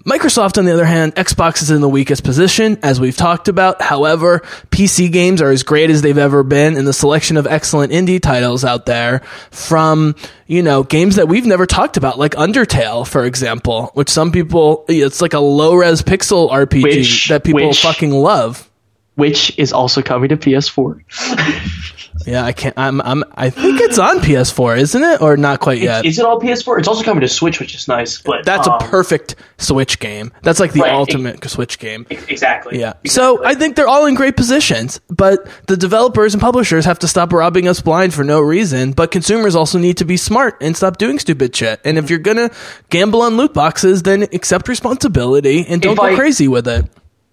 Microsoft, on the other hand, Xbox is in the weakest position, as we've talked about. However, PC games are as great as they've ever been, and the selection of excellent indie titles out there from, you know, games that we've never talked about, like Undertale, for example, which some people, it's like a low res pixel RPG Which- that people which- fucking love. Which is also coming to PS4. *laughs* Yeah, I can't, I'm, I'm, I think it's on PS4, isn't it? Or not quite yet. Is it all PS4? It's also coming to Switch, which is nice. But That's um, a perfect Switch game. That's like the Right, ultimate Switch game. exactly. Yeah. Exactly. So I think they're all in great positions, but the developers and publishers have to stop robbing us blind for no reason. But consumers also need to be smart and stop doing stupid shit. And if you're gonna gamble on loot boxes, then accept responsibility and don't If go I- crazy with it.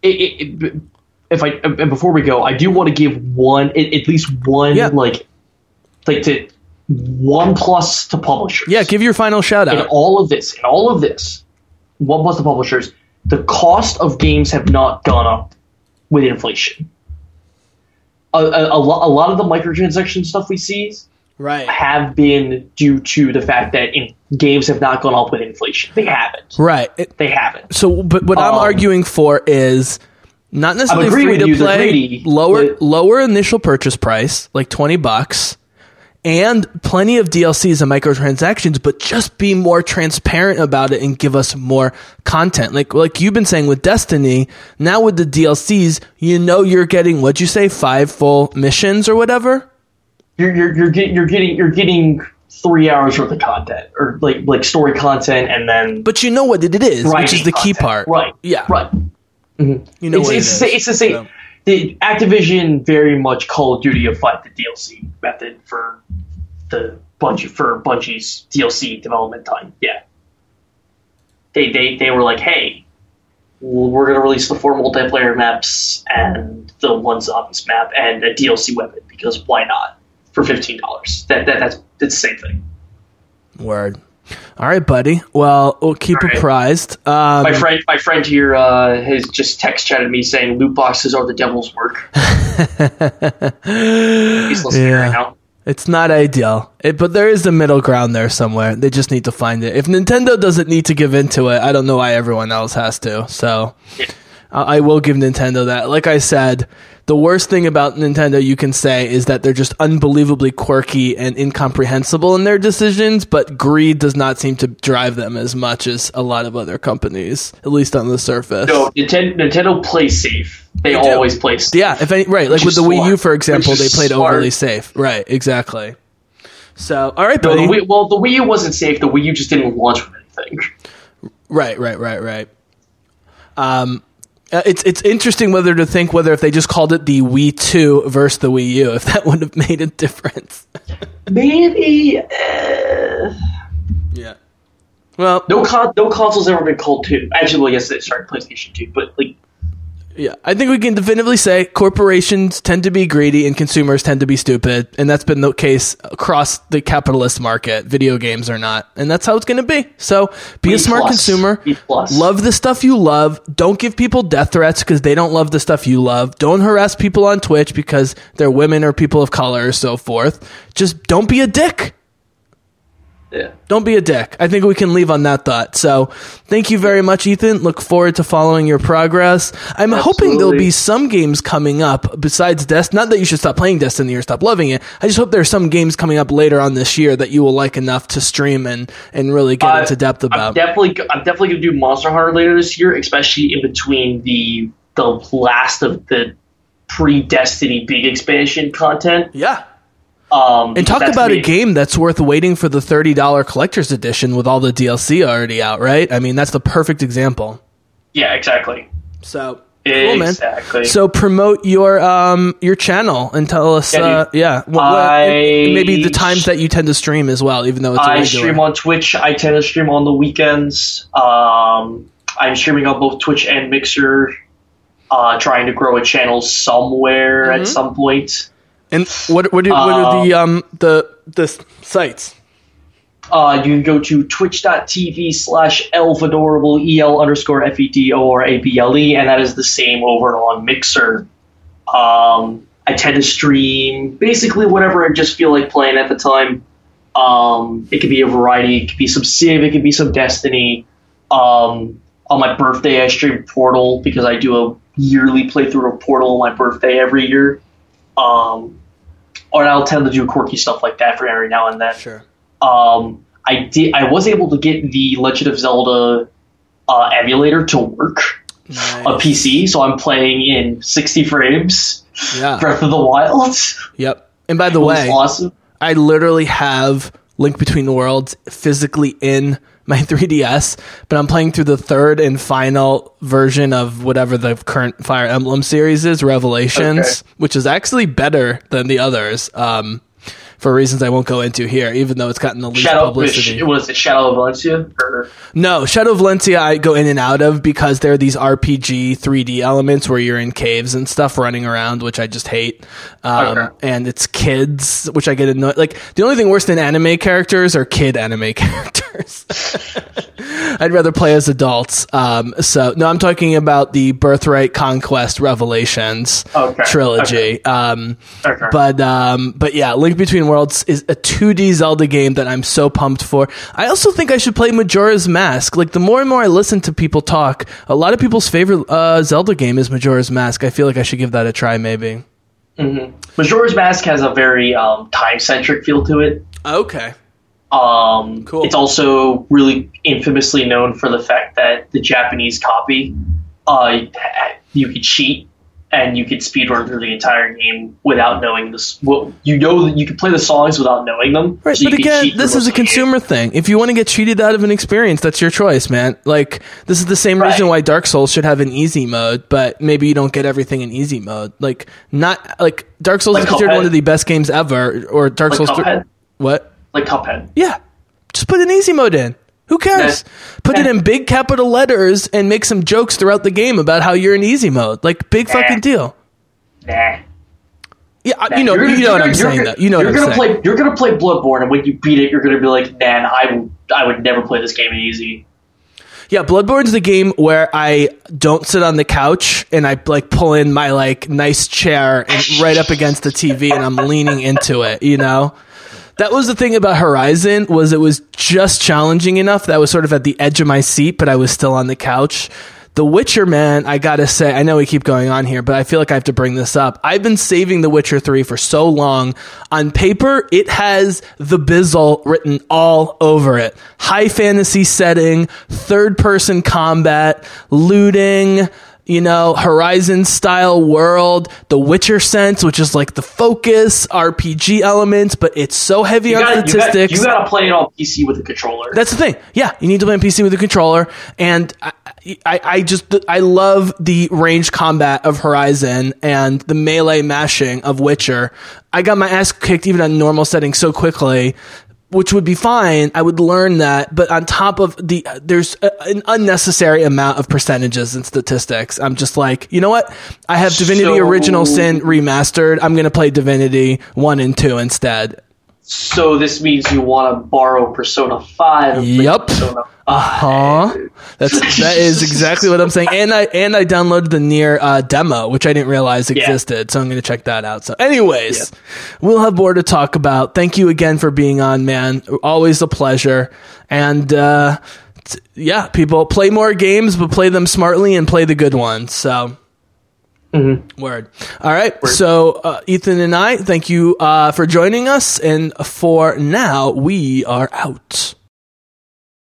it, it, it- if I and before we go, I do want to give one at, least one Yeah. like like to one plus to publishers. Yeah, give your final shout out. in all of this, in all of this, one plus to publishers, the cost of games have not gone up with inflation. A, a, a, lot, a lot of the microtransaction stuff we see Right. have been due to the fact that in, games have not gone up with inflation. They haven't. Right. It- They haven't. so, but what I'm Um, arguing for is not necessarily free to play, greedy, lower but- lower initial purchase price, like twenty bucks, and plenty of DLCs and microtransactions, but just be more transparent about it and give us more content. Like like you've been saying with Destiny, now with the DLCs, you know you're getting what'd you say, five full missions or whatever? You're you're you're getting you're getting you're getting three hours worth of content or like like story content and then But you know what it is, which is the key part. Right. Yeah. Right. Mm-hmm. You know it's, it's, the- it's the same. So- The Activision very much Call of Duty applied the DLC method for the Bungie for Bungie's DLC development time. Yeah, they they they were like, hey, we're gonna release the four multiplayer maps and the one zombies map and a DLC weapon because why not for fifteen dollars? That, that that's it's the same thing. Word. All right, buddy. Well, we'll keep right. apprised. Um, My friend, my friend here uh, has just text chatted me saying loot boxes are the devil's work. *laughs* He's listening Yeah. right now. It's not ideal, it, but there is a middle ground there somewhere. They just need to find it. If Nintendo doesn't need to give into it, I don't know why everyone else has to. So Yeah. I I will give Nintendo that. Like I said, the worst thing about Nintendo you can say is that they're just unbelievably quirky and incomprehensible in their decisions, but greed does not seem to drive them as much as a lot of other companies, at least on the surface. No, Nintendo, Nintendo plays safe. They, do. always play safe. Yeah, if any, right, like Which with the Wii U, for example, they played smart. overly safe. Right, exactly. So, all right, No, buddy. the Wii, well, the Wii U wasn't safe. The Wii U just didn't launch with anything. Right, right, right, right. Um, uh, it's it's interesting whether to think whether if they just called it the Wii Two versus the Wii U, if that *laughs* would have made a difference. Maybe uh, Yeah. Well, no con- no console's ever been called two. Actually, well, yes, sorry, PlayStation Two, but like yeah, I think we can definitively say corporations tend to be greedy and consumers tend to be stupid, and that's been the case across the capitalist market. Video games are not, and that's how it's going to be. So, be B a smart plus. consumer. Love the stuff you love. Don't give people death threats because they don't love the stuff you love. Don't harass people on Twitch because they're women or people of color or so forth. Just don't be a dick. Yeah. Don't be a dick. I think we can leave on that thought. So, thank you very much, Ethan. Look forward to following your progress. I'm hoping there'll be some games coming up besides Destiny. Not that you should stop playing Destiny or stop loving it. I just hope there's some games coming up later on this year that you will like enough to stream and and really get Uh, into depth I'm about. definitely I'm definitely gonna do Monster Hunter later this year, especially in between the the last of the pre Destiny big expansion content. yeah. Um, And talk about a game that's worth waiting for the thirty dollar collector's edition with all the DLC already out, right? I mean, that's the perfect example. Yeah, exactly. So cool. Exactly. So promote your um your channel and tell us, Yeah, uh, yeah, what, I- maybe the times that you tend to stream as well, even though it's I stream on Twitch. I tend to stream on the weekends. Um, I'm streaming on both Twitch and Mixer. Uh, trying to grow a channel somewhere Mm-hmm. at some point. And what what are, what are the um the the sites? Uh, you can go to twitch.tv slash elfedorable, E-L underscore F-E-D-O-R-A-B-L-E, and that is the same over on Mixer. Um, I tend to stream basically whatever I just feel like playing at the time. Um, it could be a variety. It could be some Civ. It could be some Destiny. Um, on my birthday, I stream Portal because I do a yearly playthrough of Portal on my birthday every year. Um, or I'll tend to do quirky stuff like that for every now and then. Sure. Um, I did. I was able to get the Legend of Zelda uh, emulator to work a PC, so I'm playing in 60 frames. Yeah. Breath of the Wild. Yep. And by the way, awesome. I literally have Link Between the Worlds physically in my *laughs* 3DS, but I'm playing through the third and final version of whatever the current Fire Emblem series is, Revelations, which is actually better than the others. Um, for reasons I won't go into here, even though it's gotten the least Shadow. publicity. Was it Shadow of Valentia? Or, No, Shadow of Valentia I go in and out of because there are these RPG 3D elements where you're in caves and stuff running around, which I just hate. Um, Okay. And it's kids, which I get annoyed. Like the only thing worse than anime characters are kid anime *laughs* characters. *laughs* I'd rather play as adults. Um, so no, I'm talking about the Birthright Conquest Revelations Okay, trilogy. Um, Okay. but um, but yeah, Link Between Worlds is a 2D Zelda game that I'm so pumped for. I also think I should play Majora's Mask. Like the more and more I listen to people talk, a lot of people's favorite uh, Zelda game is Majora's Mask. I feel like I should give that a try. Maybe. Majora's Mask has a very um, time centric feel to it. Okay. Um, Cool. It's also really infamously known for the fact that the Japanese copy, uh, you could cheat and you could speedrun through the entire game without knowing this. Well, you know that you can play the songs without knowing them. Right, so but again, this is a the game. consumer thing. If you want to get cheated out of an experience, that's your choice, man. Like this is the same reason why Dark Souls should have an easy mode, but maybe you don't get everything in easy mode. Like not like Dark Souls Like is considered Cuphead. one of the best games ever, or Dark Like Souls. what? Like Cuphead. Yeah, just put an easy mode in. Who cares? Put it in big capital letters and make some jokes throughout the game about how you're in easy mode. Like big fucking deal. Nah. Yeah, I- you know, You're- know what I'm saying. Though. You know you're I'm gonna saying. play. You're gonna play Bloodborne, and when you beat it, you're gonna be like, "Man, I would, I would never play this game in easy." Yeah, Bloodborne's the game where I don't sit on the couch and I like pull in my like nice chair and right up against the TV and I'm leaning into it, you know? That was the thing about Horizon was it was just challenging enough that I was sort of at the edge of my seat, but I was still on the couch. The Witcher, man, I gotta say, I know we keep going on here, but I feel like I have to bring this up. I've been saving The Witcher 3 for so long. On paper, it has the Bizzle written all over it. High fantasy setting, third person combat, looting, you know, Horizon style world, the Witcher sense, which is like the focus, RPG elements, but it's so heavy You on gotta, statistics. you gotta play it on PC with a controller. That's the thing. Yeah, you need to play on PC with a controller, and I, I, I just I love the range combat of Horizon and the melee mashing of Witcher. I got my ass kicked even on normal settings so quickly. Which would be fine. I would learn that, but on top of the, there's a, an unnecessary amount of percentages and statistics. I'm just like, you know what? I have Divinity So- Original Sin remastered. I'm gonna play Divinity one and two instead. So this means you want to borrow Persona Five. play Persona 5. Huh? That's that is exactly what I'm saying. And I and I downloaded the NieR uh, demo, which I didn't realize existed. So I'm going to check that out. So, anyways, we'll have more to talk about. Thank you again for being on, man. Always a pleasure. And uh, t- yeah, people play more games, but play them smartly and play the good ones. So. Word. All right. So, uh, Ethan and I, thank you uh, for joining us. And for now, we are out.